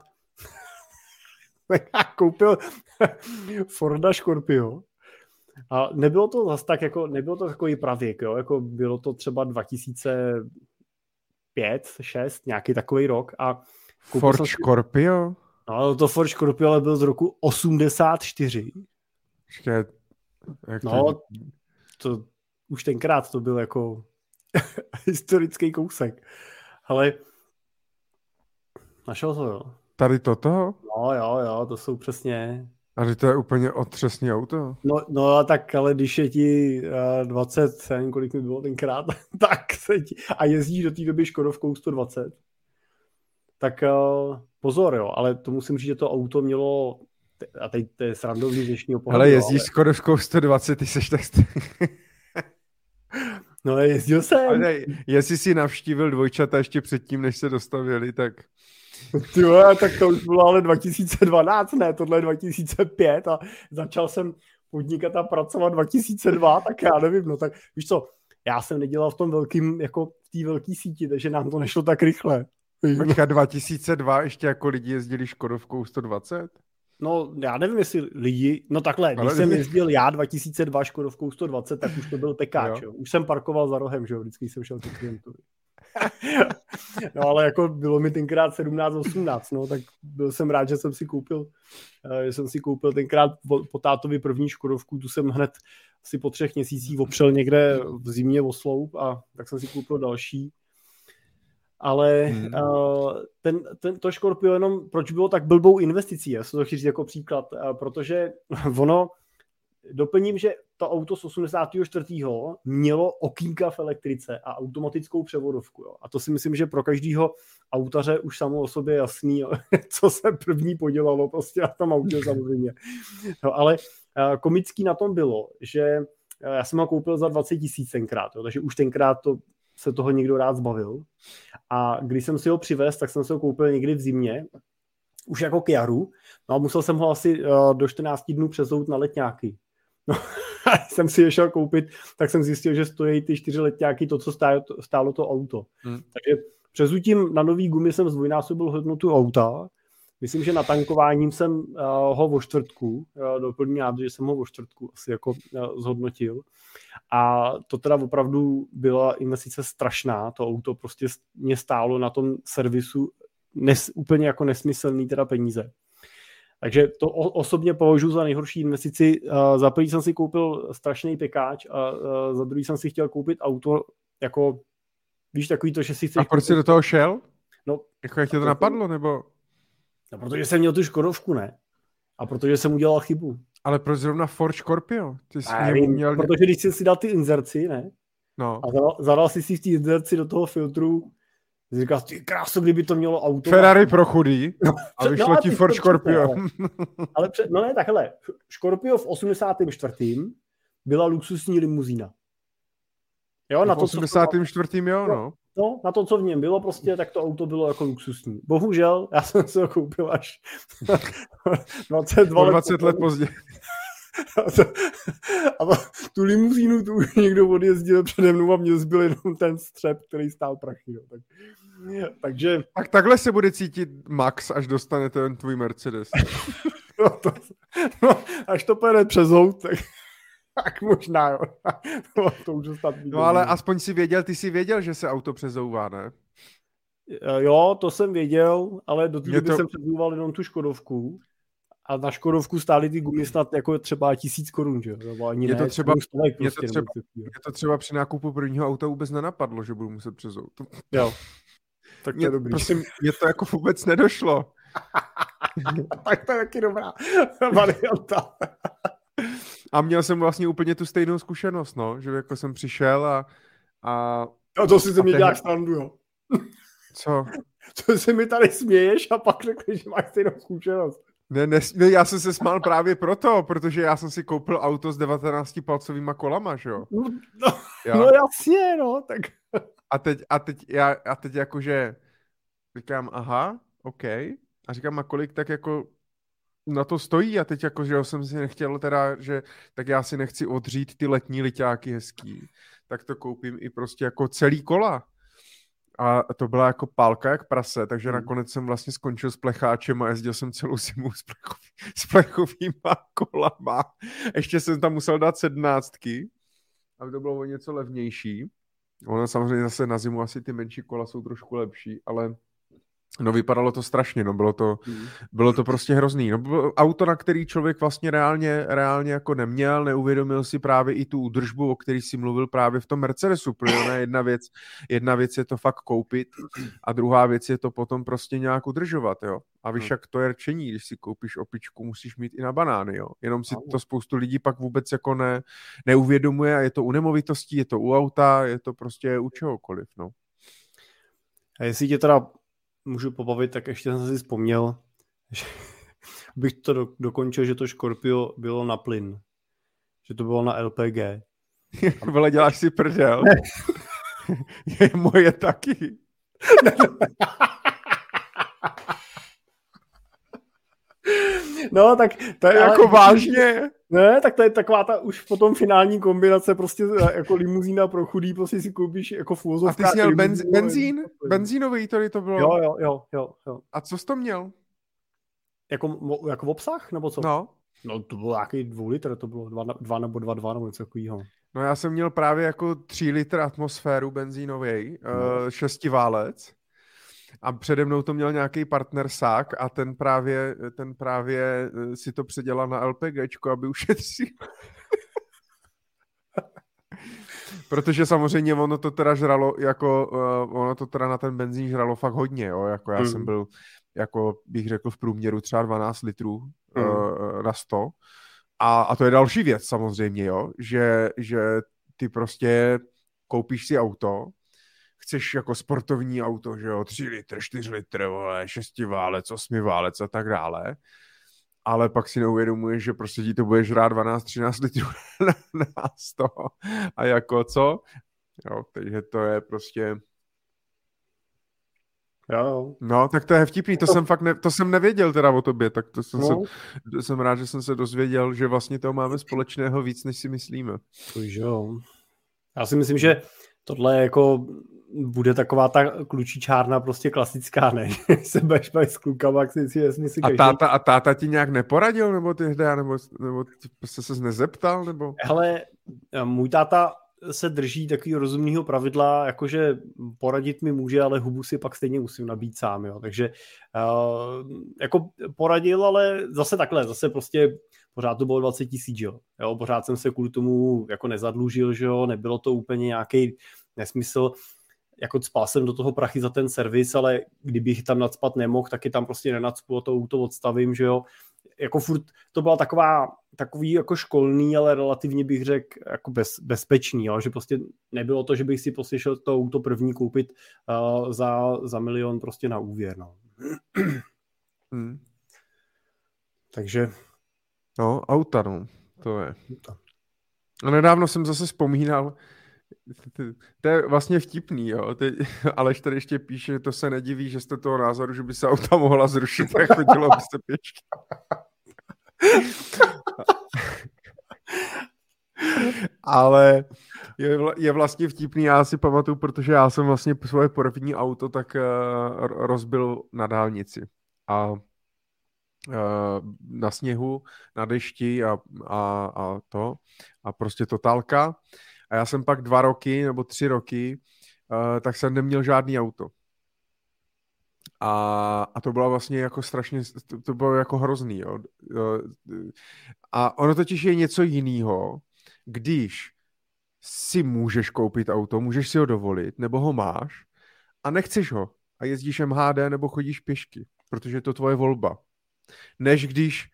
S1: koupil Forda Scorpio a nebylo to zase tak jako, nebylo to takový pravěk, jo, jako bylo to třeba 2005, 6, nějaký takový rok a
S2: Ford si... Scorpio?
S1: No, to Ford Scorpio ale byl z roku 84.
S2: Ještě, jak
S1: to... No, to už tenkrát to byl jako historický kousek. Ale našel to, jo.
S2: Tady toto?
S1: No jo, jo, to jsou přesně...
S2: A to je úplně otřesný auto.
S1: No, no tak ale když je ti uh, 20, nevím, kolik mi bylo tenkrát, tak se ti, a jezdíš do té doby Škodovkou 120, tak uh, pozor, jo, ale to musím říct, že to auto mělo a teď to je srandovní z dnešního pohledu.
S2: Ale jezdíš ale... Škodovkou 120, ty seš tak...
S1: no jezdil jsem.
S2: Ale jestli si navštívil dvojčata ještě předtím, než se dostavili, tak...
S1: Ty vole, tak to už bylo ale 2012, ne, tohle je 2005 a začal jsem podnikat a pracovat 2002, tak já nevím, no tak víš co, já jsem nedělal v tom velkým, jako v té velké síti, takže nám to nešlo tak rychle.
S2: Počkat, 2002 ještě jako lidi jezdili Škodovkou 120?
S1: No, já nevím, jestli lidi, no takhle, když Ale jsem jezdil já 2002 Škodovkou 120, tak už to byl tekáč, jo. jo. Už jsem parkoval za rohem, že jo, vždycky jsem šel k klientovi. no ale jako bylo mi tenkrát 17-18, no, tak byl jsem rád, že jsem si koupil, eh, že jsem si koupil tenkrát po, po tátovi první Škodovku, tu jsem hned asi po třech měsících opřel někde v zimě o sloup a tak jsem si koupil další ale hmm. uh, ten, ten, to Scorpio jenom, proč bylo tak blbou investicí, já se to chci říct jako příklad, uh, protože ono, doplním, že to auto z 84. mělo okýnka v elektrice a automatickou převodovku. Jo. A to si myslím, že pro každého autaře už samo o sobě jasný, jo, co se první podělalo prostě na tom autě samozřejmě. No, ale uh, komický na tom bylo, že já jsem ho koupil za 20 tisíc tenkrát, jo, takže už tenkrát to se toho někdo rád zbavil. A když jsem si ho přivez, tak jsem si ho koupil někdy v zimě, už jako k jaru, no a musel jsem ho asi uh, do 14 dnů přezout na letňáky. No, a jsem si je šel koupit, tak jsem zjistil, že stojí ty čtyři letňáky to, co stálo to, stálo to auto. Hmm. Takže přezutím na nový gumy jsem zdvojnásobil hodnotu auta, Myslím, že na tankováním jsem uh, ho o čtvrtku uh, doplnil, že jsem ho o čtvrtku asi jako uh, zhodnotil. A to teda opravdu byla investice strašná. To auto prostě mě stálo na tom servisu nes, úplně jako nesmyslný teda peníze. Takže to o, osobně považuji za nejhorší investici. Uh, za první jsem si koupil strašný pekáč a uh, za druhý jsem si chtěl koupit auto jako, víš, takový to, že si chceš...
S2: A proč jsi do toho šel?
S1: No,
S2: jako jak tě to napadlo, nebo...
S1: No, protože jsem měl tu Škodovku, ne? A protože jsem udělal chybu.
S2: Ale proč zrovna Ford Scorpio?
S1: Ty jsi nevím, měl... Protože když jsi si dal ty inzerci, ne?
S2: No.
S1: A zadal, zadal jsi si v té inzerci do toho filtru, jsi říkal, ty krásu, kdyby to mělo auto.
S2: Ferrari pro chudý a vyšlo no, ti Ford Scorpio.
S1: ale před, no ne, takhle. Scorpio v 84. byla luxusní limuzína.
S2: Jo, na to, 84. Co jo, no.
S1: No, na to, co v něm bylo prostě, tak to auto bylo jako luxusní. Bohužel, já jsem se ho koupil až 22
S2: 20 let, později.
S1: A tu limuzínu tu už někdo odjezdil přede mnou a mě zbyl jenom ten střep, který stál prachy. Jo. Tak, takže...
S2: Tak takhle se bude cítit Max, až dostane ten tvůj Mercedes.
S1: no, to, no, až to pojede přes hout, tak tak možná, jo. to, to už
S2: No ale aspoň si věděl, ty si věděl, že se auto přezouvá, ne?
S1: E, jo, to jsem věděl, ale do té doby to... jsem přezouval jenom tu Škodovku. A na Škodovku stály ty gumy snad jako třeba tisíc korun, že jo? Ani
S2: je, to třeba, prostě, je, to třeba, je to třeba při nákupu prvního auta vůbec nenapadlo, že budu muset přezout.
S1: Jo. Tak to mě, je dobrý.
S2: Prosím, mě to jako vůbec nedošlo.
S1: tak to je taky dobrá varianta.
S2: A měl jsem vlastně úplně tu stejnou zkušenost, no, že jako jsem přišel a... A,
S1: a to si ze mě ten... děláš strandu, jo.
S2: Co?
S1: To si mi tady směješ a pak řekneš, že máš stejnou zkušenost.
S2: Ne, ne, ne, já jsem se smál právě proto, protože já jsem si koupil auto s 19 palcovýma kolama, že jo?
S1: No, no, no jasně, no, tak...
S2: A teď, a teď, já, a teď jakože říkám, aha, OK. A říkám, a kolik tak jako na to stojí a teď jako, že jsem si nechtěl teda, že tak já si nechci odřít ty letní liťáky hezký, tak to koupím i prostě jako celý kola. A to byla jako pálka jak prase, takže hmm. nakonec jsem vlastně skončil s plecháčem a jezdil jsem celou zimu s, plechový, s plechovýma kolama. Ještě jsem tam musel dát sednáctky, aby to bylo o něco levnější. Ono samozřejmě zase na zimu asi ty menší kola jsou trošku lepší, ale No vypadalo to strašně, no bylo to, mm. bylo to prostě hrozný. No, bylo auto, na který člověk vlastně reálně, reálně jako neměl, neuvědomil si právě i tu údržbu, o který si mluvil právě v tom Mercedesu, protože ona jedna věc, jedna věc je to fakt koupit a druhá věc je to potom prostě nějak udržovat, jo. A víš, mm. jak to je rčení, když si koupíš opičku, musíš mít i na banány, jo. Jenom si to spoustu lidí pak vůbec jako ne, neuvědomuje a je to u nemovitostí, je to u auta, je to prostě u čehokoliv, no.
S1: A jestli tě teda můžu pobavit, tak ještě jsem si vzpomněl, že bych to do, dokončil, že to Scorpio bylo na plyn. Že to bylo na LPG.
S2: Vole, děláš si prdel. je moje taky.
S1: No, tak
S2: to je ale, jako vážně.
S1: Ne, tak to je taková ta už potom finální kombinace, prostě eh, jako limuzína pro chudý, prostě si koupíš jako
S2: v A ty jsi měl benz, benzín? Benzínový tady to bylo?
S1: Jo, jo, jo, jo, jo.
S2: A co jsi to měl?
S1: Jako, jako v obsah, nebo co?
S2: No.
S1: No to bylo nějaký dvou litr, to bylo dva, dva nebo dva, dva nebo něco takového.
S2: No já jsem měl právě jako tři litr atmosféru benzínový, no. uh, šestiválec a přede mnou to měl nějaký partner sák a ten právě, ten právě eh, si to předělal na LPGčko, aby ušetřil. Protože samozřejmě ono to teda žralo, jako uh, ono to teda na ten benzín žralo fakt hodně, jo, jako já mm. jsem byl, jako bych řekl v průměru třeba 12 litrů mm. uh, na 100 a, a to je další věc samozřejmě, jo, že, že ty prostě koupíš si auto, chceš jako sportovní auto, že jo, 3 litr, 4 litr, vole, 6 válec, 8 válec a tak dále, ale pak si neuvědomuješ, že prostě ti to bude žrát 12-13 litrů na, na 100 a jako co? Jo, takže to je prostě...
S1: Jo.
S2: No, tak to je vtipný, to, to jsem fakt ne, to jsem nevěděl teda o tobě, tak to jsem, no. se, jsem rád, že jsem se dozvěděl, že vlastně to máme společného víc, než si myslíme.
S1: To jo. Já si myslím, že tohle je jako bude taková ta klučičárna prostě klasická, ne? se budeš bavit s klukama, jak si, si
S2: a, táta, a táta ti nějak neporadil, nebo ty hra, nebo, nebo prostě se nezeptal, nebo?
S1: Hele, můj táta se drží takového rozumného pravidla, jakože poradit mi může, ale hubu si pak stejně musím nabít sám, jo. Takže uh, jako poradil, ale zase takhle, zase prostě pořád to bylo 20 tisíc, jo. jo. Pořád jsem se kvůli tomu jako nezadlužil, že jo, nebylo to úplně nějaký nesmysl, jako spal jsem do toho prachy za ten servis, ale kdybych tam nadspat nemohl, tak je tam prostě nenacpu a to to odstavím, že jo. Jako furt to byla taková, takový jako školný, ale relativně bych řekl jako bez, bezpečný, jo? že prostě nebylo to, že bych si prostě šel to auto první koupit uh, za, za milion prostě na úvěr, no. Hmm. Takže...
S2: No, auta, no, to je. A nedávno jsem zase vzpomínal, to je vlastně vtipný, jo. Teď, Aleš tady ještě píše, že to se nediví, že jste toho názoru, že by se auta mohla zrušit a chodilo by se pěšky. Ale je, je vlastně vtipný, já si pamatuju, protože já jsem vlastně svoje první auto tak uh, rozbil na dálnici. A na sněhu, na dešti a, a, a to. A prostě totálka. A já jsem pak dva roky nebo tři roky, uh, tak jsem neměl žádný auto. A, a to bylo vlastně jako strašně, to, to bylo jako hrozný, jo. A ono totiž je něco jiného, když si můžeš koupit auto, můžeš si ho dovolit, nebo ho máš a nechceš ho a jezdíš MHD nebo chodíš pěšky, protože je to tvoje volba. Než když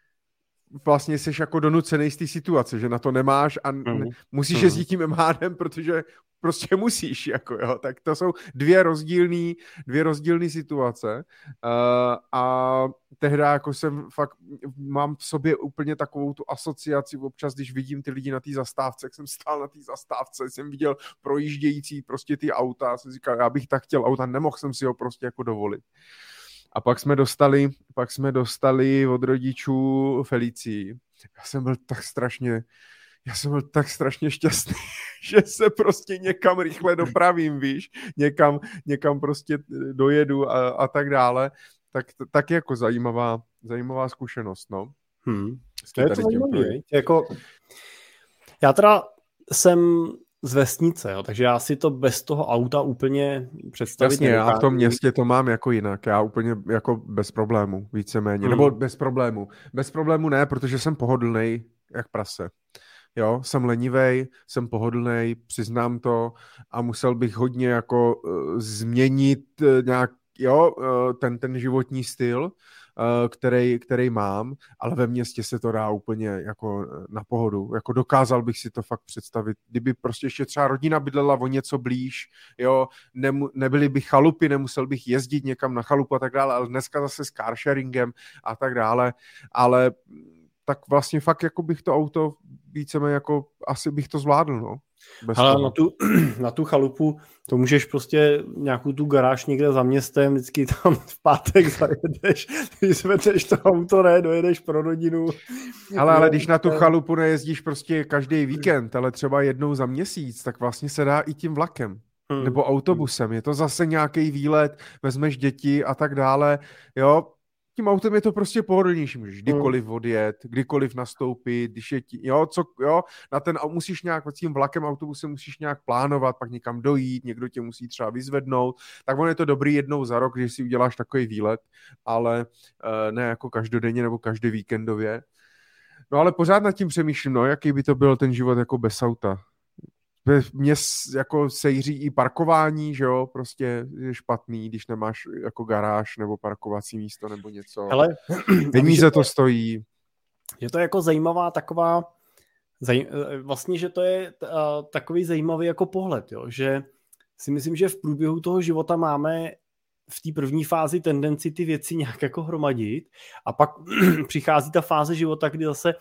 S2: vlastně jsi jako donucený z té situace, že na to nemáš a mm. musíš mm. jezdit tím MHDem, protože prostě musíš, jako jo, tak to jsou dvě rozdílné dvě rozdílné situace uh, a tehdy jako jsem fakt, mám v sobě úplně takovou tu asociaci občas, když vidím ty lidi na té zastávce, jak jsem stál na té zastávce, jsem viděl projíždějící prostě ty auta, jsem říkal, já bych tak chtěl auta, nemohl jsem si ho prostě jako dovolit. A pak jsme dostali, pak jsme dostali od rodičů Felicii. Já jsem byl tak strašně, já jsem byl tak strašně šťastný, že se prostě někam rychle dopravím, víš, někam, někam prostě dojedu a, a tak dále. Tak, tak jako zajímavá, zajímavá zkušenost, no.
S1: Hmm. To je to zajímavé, jako, já teda jsem z vesnice, jo, takže já si to bez toho auta úplně představit
S2: Jasně, já v tom městě to mám jako jinak, já úplně jako bez problému, víceméně, hmm. nebo bez problému. Bez problému ne, protože jsem pohodlný jak prase. Jo, jsem lenivej, jsem pohodlný, přiznám to a musel bych hodně jako uh, změnit uh, nějak, jo, uh, ten, ten životní styl, který, který mám, ale ve městě se to dá úplně jako eh, na pohodu. Jako dokázal bych si to fakt představit. Kdyby prostě ještě třeba rodina bydlela o něco blíž, jo, nemu, nebyly by chalupy, nemusel bych jezdit někam na chalupu a tak dále, ale dneska zase s carsharingem a tak dále, ale tak vlastně fakt jako bych to auto víceméně jako asi bych to zvládl, no.
S1: Ale na tu, na tu chalupu to můžeš prostě nějakou tu garáž někde za městem, vždycky tam v pátek zajedeš, vyzvedneš to auto, ne, dojedeš pro rodinu.
S2: Ale, ale když na tu chalupu nejezdíš prostě každý víkend, ale třeba jednou za měsíc, tak vlastně se dá i tím vlakem. Hmm. Nebo autobusem. Je to zase nějaký výlet, vezmeš děti a tak dále. Jo, tím autem je to prostě pohodlnější, můžeš hmm. kdykoliv odjet, kdykoliv nastoupit, když je ti, jo, co, jo, na ten, musíš nějak, tím vlakem, autobusem musíš nějak plánovat, pak někam dojít, někdo tě musí třeba vyzvednout, tak on je to dobrý jednou za rok, když si uděláš takový výlet, ale uh, ne jako každodenně nebo každý víkendově. No ale pořád nad tím přemýšlím, no, jaký by to byl ten život jako bez auta mě jako sejří i parkování, že jo, prostě je špatný, když nemáš jako garáž nebo parkovací místo nebo něco.
S1: Ale
S2: peníze to stojí.
S1: Je to jako zajímavá taková, zaj, vlastně, že to je uh, takový zajímavý jako pohled, jo, že si myslím, že v průběhu toho života máme v té první fázi tendenci ty věci nějak jako hromadit a pak přichází ta fáze života, kdy zase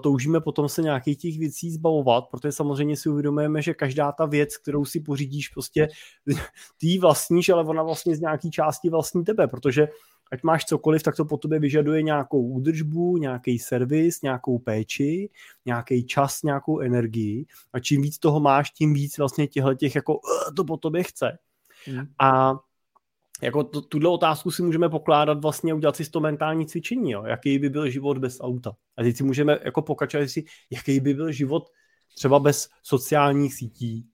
S1: toužíme potom se nějakých těch věcí zbavovat, protože samozřejmě si uvědomujeme, že každá ta věc, kterou si pořídíš, prostě ty vlastníš, ale ona vlastně z nějaký části vlastní tebe, protože ať máš cokoliv, tak to po tobě vyžaduje nějakou údržbu, nějaký servis, nějakou péči, nějaký čas, nějakou energii a čím víc toho máš, tím víc vlastně těchto těch jako uh, to po tobě chce. Hmm. A jako tuhle otázku si můžeme pokládat vlastně, udělat si to mentální cvičení, jo? jaký by byl život bez auta. A teď si můžeme jako pokračovat si, jaký by byl život třeba bez sociálních sítí,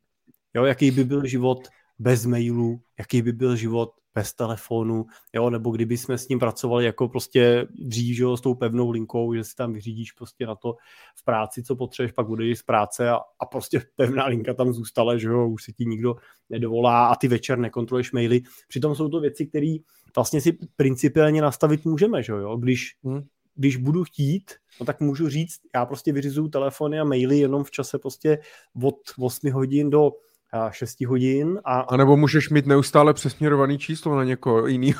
S1: jo? jaký by byl život bez mailů, jaký by byl život bez telefonu, jo, nebo kdyby jsme s ním pracovali jako prostě dřív, že jo, s tou pevnou linkou, že si tam vyřídíš prostě na to v práci, co potřebuješ, pak odejdeš z práce a, a prostě pevná linka tam zůstala, že jo, už si ti nikdo nedovolá a ty večer nekontroluješ maily. Přitom jsou to věci, které vlastně si principiálně nastavit můžeme, že jo, když hmm když budu chtít, no tak můžu říct, já prostě vyřizuju telefony a maily jenom v čase prostě od 8 hodin do 6 hodin. A,
S2: a nebo můžeš mít neustále přesměrovaný číslo na někoho jiný.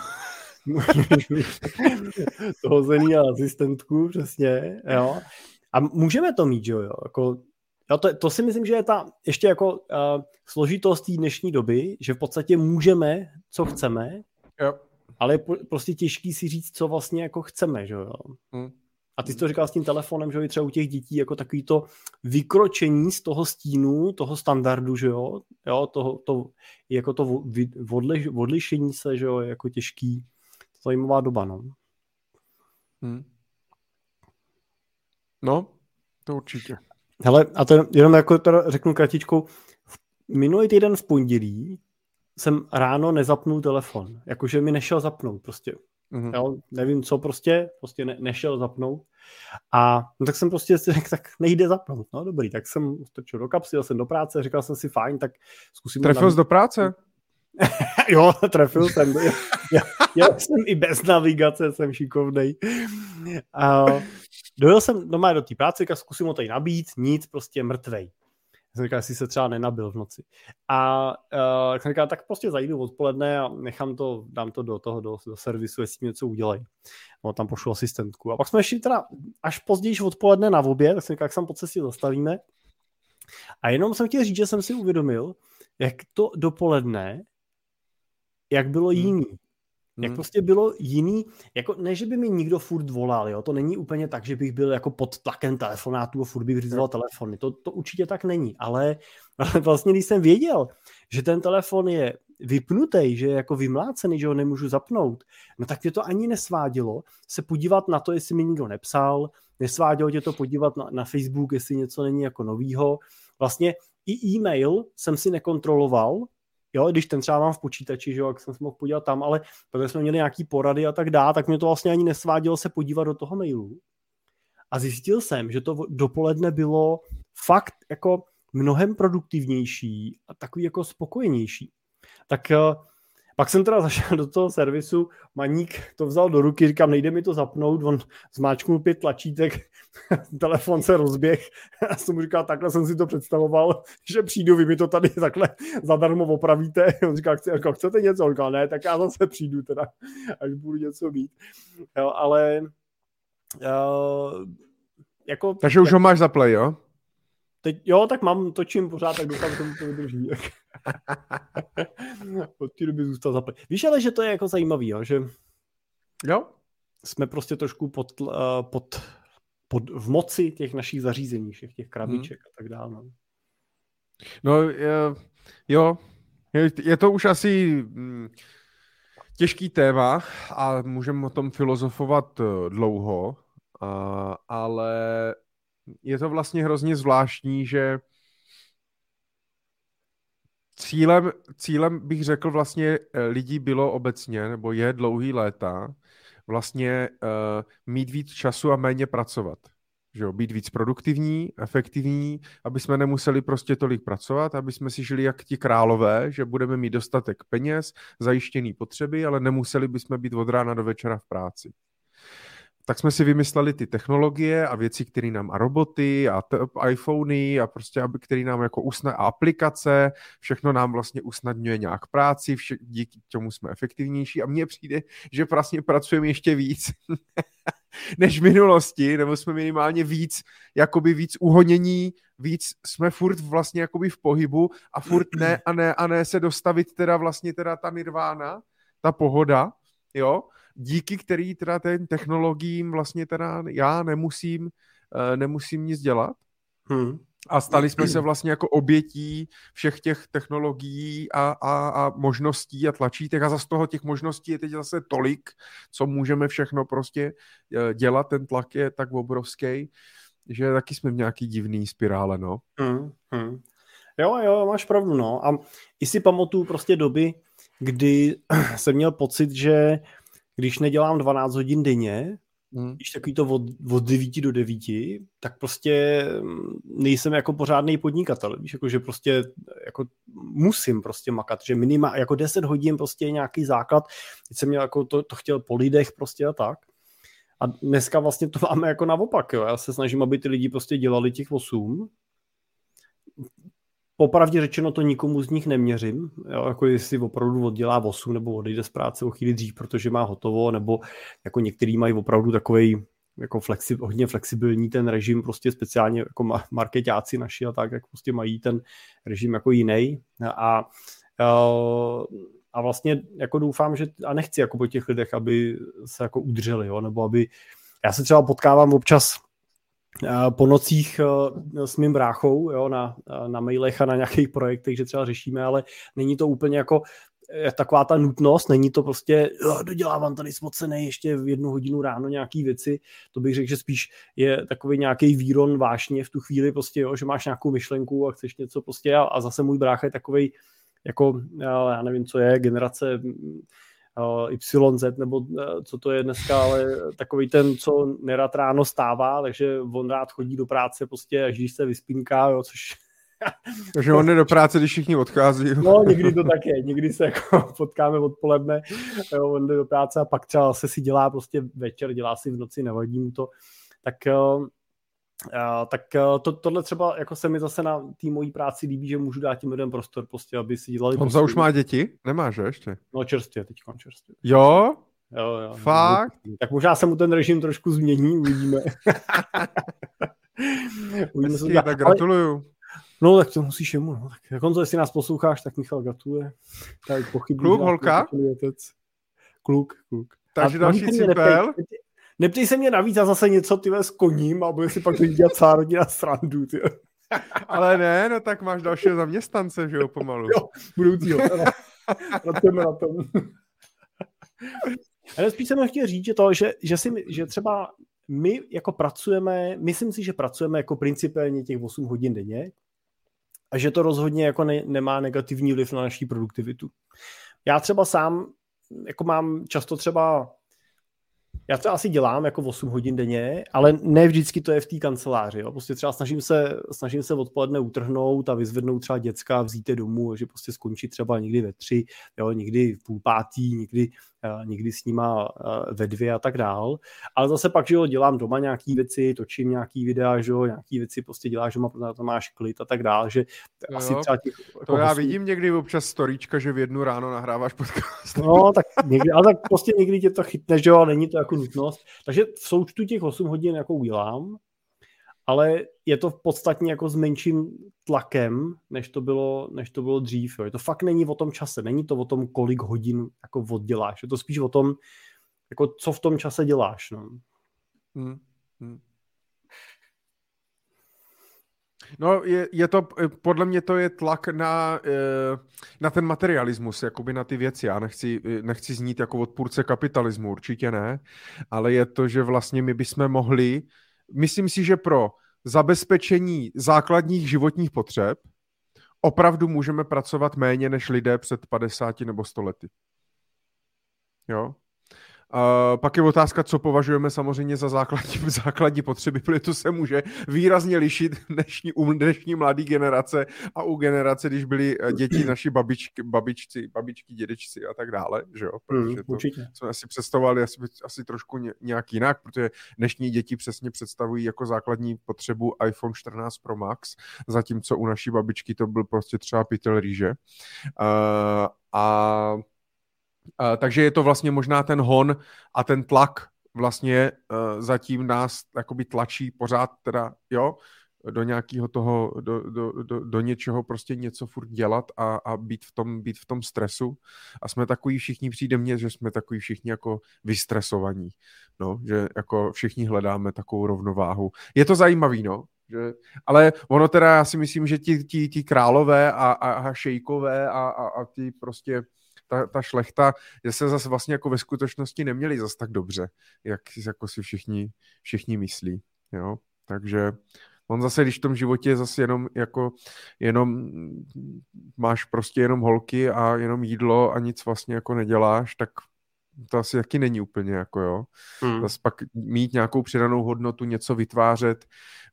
S1: toho zený asistentku, přesně, jo. A můžeme to mít, jo, jo. Jako, jo to, to, si myslím, že je ta ještě jako uh, složitost té dnešní doby, že v podstatě můžeme, co chceme,
S2: jo.
S1: ale je prostě těžký si říct, co vlastně jako chceme, že jo. Hmm. A ty jsi to říkal s tím telefonem, že třeba u těch dětí jako takový to vykročení z toho stínu, toho standardu, že jo, jo toho, to, jako to odliš, odlišení se, že jo, je jako těžký, zajímavá doba, no.
S2: Hmm. No, to určitě.
S1: Hele, a to jenom jako teda řeknu kratičkou, minulý týden v pondělí jsem ráno nezapnul telefon, jakože mi nešel zapnout prostě. Mm-hmm. Jo, nevím co prostě, prostě ne, nešel zapnout. A no, tak jsem prostě si řekl, tak nejde zapnout. No dobrý, tak jsem strčil do kapsy, jel jsem do práce, říkal jsem si fajn, tak zkusím...
S2: Trefil jsi do práce?
S1: jo, trefil jsem. Já, já jsem i bez navigace, jsem šikovnej. A dojel jsem doma do té práce, tak zkusím ho tady nabít, nic, prostě mrtvej. Jsem říkal, jestli se třeba nenabil v noci. A uh, jsem říkal, tak prostě zajdu odpoledne a nechám to, dám to do toho, do, do servisu, jestli něco udělají. No, tam pošlu asistentku. A pak jsme šli teda až později odpoledne na oběd, tak jsem říkal, jak se po cestě zastavíme. A jenom jsem chtěl říct, že jsem si uvědomil, jak to dopoledne, jak bylo hmm. Jak hmm. prostě bylo jiný, jako ne, že by mi nikdo furt volal, jo, to není úplně tak, že bych byl jako pod tlakem telefonátů a furt bych vyřizoval telefony, to, to určitě tak není, ale, ale vlastně když jsem věděl, že ten telefon je vypnutý, že je jako vymlácený, že ho nemůžu zapnout, no tak mě to ani nesvádělo se podívat na to, jestli mi nikdo nepsal, nesvádělo tě to podívat na, na Facebook, jestli něco není jako novýho. Vlastně i e-mail jsem si nekontroloval, jo, když ten třeba mám v počítači, že jo, jak jsem se mohl podívat tam, ale protože jsme měli nějaký porady a tak dále, tak mě to vlastně ani nesvádělo se podívat do toho mailu. A zjistil jsem, že to dopoledne bylo fakt jako mnohem produktivnější a takový jako spokojenější. Tak eh, pak jsem teda zašel do toho servisu, maník to vzal do ruky, říkám, nejde mi to zapnout, on zmáčknul pět tlačítek, telefon se rozběh, já jsem mu říkal, takhle jsem si to představoval, že přijdu, vy mi to tady takhle zadarmo opravíte, on říká, chce, jako, chcete něco, on říkal, ne, tak já zase přijdu teda, až budu něco mít, jo, ale uh, jako...
S2: Takže už ho máš za play, jo?
S1: Teď, jo, tak mám, točím pořád, tak doufám, že to vydrží. Od té doby zůstal zaplet. Víš ale, že to je jako zajímavý, jo? že
S2: jo?
S1: jsme prostě trošku pod, uh, pod, pod, v moci těch našich zařízení, všech těch krabiček hmm. a tak dále. No,
S2: no je, jo, je, je to už asi hm, těžký téma a můžeme o tom filozofovat eh, dlouho, uh, ale je to vlastně hrozně zvláštní, že cílem, cílem bych řekl vlastně eh, lidí bylo obecně, nebo je dlouhý léta, vlastně uh, mít víc času a méně pracovat. Že jo, být víc produktivní, efektivní, aby jsme nemuseli prostě tolik pracovat, aby jsme si žili jak ti králové, že budeme mít dostatek peněz, zajištěný potřeby, ale nemuseli bychom být od rána do večera v práci tak jsme si vymysleli ty technologie a věci, které nám a roboty a t- iPhony a prostě, aby, který nám jako usna- a aplikace, všechno nám vlastně usnadňuje nějak práci, vše- díky tomu jsme efektivnější. A mně přijde, že vlastně pracujeme ještě víc než v minulosti, nebo jsme minimálně víc, jakoby víc uhonění, víc jsme furt vlastně jakoby v pohybu a furt ne a ne a ne se dostavit teda vlastně teda ta nirvána, ta pohoda, jo, díky který teda ten technologiím vlastně teda já nemusím, uh, nemusím nic dělat. Hmm. A stali jsme se vlastně jako obětí všech těch technologií a, a, a možností a tlačítek a za z toho těch možností je teď zase tolik, co můžeme všechno prostě eh, dělat, ten tlak je tak obrovský, že taky jsme v nějaký divný spirále, no. Hmm, hmm.
S1: Jo, jo, máš pravdu, no. A i si pamatuju prostě doby, kdy jsem měl pocit, že když nedělám 12 hodin denně, hmm. když takový to od, od 9 do 9, tak prostě mm, nejsem jako pořádný podnikatel, víš, jako že prostě jako musím prostě makat, že minima, jako 10 hodin prostě je nějaký základ, teď jsem měl jako to, to chtěl po lidech prostě a tak. A dneska vlastně to máme jako naopak, jo. Já se snažím, aby ty lidi prostě dělali těch 8, Popravdě řečeno to nikomu z nich neměřím, jo, jako jestli opravdu oddělá 8 nebo odejde z práce o chvíli dřív, protože má hotovo, nebo jako některý mají opravdu takový jako flexi, hodně flexibilní ten režim, prostě speciálně jako marketáci naši a tak, jak prostě mají ten režim jako jiný. A, a vlastně jako doufám, že a nechci jako po těch lidech, aby se jako udrželi, jo, nebo aby já se třeba potkávám občas po nocích eh, s mým bráchou jo, na, eh, na mailech a na nějakých projektech, že třeba řešíme, ale není to úplně jako taková ta nutnost, není to prostě jo, dodělávám tady spocený ještě v jednu hodinu ráno nějaký věci, to bych řekl, že spíš je takový nějaký výron vášně v tu chvíli prostě, jo, že máš nějakou myšlenku a chceš něco prostě a, a zase můj brácha je takový jako, já nevím, co je, generace YZ, nebo eh, co to je dneska, ale takový ten, co nerad ráno stává, takže on rád chodí do práce prostě, až když se vyspínká, jo, což
S2: takže on jde do práce, když všichni odchází.
S1: No, někdy to tak je. Někdy se jako potkáme odpoledne, jo, on jde do práce a pak třeba se si dělá prostě večer, dělá si v noci, nevadí mu to. Tak, eh, Uh, tak uh, to, tohle třeba jako se mi zase na té mojí práci líbí, že můžu dát těm lidem prostor, prostě, aby si dělali...
S2: Honza už má děti? Nemá, že ještě?
S1: No čerstvě, teď čerstvě.
S2: Jo?
S1: Jo, jo.
S2: Fakt?
S1: Tak možná se mu ten režim trošku změní, uvidíme.
S2: uvidíme Hezký, tak gratuluju. Ale,
S1: no tak to musíš jemu. No. Tak, on to, jestli nás posloucháš, tak Michal gratuluje.
S2: Tak Kluk, holka?
S1: Kluk, kluk.
S2: Takže další cipel.
S1: Neptej se mě navíc a zase něco ty s koním a bude si pak dělat celá rodina srandu. Ty.
S2: Ale ne, no tak máš dalšího zaměstnance, že jo, pomalu. Jo,
S1: budoucího. Pracujeme na tom. Ale spíš jsem chtěl říct, že, to, že, že, si, že třeba my jako pracujeme, myslím si, že pracujeme jako principálně těch 8 hodin denně a že to rozhodně jako ne, nemá negativní vliv na naší produktivitu. Já třeba sám jako mám často třeba já to asi dělám jako 8 hodin denně, ale ne vždycky to je v té kanceláři. Jo. Prostě třeba snažím se, snažím se odpoledne utrhnout a vyzvednout třeba děcka, vzít je domů, že prostě skončí třeba někdy ve tři, jo, někdy v půl pátý, někdy někdy s nima ve dvě a tak dál. Ale zase pak, že jo, dělám doma nějaký věci, točím nějaký videa, že jo, nějaký věci prostě děláš doma, protože to máš klid a tak dál, že
S2: jo, asi třeba těch, jako To já hostů... vidím někdy občas storíčka, že v jednu ráno nahráváš podcast.
S1: No, tak někdy, ale tak prostě někdy tě to chytne, že jo, a není to jako nutnost. Takže v součtu těch 8 hodin jako udělám, ale je to v podstatě jako s menším tlakem, než to bylo, než to bylo dřív. Jo. Je to fakt není o tom čase, není to o tom, kolik hodin jako odděláš. Je to spíš o tom, jako co v tom čase děláš. No. Hmm. Hmm.
S2: No, je, je to, podle mě to je tlak na, eh, na ten materialismus, jakoby na ty věci. Já nechci, nechci znít jako odpůrce kapitalismu, určitě ne, ale je to, že vlastně my bychom mohli myslím si, že pro zabezpečení základních životních potřeb opravdu můžeme pracovat méně než lidé před 50 nebo 100 lety. Jo? Uh, pak je otázka, co považujeme samozřejmě za základní, základní potřeby, protože to se může výrazně lišit dnešní, u dnešní mladé generace a u generace, když byly eh, děti naši babičky, babičci, babičky, dědečci a tak dále, že jo? Protože
S1: mm, to
S2: jsme asi představovali asi, asi trošku nějak jinak, protože dnešní děti přesně představují jako základní potřebu iPhone 14 Pro Max, zatímco u naší babičky to byl prostě třeba pytel rýže. Uh, takže je to vlastně možná ten hon a ten tlak vlastně uh, zatím nás jakoby tlačí pořád teda, jo, do nějakého toho, do, do, do, do něčeho prostě něco furt dělat a, a být, v tom, být v tom stresu. A jsme takový všichni, přijde mně, že jsme takový všichni jako vystresovaní. No, že jako všichni hledáme takovou rovnováhu. Je to zajímavý, no. Že, ale ono teda, já si myslím, že ti, ti, ti králové a, a, a šejkové a, a, a ti prostě ta, ta šlechta, že se zase vlastně jako ve skutečnosti neměli zase tak dobře, jak jako si všichni, všichni myslí. Jo? Takže on zase, když v tom životě je zase jenom jako, jenom máš prostě jenom holky a jenom jídlo a nic vlastně jako neděláš, tak to asi taky není úplně jako jo. Hmm. Zase pak mít nějakou přidanou hodnotu, něco vytvářet,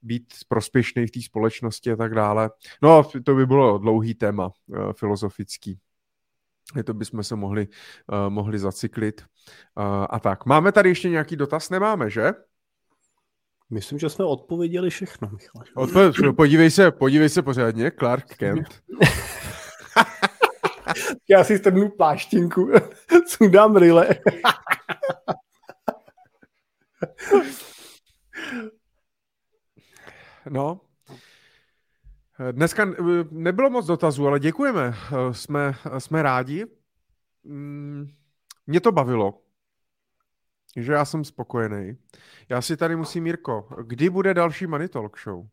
S2: být prospěšný v té společnosti a tak dále. No, to by bylo dlouhý téma uh, filozofický to bychom se mohli, uh, mohli zacyklit. Uh, a tak. Máme tady ještě nějaký dotaz? Nemáme, že?
S1: Myslím, že jsme odpověděli všechno, Michal.
S2: Odpo- podívej se, podívej se pořádně, Clark Kent.
S1: Já si strhnu pláštinku, sundám ryle.
S2: no, Dneska eh, nebylo moc dotazů, ale děkujeme. Eh, jsme, jsme rádi. Mm, mě to bavilo. Že já jsem spokojený. Já si tady musím, Mirko, kdy bude další Money Talk Show?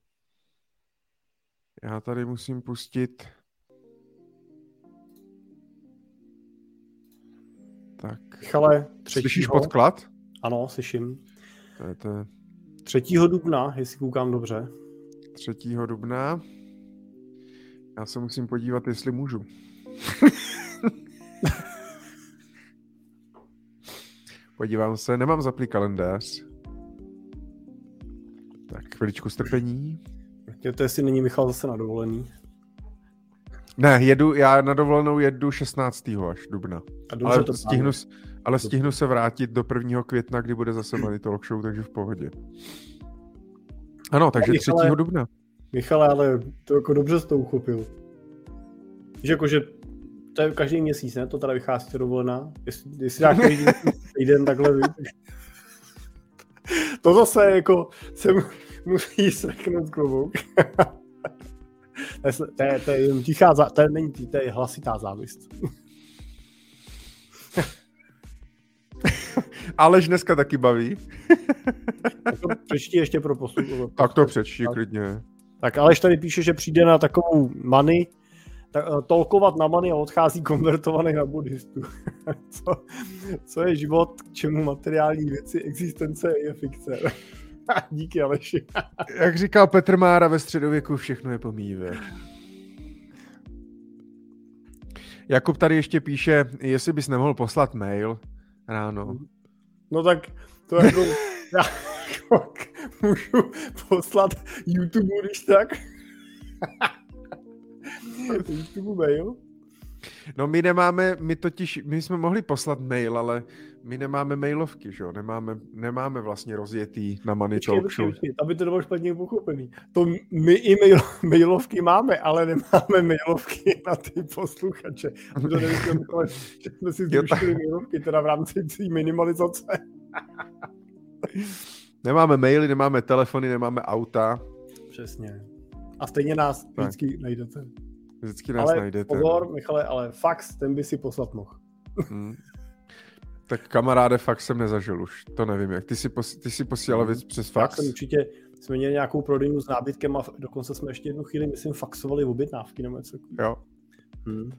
S2: Já tady musím pustit... Tak.
S1: Michale,
S2: třetího... Slyšíš podklad?
S1: Ano, slyším.
S2: To je to...
S1: 3. dubna, jestli koukám dobře.
S2: 3. dubna. Já se musím podívat, jestli můžu. Podívám se, nemám zaplý kalendář. Tak, chviličku strpení.
S1: To jestli není Michal zase na dovolený.
S2: Ne, jedu, já na dovolenou jedu 16. až dubna. A ale, to stihnu, ale stihnu se vrátit do 1. května, kdy bude zase Money Talk Show, takže v pohodě. Ano, takže
S1: Michale,
S2: 3. dubna.
S1: Michale, ale to jako dobře jsi to uchopil. Že jakože to je každý měsíc, ne? To teda vychází to dovolená. Jestli, jestli dá každý týden takhle víc. To zase jako se mu- musí sreknout klobouk. to, je, to, je, to je jen tichá, zá, to je, není, tí- to je hlasitá závist.
S2: Alež dneska taky baví.
S1: Jako přečti ještě pro posluch.
S2: Tak to přečti
S1: Tak.
S2: klidně.
S1: Tak Aleš tady píše, že přijde na takovou many, tak, eh, tolkovat na many a odchází konvertovaný na buddhistu. co, co je život, k čemu materiální věci, existence je fikce. Díky Aleši.
S2: Jak říkal Petr Mára ve středověku, všechno je pomíjivé. Jakub tady ještě píše, jestli bys nemohl poslat mail ráno.
S1: No tak to jako, jako můžu poslat YouTube, když tak. YouTube mail.
S2: No my nemáme, my totiž, my jsme mohli poslat mail, ale my nemáme mailovky, že jo? Nemáme, nemáme vlastně rozjetý na Money
S1: Počkej,
S2: Talk Show.
S1: počkej, aby to nebylo špatně pochopený. To my i mail, mailovky máme, ale nemáme mailovky na ty posluchače. To nevyšlo, že jsme si zrušili mailovky, teda v rámci minimalizace.
S2: Nemáme maily, nemáme telefony, nemáme auta.
S1: Přesně. A stejně nás
S2: Tak.
S1: vždycky najdete.
S2: Vždycky nás
S1: ale
S2: najdete.
S1: pozor, Michale, ale fax, ten by si poslat mohl.
S2: Hmm. Tak kamaráde, fakt jsem nezažil už. To nevím jak. Ty si, pos, ty si posílal věc přes
S1: Já
S2: fax?
S1: jsem určitě, jsme měli nějakou prodejnu s nábytkem a dokonce jsme ještě jednu chvíli, myslím, faxovali objednávky nebo něco.
S2: Jo,
S1: Hmm.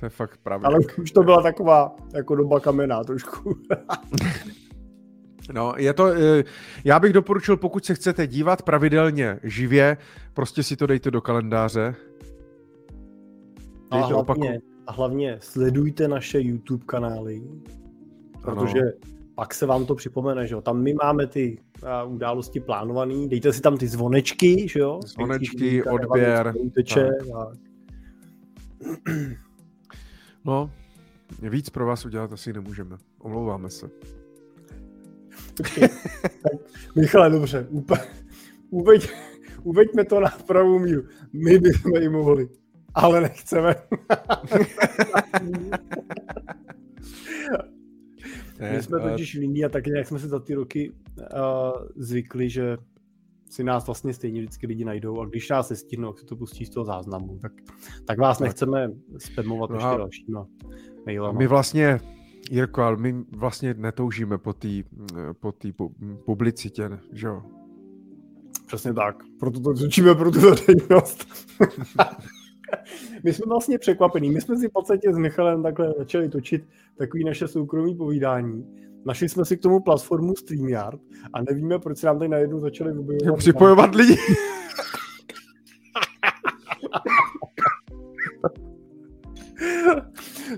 S2: to je fakt pravda.
S1: Ale už to byla taková jako doba kamená trošku.
S2: No, je to, eh, já bych doporučil, pokud se chcete dívat pravidelně živě, prostě si to dejte do kalendáře.
S1: A
S2: Dejte
S1: hlavně, a hlavně sledujte naše YouTube kanály, protože pak se vám to připomene, že jo. Tam my máme ty uh, události plánované, dejte si tam ty zvonečky, že jo.
S2: Zvonečky, odběr,
S1: Uteče, a
S2: No, víc pro vás udělat asi nemůžeme. Omlouváme se.
S1: Počkej, tak, Michale, dobře, úplně, uveď, uveďme to na pravou míru. My bychom i mohli, ale nechceme.
S2: Ne,
S1: My jsme
S2: eh,
S1: totiž líní a tak nějak jsme si za ty roky uh, zvykli, že si nás vlastně stejně vždycky lidi najdou a když nás nestihnou, tak si to pustí z toho záznamu. Tak, tak vás
S2: Tak.
S1: nechceme spamovat
S2: No
S1: ještě dalšíma mailama.
S2: My vlastně, Jirko, ale my vlastně netoužíme po té po tý pu- publicitě, že jo?
S1: Přesně tak. Proto to řečíme pro tu veřejnost. My jsme vlastně překvapení. My jsme si v podstatě s Michalem takhle začali točit takový naše soukromý povídání. Našli jsme si k tomu platformu StreamYard a nevíme, proč se nám tady najednou začali objevovat.
S2: Připojovat lidi.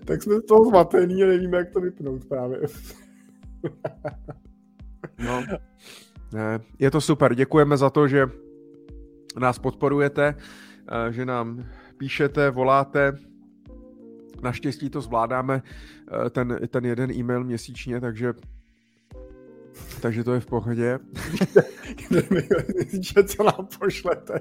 S1: tak jsme z toho zmatený a nevíme, jak to vypnout právě.
S2: No. Ne, je to super. Děkujeme za to, že nás podporujete, eh, že nám píšete, voláte. Naštěstí to zvládáme, eh, ten, ten jeden e-mail měsíčně, takže takže to je v pohodě.
S1: Že co nám pošlete.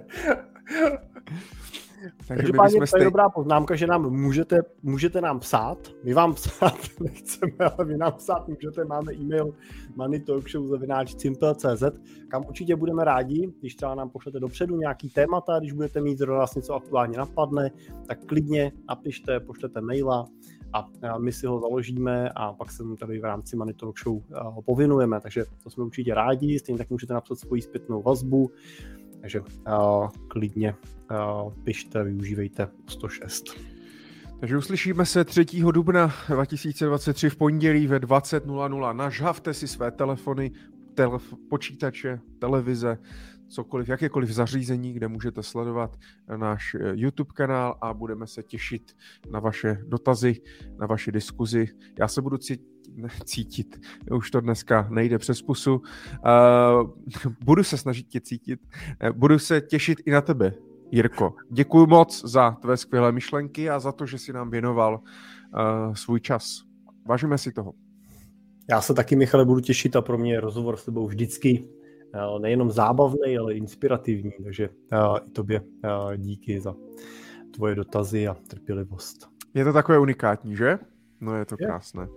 S2: Takže
S1: Každopádně to je
S2: stej...
S1: dobrá poznámka, že nám můžete, můžete nám psát. My vám psát nechceme, ale vy nám psát můžete. Máme e-mail moneytalkshow.cz, kam určitě budeme rádi, když třeba nám pošlete dopředu nějaký témata, když budete mít zrovna vás něco aktuálně napadne, tak klidně napište, pošlete maila a my si ho založíme a pak se mu tady v rámci Money Talk Show povinujeme, takže to jsme určitě rádi, stejně tak můžete napsat svoji zpětnou vazbu, takže uh, klidně uh, pište, využívejte 106.
S2: Takže uslyšíme se 3. dubna 2023 v pondělí ve 20.00. Nažhavte si své telefony, telef- počítače, televize, cokoliv, jakékoliv zařízení, kde můžete sledovat náš eh, YouTube kanál a budeme se těšit na vaše dotazy, na vaši diskuzi. Já se budu cítit, cítit, už to dneska nejde přes pusu. Uh, budu se snažit tě cítit, Eh, budu se těšit i na tebe, Jirko. Děkuji moc za tvé skvělé myšlenky a za to, že si nám věnoval uh, svůj čas. Vážíme si toho.
S1: Já se taky, Michale, budu těšit a pro mě je rozhovor s tebou vždycky nejenom zábavný, ale inspirativní, takže i tobě díky za tvoje dotazy a trpělivost.
S2: Je to takové unikátní, že? No je to je. krásné.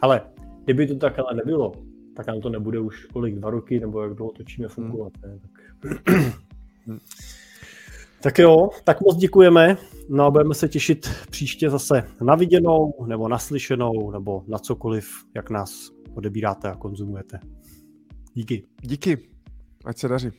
S1: Ale kdyby to tak ale nebylo, tak nám to nebude už kolik, dva roky, nebo jak dlouho točíme fungovat. Hmm. Ne? Tak... Hmm. tak jo, tak moc děkujeme. No a budeme se těšit příště zase na viděnou, nebo naslyšenou, nebo na cokoliv, jak nás odebíráte a konzumujete. Díky.
S2: Díky. Ať se daří.